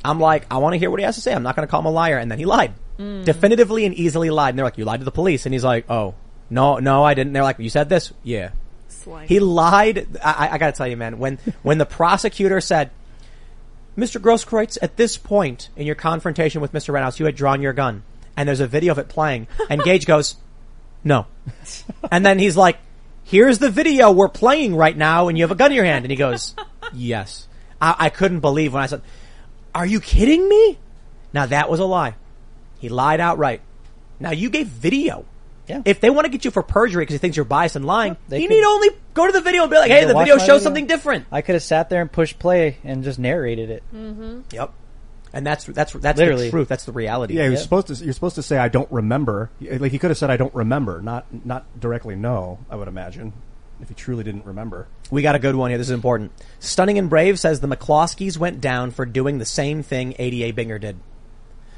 I'm like, I want to hear what he has to say. I'm not going to call him a liar. And then he lied. Mm. Definitively and easily lied. And they're like, you lied to the police. And he's like, oh, no, no, I didn't. They're like, you said this? Yeah. He lied. I, I got to tell you, man, when, when the prosecutor said, Mr. Grosskreutz, at this point in your confrontation with Mr. Reynolds, you had drawn your gun. And there's a video of it playing. And Gage goes, no. And then he's like, here's the video we're playing right now and you have a gun in your hand. And he goes, yes. I, I couldn't believe when I said, are you kidding me? Now that was a lie. He lied outright. Now you gave video. Yeah. If they want to get you for perjury because he thinks you're biased and lying, they you could- need only go to the video and be like, hey, the video shows video. something different. I could have sat there and pushed play and just narrated it. Mm-hmm. Yep. And that's that's that's Literally. the truth. That's the reality. Yeah, he was Yep. supposed to. You're supposed to say, "I don't remember." Like he could have said, "I don't remember," not not directly. No, I would imagine if he truly didn't remember. We got a good one here. This is important. Stunning and Brave says the McCloskeys went down for doing the same thing ADA Binger did.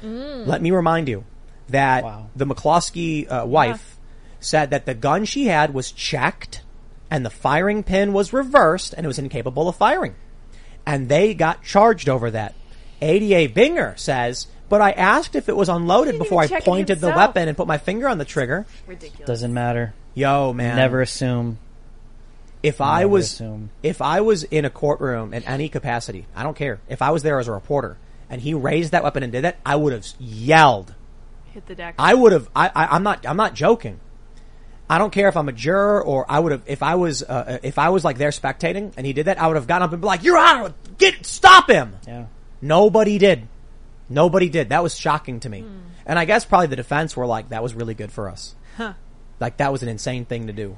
Let me remind you that Wow. the McCloskey uh, wife said that the gun she had was checked and the firing pin was reversed and it was incapable of firing. And they got charged over that. ADA Binger says, but I asked if it was unloaded before I even check it pointed the weapon and put my finger on the trigger. Ridiculous. Doesn't matter. Yo, man. Never assume. If I Never was assume. if I was in a courtroom in any capacity, I don't care. If I was there as a reporter and he raised that weapon and did that, I would have yelled. Hit the deck. I would have. I, I I'm not. I'm not joking. I don't care if I'm a juror or I would have. If I was. Uh, if I was like there spectating and he did that, I would have gotten up and be like, "You're out! Get stop him!" Yeah. Nobody did. Nobody did. That was shocking to me. And I guess probably the defense were like, "That was really good for us." Huh. Like that was an insane thing to do.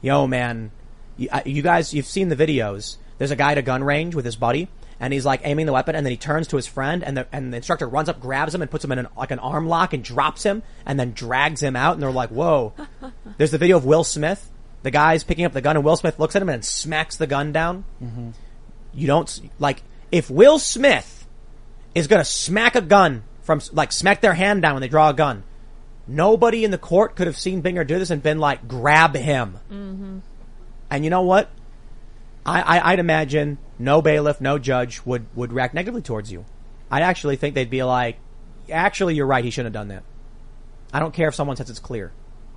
Yo, man, you, you guys, you've seen the videos. There's a guy at a gun range with his buddy, and he's like aiming the weapon, and then he turns to his friend, and the and the instructor runs up, grabs him, and puts him in an, like an arm lock, and drops him, and then drags him out, and they're like, "Whoa!" There's the video of Will Smith. The guy's picking up the gun, and Will Smith looks at him and smacks the gun down. Mm-hmm. You don't like if Will Smith is gonna smack a gun from like smack their hand down when they draw a gun. Nobody in the court could have seen Binger do this and been like, grab him. Mm-hmm. And you know what? I, I, I'd imagine no bailiff, no judge would, would react negatively towards you. I'd actually think they'd be like, actually, you're right. He shouldn't have done that. I don't care if someone says it's clear.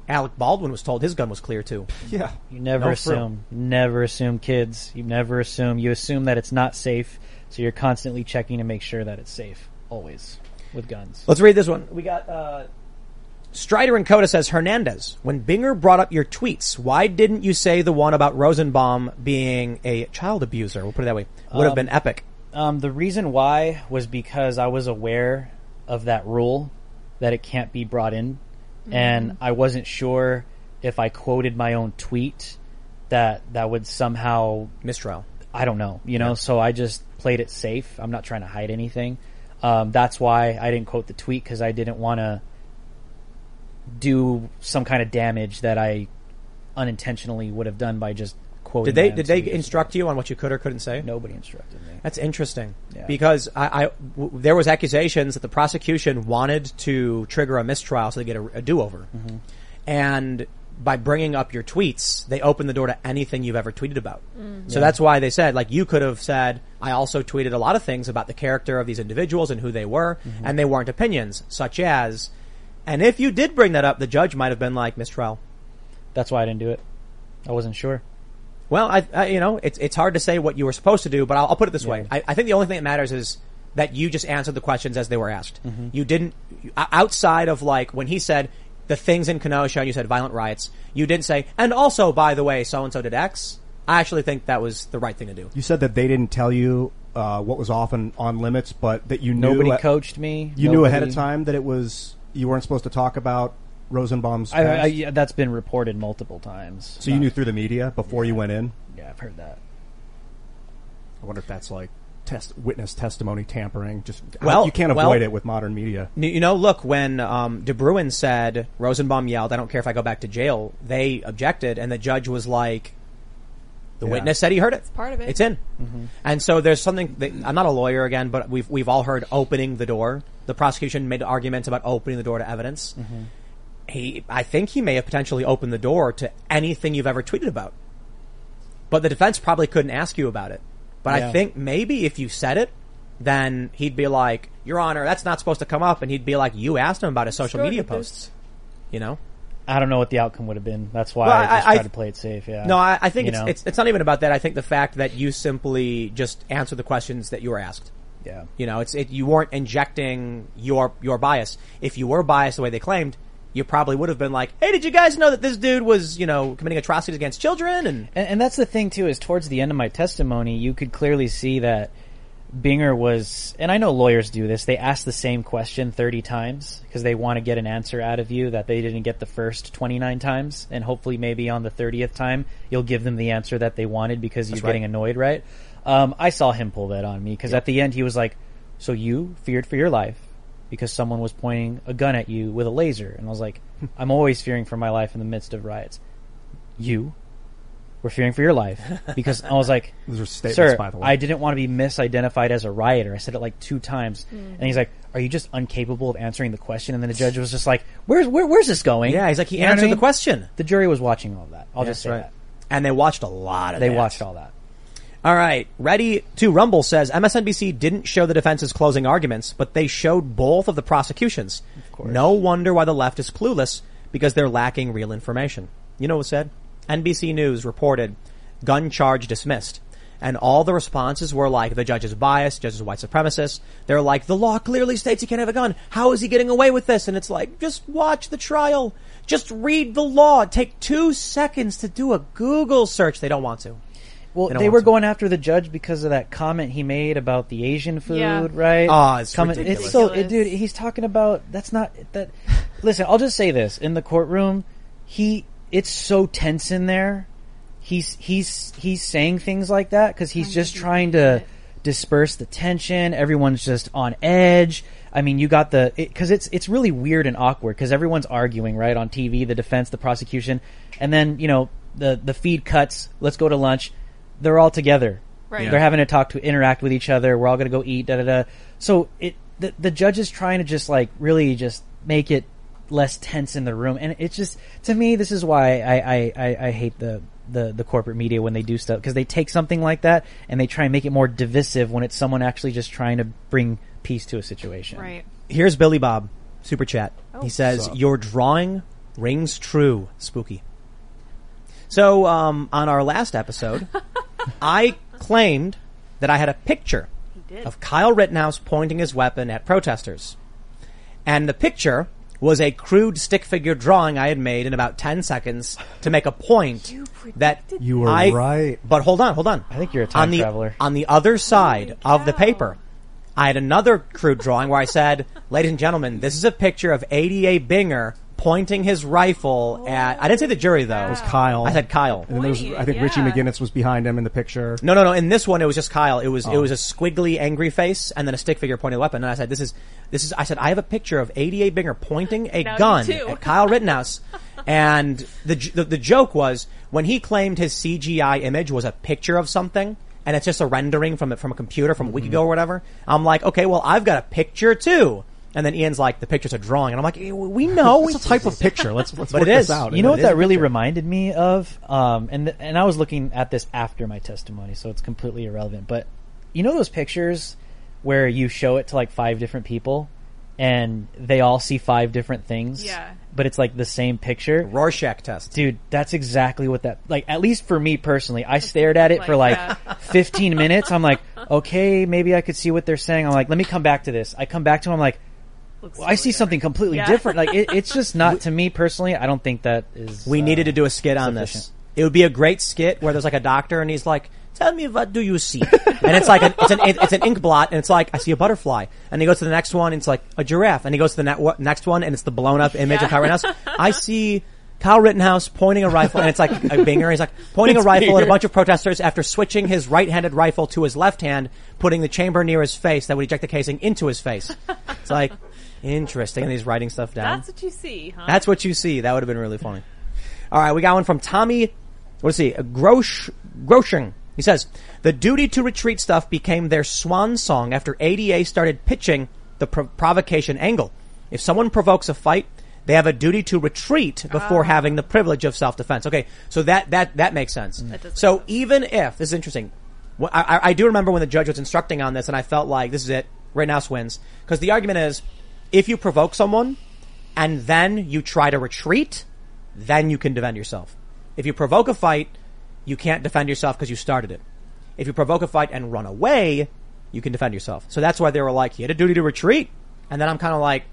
Alec Baldwin was told his gun was clear too. Yeah, You never No frill. assume. Never assume, kids. You never assume. You assume that it's not safe, so you're constantly checking to make sure that it's safe. Always with guns. Let's read this one. We got uh, Strider and Coda says Hernandez. When Binger brought up your tweets, why didn't you say the one about Rosenbaum being a child abuser? We'll put it that way. Would have Um, been epic. Um, the reason why was because I was aware of that rule that it can't be brought in, and I wasn't sure if I quoted my own tweet that that would somehow mistrial. I don't know, you know. So I just played it safe. I'm not trying to hide anything. Um, that's why I didn't quote the tweet because I didn't want to do some kind of damage that I unintentionally would have done by just quoting. Did they did they instruct you on what you could or couldn't say? Nobody instructed me. That's interesting Yeah. because I, I w- there was accusations that the prosecution wanted to trigger a mistrial so they get a, a do over, Mm-hmm. and by bringing up your tweets, they open the door to anything you've ever tweeted about. Mm. So Yeah. that's why they said like you could have said I also tweeted a lot of things about the character of these individuals and who they were, Mm-hmm. and they weren't opinions such as. And if you did bring that up, the judge might have been like mistrial. That's why I didn't do it. I wasn't sure. Well, I, I you know, it's it's hard to say what you were supposed to do, but I'll, I'll put it this way: I, I think the only thing that matters is that you just answered the questions as they were asked. Mhm. You didn't outside of like when he said the things in Kenosha, and you said violent riots. You didn't say, and also by the way, so and so did X. I actually think that was the right thing to do. You said that they didn't tell you uh, what was off and on limits, but that you knew Nobody at- coached me. You knew ahead of time that it was you weren't supposed to talk about Rosenbaum's. I, I, past? yeah, that's been reported multiple times. so you knew through the media before you went in. Yeah, I've heard that. I wonder if that's like test witness testimony tampering. Just Well- you can't well- avoid it with modern media. N- You know, look, when um, De Bruin said Rosenbaum yelled, "I don't care if I go back to jail," they objected, and the judge was like, "The Yeah. witness said he heard it. It's part of it. It's in." Mm-hmm. And so there's something. That, I'm not a lawyer again, but we've we've all heard opening the door. The prosecution made arguments about opening the door to evidence. Mm-hmm. He, I think he may have potentially opened the door to anything you've ever tweeted about. But the defense probably couldn't ask you about it. But Yeah. I think maybe if you said it, then he'd be like, Your Honor, that's not supposed to come up. And he'd be like, You asked him about his social Sure, media posts. You know? I don't know what the outcome would have been. That's why Well, I just I- I- try to play it safe. Yeah. No, I, I think it's, it's, it's not even about that. I think the fact that you simply just answer the questions that you were asked. Yeah. You know, it's, it, you weren't injecting your, your bias. If you were biased the way they claimed, you probably would have been like, Hey, did you guys know that this dude was, you know, committing atrocities against children? And, And, and that's the thing too, is towards the end of my testimony, you could clearly see that Binger was, and I know lawyers do this, they ask the same question 30 times because they want to get an answer out of you that they didn't get the first 29 times. And hopefully maybe on the 30th time, you'll give them the answer that they wanted because you're right. getting annoyed, right? Um, I saw him pull that on me because at the end he was like, so you feared for your life because someone was pointing a gun at you with a laser. And I was like, I'm always fearing for my life in the midst of riots. You were fearing for your life because I was like, Those are statements, sir, by the way. I didn't want to be misidentified as a rioter. I said it like two times. And he's like, are you just incapable of answering the question? And then the judge was just like, where's, where, where's this going? Yeah, he's like, he You know what I answered the question. The jury was watching all of that. I'll Yeah, just say right. that. and they watched a lot of They that. watched all that. All right, ready to rumble says MSNBC didn't show the defense's closing arguments, but they showed both of the prosecutions. No wonder why the left is clueless because they're lacking real information. You know what was said? NBC News reported gun charge dismissed. And all the responses were like, the judge is biased, judge is white supremacist. They're like, the law clearly states he can't have a gun. How is he getting away with this? And it's like, just watch the trial. Just read the law. Take two seconds to do a Google search. They don't want to. Well, They they, were to. going after the judge because of that comment he made about the Asian food, Yeah. right? Oh, it's Comment- ridiculous. It's so, it, dude. He's talking about that's not that. listen, I'll just say this: in the courtroom, he it's so tense in there. He's he's he's saying things like that because he's just trying to disperse the tension. Everyone's just on edge. I mean, you got the because it's it's really weird and awkward because everyone's arguing right on TV, the defense, the prosecution, and then you know the the feed cuts. Let's go to lunch. They're all together. Right. They're having to talk to interact with each other. We're all going to go eat. Da da da. So it the the judge is trying to just like really just make it less tense in the room, and it's just to me this is why I I, I, I hate the. The, the corporate media when they do stuff because they take something like that and they try and make it more divisive when it's someone actually just trying to bring peace to a situation. Right. Here's Billy Bob, super chat. Oh. He says, Sup? "Your drawing rings true, spooky." So, um, on our last episode, I claimed that I had a picture of Kyle Rittenhouse pointing his weapon at protesters, and the picture was a crude stick figure drawing I had made in about ten seconds to make a point that You were I, right. But hold on, hold on. I think you're a time on the, traveler. On the other side of the paper, I had another crude drawing where I said, ladies and gentlemen, this is a picture of ADA Binger pointing his rifle at, I didn't say the jury though. It was Kyle. I said Kyle. And then there was, I think Richie. McGinnis was behind him in the picture. No, no, no. In this one, it was just Kyle. It was it Oh. was a squiggly, angry face, and then a stick figure pointing a weapon. And I said, "This is this is." I said, "I have a picture of ADA Binger pointing a Now you gun too. at Kyle Rittenhouse." and the, j- the the joke was when he claimed his CGI image was a picture of something, and it's just a rendering from it from a computer from a week mm-hmm. ago or whatever. I'm like, okay, well, I've got a picture too. And then Ian's like, the picture's a drawing, and I'm like, eh, we know It's a type of picture. Let's let's But work it is. this out. You know what that really reminded me of? Um, and th- and I was looking at this after my testimony, so it's completely irrelevant. But you know those pictures where you show it to like five different people, and they all see five different things. Yeah. But it's like the same picture. Rorschach test. Dude, that's exactly what that like. At least for me personally, I stared at it for Like, like yeah. 15 minutes. I'm like, okay, maybe I could see what they're saying. I'm like, let me come back to this. I come back to. 'em, I'm like, Looks well, I see something completely Yeah. different. Like it, it's just not to me personally. I don't think that is. We uh, needed to do a skit on this. It would be a great skit where there's like a doctor and he's like, "Tell me what do you see?" and it's like an, it's an it's an ink blot and it's like I see a butterfly. And he goes to the next one and it's like a giraffe. And he goes to the ne- next one and it's the blown up image of Kyle Rittenhouse. I see Kyle Rittenhouse pointing a rifle, and it's like a binger. He's like pointing a It's rifle at a bunch of protesters after switching his right-handed rifle to his left hand, putting the chamber near his face that would eject the casing into his face. It's like interesting, and he's writing stuff down. That's what you see, huh? That's what you see. That would have been really funny. All right, we got one from Tommy. Let's see, Grosh Groshing. He says the duty to retreat stuff became their swan song after ADA started pitching the pro- provocation angle. If someone provokes a fight, they have a duty to retreat before Ah. having the privilege of self-defense. Okay, so that that that makes sense. That so even if this is interesting, I, I- I do remember when the judge was instructing on this, and I felt like this is it. Rittenhouse wins because the argument is if you provoke someone and then you try to retreat, then you can defend yourself. If you provoke a fight, you can't defend yourself because you started it. If you provoke a fight and run away, you can defend yourself. So that's why they were like, he had a duty to retreat. And then I'm kind of like,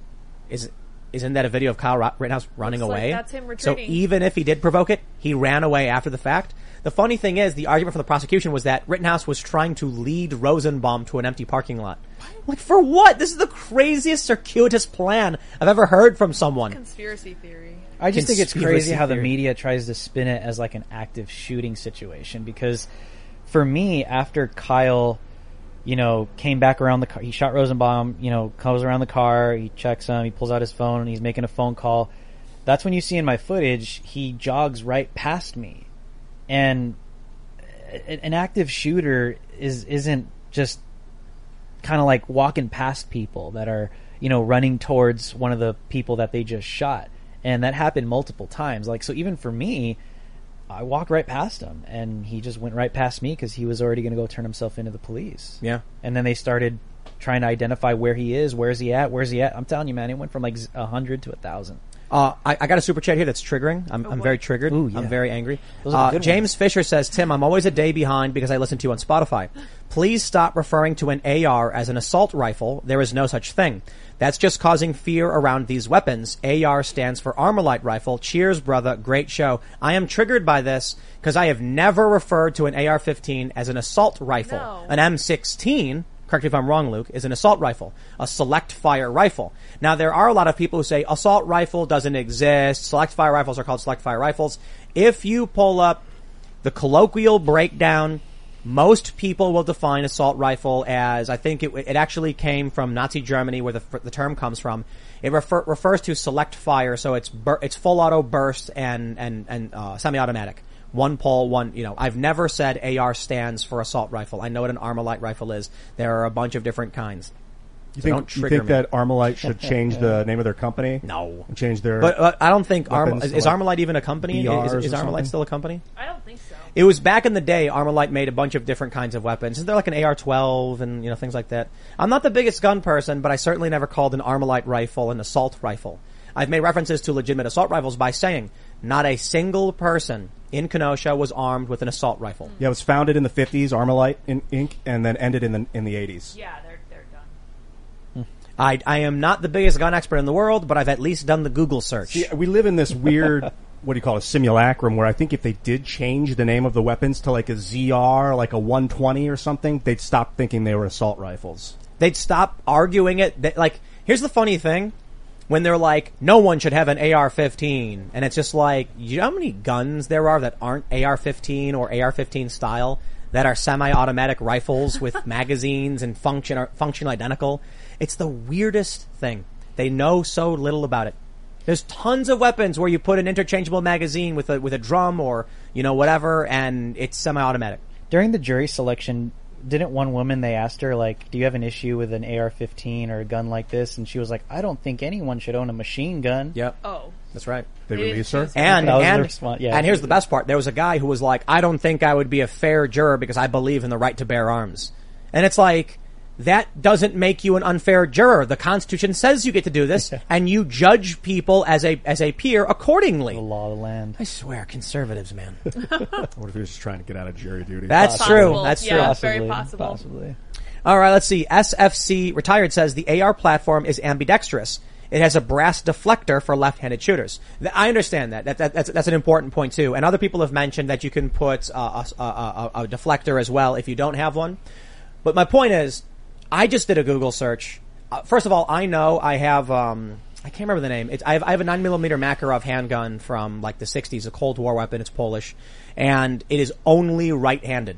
is, isn't that a video of Kyle Rittenhouse running Looks like away? that's him so even if he did provoke it, he ran away after the fact. The funny thing is, the argument from the prosecution was that Rittenhouse was trying to lead Rosenbaum to an empty parking lot. Like, for what? This is the craziest circuitous plan I've ever heard from someone. Conspiracy theory. I just think it's Conspiracy crazy how the theory. media tries to spin it as like an active shooting situation because for me, after Kyle, you know, came back around the car, he shot Rosenbaum, you know, comes around the car, he checks him, he pulls out his phone and he's making a phone call. That's when you see in my footage, he jogs right past me. And an active shooter is, isn't just kind of like walking past people that are, you know, running towards one of the people that they just shot. And that happened multiple times. Like, so even for me, I walked right past him and he just went right past me because he was already going to go turn himself into the police. Yeah. And then they started trying to identify where he is, where's he at, where's he at. I'm telling you, man, it went from like z- a hundred to a thousand. Uh, I, I got a super chat here that's triggering. I'm, I'm very triggered. Ooh, yeah. I'm very angry. Uh, ones. James Fisher says, Tim, I'm always a day behind because I listen to you on Spotify. Please stop referring to an AR as an assault rifle. There is no such thing. That's just causing fear around these weapons. AR stands for Armalite Rifle. Cheers, brother. Great show. I am triggered by this because I have never referred to an AR-15 as an assault rifle. No. An M16 correct me if I'm wrong, Luke, is an assault rifle, a select fire rifle. Now there are a lot of people who say assault rifle doesn't exist. Select fire rifles are called select fire rifles. If you pull up the colloquial breakdown, most people will define assault rifle as, I think it, it actually came from Nazi Germany where the, the term comes from. It refer, refers to select fire, so it's bur, it's full auto burst and, and, and, uh, semi-automatic. One pull, one, you know, I've never said AR stands for assault rifle. I know what an Armalite rifle is. There are a bunch of different kinds. You So don't think, you trigger think me. that Armalite should change the name of their company? No. And change their. But uh, I don't think Arm- weapons is, is Armalite even a company? BRs Is, is or Armalite something? still a company? I don't think so. It was back in the day. Armalite made a bunch of different kinds of weapons. Isn't there like an AR-12 and you know things like that? I'm not the biggest gun person, but I certainly never called an Armalite rifle an assault rifle. I've made references to legitimate assault rifles by saying not a single person in Kenosha was armed with an assault rifle. Yeah, it was founded in the 50s, Armalite in, Inc., and then ended in the in the 80s. Yeah, they're they're done. Hmm. I, I am not the biggest gun expert in the world, but I've at least done the Google search. See, we live in this weird, what do you call it, simulacrum, where I think if they did change the name of the weapons to like a ZR, like a 120 or something, they'd stop thinking they were assault rifles. they'd stop arguing it. They, like, here's the funny thing. When they're like, no one should have an AR-15. And it's just like, you know how many guns there are that aren't AR-15 or AR-15 style that are semi-automatic rifles with magazines and function, are, function identical? It's the weirdest thing. They know so little about it. There's tons of weapons where you put an interchangeable magazine with a, with a drum or, you know, whatever, and it's semi-automatic. During the jury selection, didn't one woman they asked her like, "Do you have an issue with an AR-15 or a gun like this?" And she was like, "I don't think anyone should own a machine gun." Yep. Oh. That's right. They release her? And That was and, response, yeah. and here's the best part. There was a guy who was like, I don't think I would be a fair juror because I believe in the right to bear arms. And it's like, that doesn't make you an unfair juror. The Constitution says you get to do this, and you judge people as a as a peer accordingly. The law of the land. I swear, conservatives, man. What if he was just trying to get out of jury duty? That's Possible. true. That's Yeah, true. it's very possible. Possibly. All right, let's see. SFC retired says the AR platform is ambidextrous. It has a brass deflector for left-handed shooters. I understand that. that, that that's, that's an important point too. And other people have mentioned that you can put uh, a, a, a, a deflector as well if you don't have one. But my point is, I just did a Google search. Uh, first of all, I know I have um, I can't remember the name. It's, I have, I have a nine millimeter Makarov handgun from like the '60s, a Cold War weapon. It's Polish, and it is only right-handed.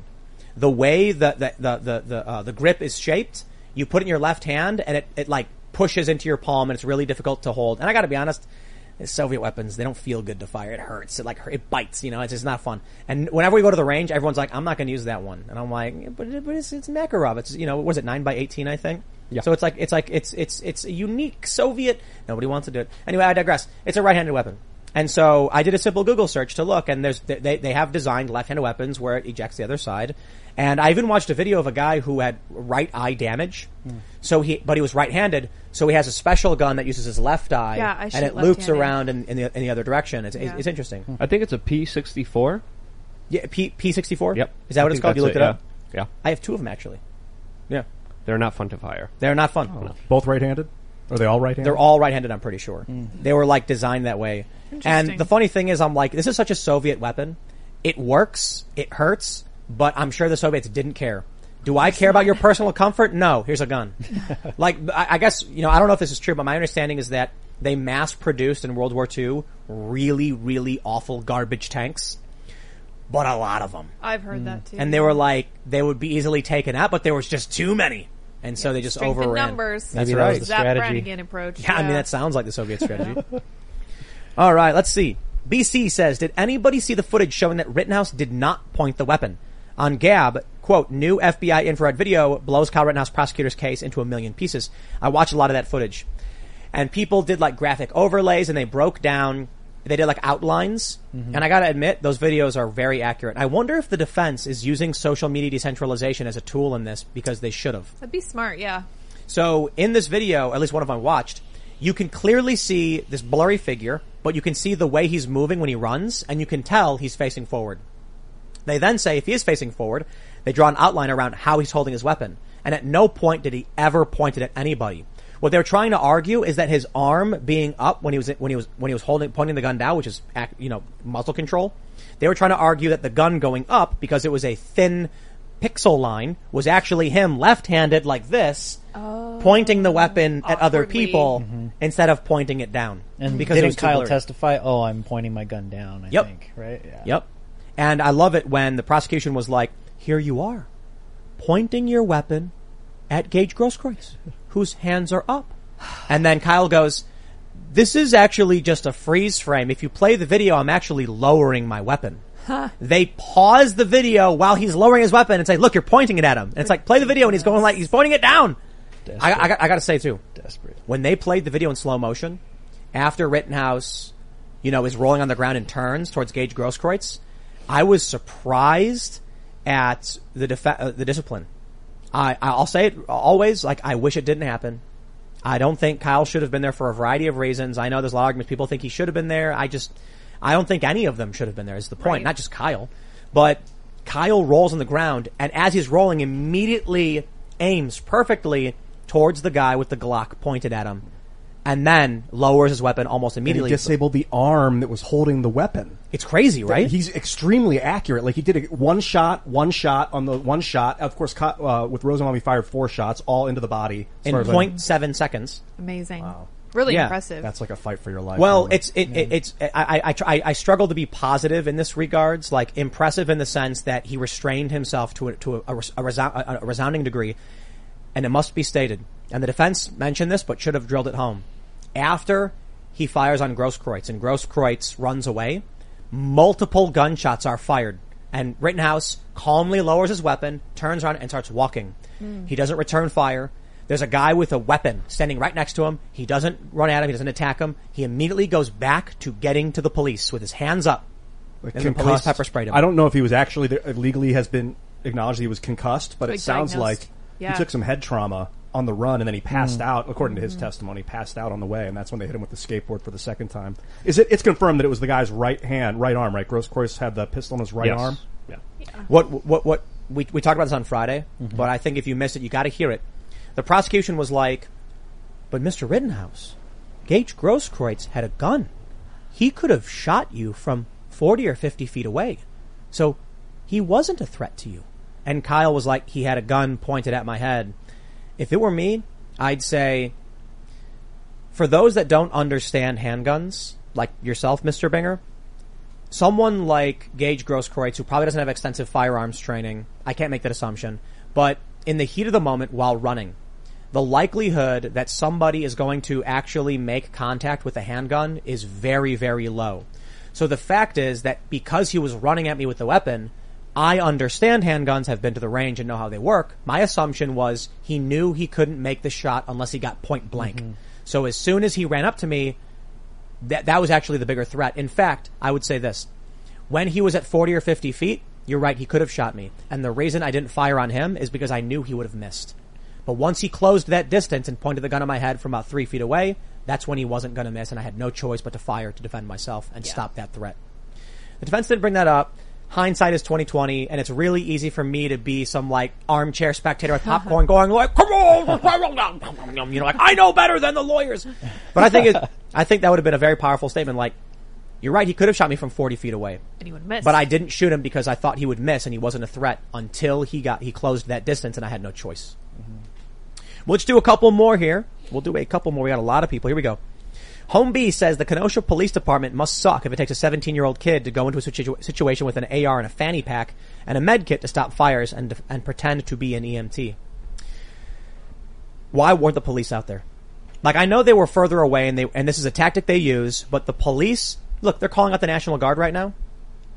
The way the the the the the, uh, the grip is shaped, you put it in your left hand, and it it like pushes into your palm, and it's really difficult to hold. And I got to be honest, Soviet weapons they don't feel good to fire. It hurts. It like it bites. You know, it's just not fun. And whenever we go to the range, everyone's like, "I'm not going to use that one," and I'm like, "But, but it's, it's Makarov. It's you know, what was it nine by eighteen? I think." Yeah. So it's like it's like it's it's it's a unique Soviet. Nobody wants to do it. Anyway, I digress. It's a right-handed weapon. And so I did a simple Google search to look, and there's they they have designed left-handed weapons where it ejects the other side. And I even watched a video of a guy who had right eye damage. Hmm. So he, but he was right-handed. So he has a special gun that uses his left eye, Yeah, I and it loops left-handed. around in, in the in the other direction. It's, Yeah. it's interesting. I think it's a P64. Yeah, P P sixty four. Yep. Is that I what it's called? You looked it, it, up. yeah. Yeah. I have two of them actually. Yeah. They're not fun to fire. They're not fun. Both right-handed? Are they all right-handed? They're all right-handed. I'm pretty sure hmm. they were like designed that way. Interesting. And the funny thing is, I'm like, this is such a Soviet weapon. It works. It hurts, but I'm sure the Soviets didn't care. Do I care about your personal comfort? No. Here's a gun. like, I, I guess you know, I don't know if this is true, but my understanding is that they mass-produced in World War II really, really awful garbage tanks, but a lot of them. I've heard that hmm. too. And they were like, they would be easily taken out, but there was just too many. And so they just Strength in overran. numbers. That's Maybe that right. was the Zapp strategy. Brannigan approach. Yeah, I mean that sounds like the Soviet strategy. All right, let's see. BC says, did anybody see the footage showing that Rittenhouse did not point the weapon? On Gab, quote, new FBI infrared video blows Kyle Rittenhouse prosecutor's case into a million pieces. I watched a lot of that footage. And people did like graphic overlays and they broke down, they did like outlines. Mm-hmm. And I gotta admit, those videos are very accurate. I wonder if the defense is using social media decentralization as a tool in this because they should have. That'd be smart, yeah. So in this video, at least one of them I watched, you can clearly see this blurry figure, but you can see the way he's moving when he runs, and you can tell he's facing forward. They then say if he is facing forward, they draw an outline around how he's holding his weapon. And at no point did he ever point it at anybody. What they're trying to argue is that his arm being up when he was when he was when he was holding pointing the gun down, which is ac- you know muzzle control. They were trying to argue that the gun going up because it was a thin pixel line was actually him left-handed like this, oh. pointing the weapon at other Awkwardly. people mm-hmm. instead of pointing it down. And because it didn't Kyle blurry. testify? Oh, I'm pointing my gun down. I Yep. think right. Yeah. Yep. And I love it when the prosecution was like, here you are, pointing your weapon at Gage Grosskreutz, whose hands are up. And then Kyle goes, this is actually just a freeze frame. If you play the video, I'm actually lowering my weapon. They pause the video while he's lowering his weapon and say, look, you're pointing it at him. And it's like, play the video and he's going like, he's pointing it down. I, I, got- I gotta say too, Desperate. when they played the video in slow motion, after Rittenhouse, you know, is rolling on the ground and turns towards Gage Grosskreutz, I was surprised at the def- uh, the discipline. I, I'll say it always, like, I wish it didn't happen. I don't think Kyle should have been there for a variety of reasons. I know there's a lot of arguments. People think he should have been there. I just, I don't think any of them should have been there is the point. Right. Not just Kyle, but Kyle rolls on the ground and as he's rolling immediately aims perfectly towards the guy with the Glock pointed at him and then lowers his weapon almost And he immediately. disabled the arm that was holding the weapon. It's crazy, right? He's extremely accurate. Like he did a, one shot, one shot on the one shot. Of course, co- uh, with Rosenbaum, he fired four shots, all into the body. in Sort of a- 0.7 seconds. Amazing. Wow. Really Yeah. impressive. That's like a fight for your life. Well, really. it's it, it it's I, I I I struggle to be positive in this regards, like impressive in the sense that he restrained himself to a, to a, a, a, resou- a, a resounding degree, and it must be stated. And the defense mentioned this, but should have drilled it home. After he fires on Grosskreutz and Grosskreutz runs away, multiple gunshots are fired, and Rittenhouse calmly lowers his weapon, turns around, and starts walking. Hmm. He doesn't return fire. There's a guy with a weapon standing right next to him. He doesn't run at him. He doesn't attack him. He immediately goes back to getting to the police with his hands up. Like and the police pepper sprayed him. I don't know if he was actually there, legally has been acknowledged he was concussed, but Like it sounds diagnosed. like Yeah. he took some head trauma on the run and then he passed Mm. out. According to Mm-hmm. his testimony, passed out on the way, and that's when they hit him with the skateboard for the second time. Is it? It's confirmed that it was the guy's right hand, right arm, right? Grosskreutz had the pistol in his right Yes. arm. Yeah. What what what we we talked about this on Friday, Mm-hmm. but I think if you missed it, you got to hear it. The prosecution was like, "But Mr. Rittenhouse, Gage Grosskreutz had a gun. He could have shot you from forty or fifty feet away, so he wasn't a threat to you." And Kyle was like, "He had a gun pointed at my head. If it were me, I'd say." For those that don't understand handguns, like yourself, Mr. Binger, someone like Gage Grosskreutz, who probably doesn't have extensive firearms training, I can't make that assumption, but in the heat of the moment while running, the likelihood that somebody is going to actually make contact with a handgun is very, very low. So the fact is that because he was running at me with the weapon, I understand handguns, have been to the range and know how they work. My assumption was he knew he couldn't make the shot unless he got point blank. Mm-hmm. So as soon as he ran up to me, that, that was actually the bigger threat. In fact, I would say this. When he was at 40 or 50 feet, you're right, he could have shot me. And the reason I didn't fire on him is because I knew he would have missed. But once he closed that distance and pointed the gun at my head from about three feet away, that's when he wasn't going to miss and I had no choice but to fire to defend myself and stop that threat. The defense didn't bring that up. Hindsight is 2020 and it's really easy for me to be some like armchair spectator with popcorn going like, come on, you know, like I know better than the lawyers. But I think it, I think that would have been a very powerful statement like, you're right, he could have shot me from 40 feet away. And he would miss. But I didn't shoot him because I thought he would miss and he wasn't a threat until he got, he closed that distance and I had no choice. Mm-hmm. We'll just do a couple more here. We'll do a couple more. We got a lot of people. Here we go. Home B says the Kenosha Police Department must suck if it takes a 17 year old kid to go into a situ- situation with an AR and a fanny pack and a med kit to stop fires and, and pretend to be an EMT. Why weren't the police out there? Like I know they were further away and they, and this is a tactic they use, but the police, look, they're calling out the National Guard right now.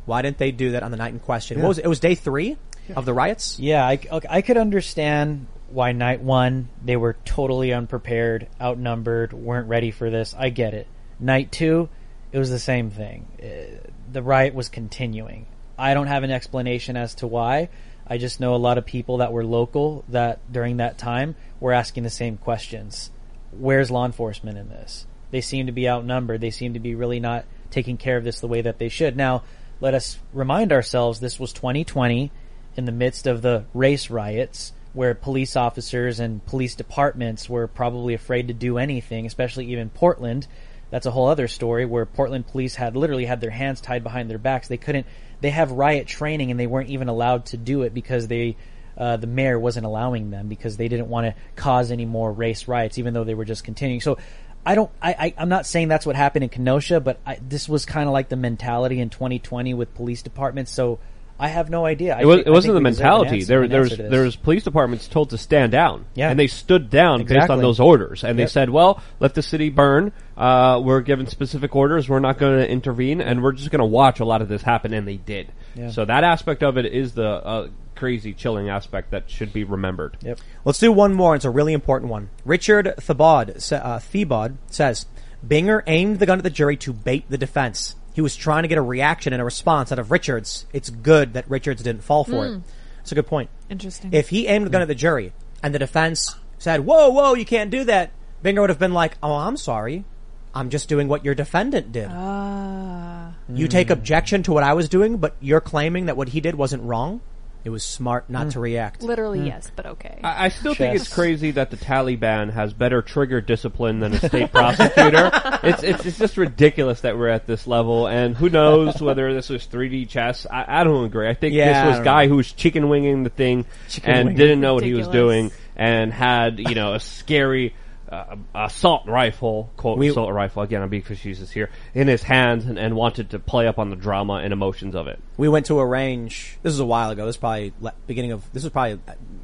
Why didn't they do that on the night in question? Yeah. What was it? It was day three of the riots? Yeah, I, I could understand why night one they were totally unprepared, outnumbered, weren't ready for this. I get it. Night two, it was the same thing. Uh, The riot was continuing. I don't have an explanation as to why. I just know a lot of people that were local that during that time were asking the same questions. Where's law enforcement in this? They seem to be outnumbered. They seem to be really not taking care of this the way that they should. Now, let us remind ourselves this was 2020 in the midst of the race riots where police officers and police departments were probably afraid to do anything, especially even Portland. That's a whole other story where Portland police had literally had their hands tied behind their backs. They couldn't, they have riot training and they weren't even allowed to do it because they, uh, the mayor wasn't allowing them because they didn't want to cause any more race riots, even though they were just continuing. So I don't, I, I I'm not saying that's what happened in Kenosha, but I, this was kind of like the mentality in 2020 with police departments. So I have no idea. I It, was, think- it I wasn't the think we deserve an mentality. answer- There, an there was answer to this. there was police departments told to stand down, Yeah. and they stood down based on those orders, and Yep. they said, "Well, let the city burn. Uh, we're given specific orders. We're not going to intervene, and we're just going to watch a lot of this happen." And they did. Yeah. So that aspect of it is the uh, crazy, chilling aspect that should be remembered. Yep. Let's do one more. It's a really important one. Richard sa- uh, Thibod says, Binger aimed the gun at the jury to bait the defense. He was trying to get a reaction and a response out of Richards. It's good that Richards didn't fall for Hmm. it. It's a good point. Interesting. If he aimed the gun at the jury and the defense said, whoa, whoa, you can't do that, Binger would have been like, oh, I'm sorry. I'm just doing what your defendant did. Ah. You take objection to what I was doing, but you're claiming that what he did wasn't wrong? It was smart not mm. to react. Literally, mm. yes, but okay. I, I still think it's crazy that the Taliban has better trigger discipline than a state prosecutor. It's, it's it's just ridiculous that we're at this level, and who knows whether this was 3D chess. I, I don't agree. I think Yeah, this was guy know. who was chicken winging the thing Chicken and winging. didn't know what he was doing, and had you know a scary. Uh, assault rifle, quote We- assault rifle again. I'm being facetious here in his hands, and, and wanted to play up on the drama and emotions of it. We went to a range. This was a while ago. This was probably la- beginning of. This was probably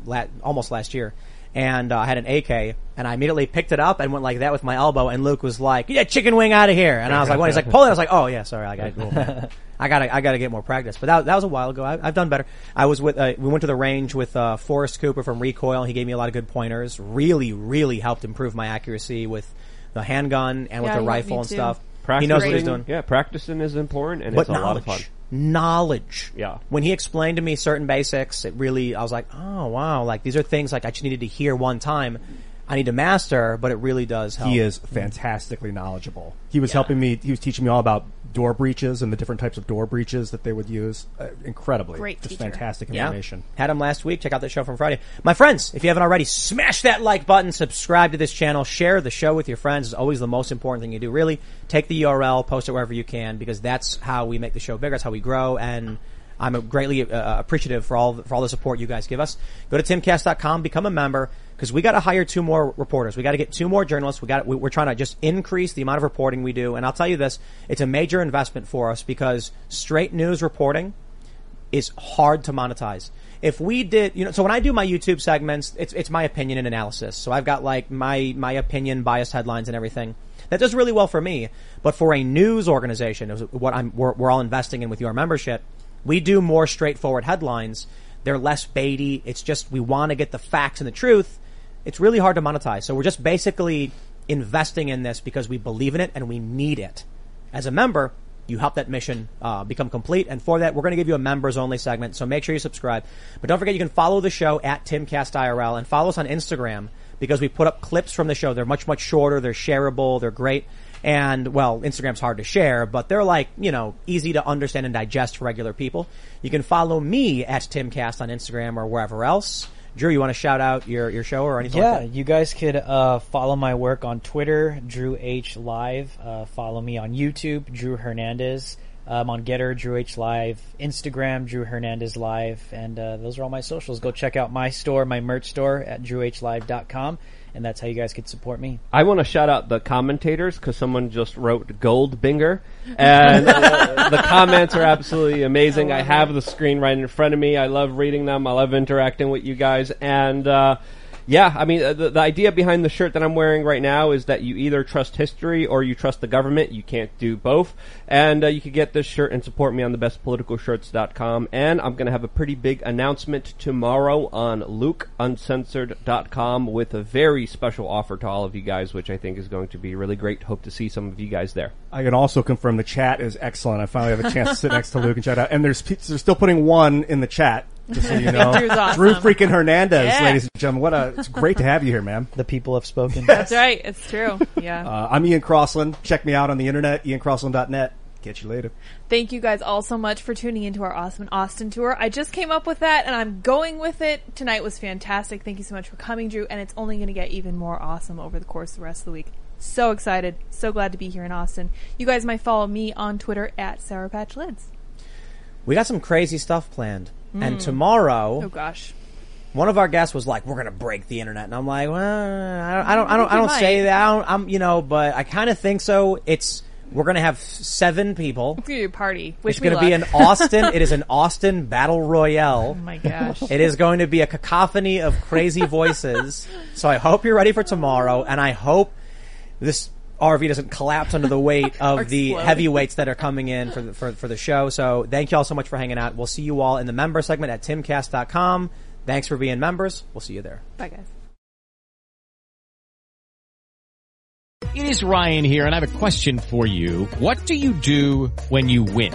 la- almost last year. And uh, I had an AK, and I immediately picked it up and went like that with my elbow. And Luke was like, "Yeah, chicken wing out of here!" And I was like, "When?" He's like, "Pull it." I was like, "Oh yeah, sorry, I got, I got, to I got to get more practice." But that, that was a while ago. I, I've done better. I was with, uh, we went to the range with uh, Forrest Cooper from Recoil. He gave me a lot of good pointers. Really, really helped improve my accuracy with the handgun and with the rifle and too. stuff. Practicing, He knows what he's doing. Yeah, practicing is important, and But it's a lot of fun. knowledge. Knowledge. Yeah. When he explained to me certain basics, it really, I was like, oh wow, like these are things like I just needed to hear one time. I need to master, but it really does help. He is fantastically knowledgeable. He was helping me. He was teaching me all about door breaches and the different types of door breaches that they would use. Uh, incredibly, Great just teacher. fantastic Yeah. information. Had him last week. Check out that show from Friday. My friends, if you haven't already, smash that like button, subscribe to this channel, share the show with your friends. It's always the most important thing you do. Really, take the URL, post it wherever you can, because that's how we make the show bigger. That's how we grow, and I'm greatly uh, appreciative for all for all the support you guys give us. Go to timcast.com, become a member, because we got to hire two more reporters. We got to get two more journalists. We got we, we're trying to just increase the amount of reporting we do. And I'll tell you this, it's a major investment for us because straight news reporting is hard to monetize. If we did, you know, so when I do my YouTube segments, it's it's my opinion and analysis. So I've got like my my opinion, biased headlines, and everything. That does really well for me. But for a news organization, what I'm we're, we're all investing in with your membership, we do more straightforward headlines. They're less baity. It's just we want to get the facts and the truth. It's really hard to monetize. So we're just basically investing in this because we believe in it and we need it. As a member, you help that mission uh, become complete. And for that, we're going to give you a members only segment. So make sure you subscribe. But don't forget, you can follow the show at TimCastIRL and follow us on Instagram because we put up clips from the show. They're much, much shorter. They're shareable. They're great. And well, Instagram's hard to share, but they're like, you know, easy to understand and digest for regular people. You can follow me at TimCast on Instagram or wherever else. Drew, you want to shout out your, your show or anything Yeah, like you guys could uh, follow my work on Twitter, Drew H Live. Uh, follow me on YouTube, Drew Hernandez. Um, on Gettr, Drew H Live, Instagram, Drew Hernandez Live, and uh, those are all my socials. Go check out my store, my merch store at drhlive.com, and that's how you guys could support me. I want to shout out the commentators because someone just wrote Gold Binger, and the comments are absolutely amazing. I, have the screen right in front of me. I love reading them. I love interacting with you guys, and uh, yeah, I mean uh, the, the idea behind the shirt that I'm wearing right now is that you either trust history or you trust the government. You can't do both, and uh, you can get this shirt and support me on thebestpoliticalshirts.com. And I'm going to have a pretty big announcement tomorrow on LukeUncensored.com with a very special offer to all of you guys, which I think is going to be really great. Hope to see some of you guys there. I can also confirm the chat is excellent. I finally have a chance to sit next to Luke and chat out. And there's they're still putting one in the chat. Just so you know, awesome. Drew freaking Hernandez, Yeah. ladies and gentlemen. What a it's great to have you here, man. The people have spoken. That's right. It's true. Yeah. Uh, I'm Ian Crossland. Check me out on the internet, iancrossland.net. Catch you later. Thank you guys all so much for tuning into our awesome Austin tour. I just came up with that and I'm going with it. Tonight was fantastic. Thank you so much for coming, Drew. And it's only going to get even more awesome over the course of the rest of the week. So excited. So glad to be here in Austin. You guys might follow me on Twitter at Sour Patch Lyds. We got some crazy stuff planned. And Mm. tomorrow, Oh gosh. one of our guests was like, "We're gonna break the internet," and I'm like, "Well, I don't, I don't, I don't, I don't say might. that. I don't, I'm, you know, but I kind of think so. It's we're gonna have seven people. It's to be a party. Wish it's me going to be luck. an Austin. it is an Austin battle royale. Oh my gosh. It is going to be a cacophony of crazy voices. so I hope you're ready for tomorrow, and I hope this RV doesn't collapse under the weight of the explode. heavyweights that are coming in for the, for, for the show. So thank you all so much for hanging out. We'll see you all in the member segment at timcast.com. Thanks for being members. We'll see you there. Bye guys. It is Ryan here, and I have a question for you. What do you do when you win?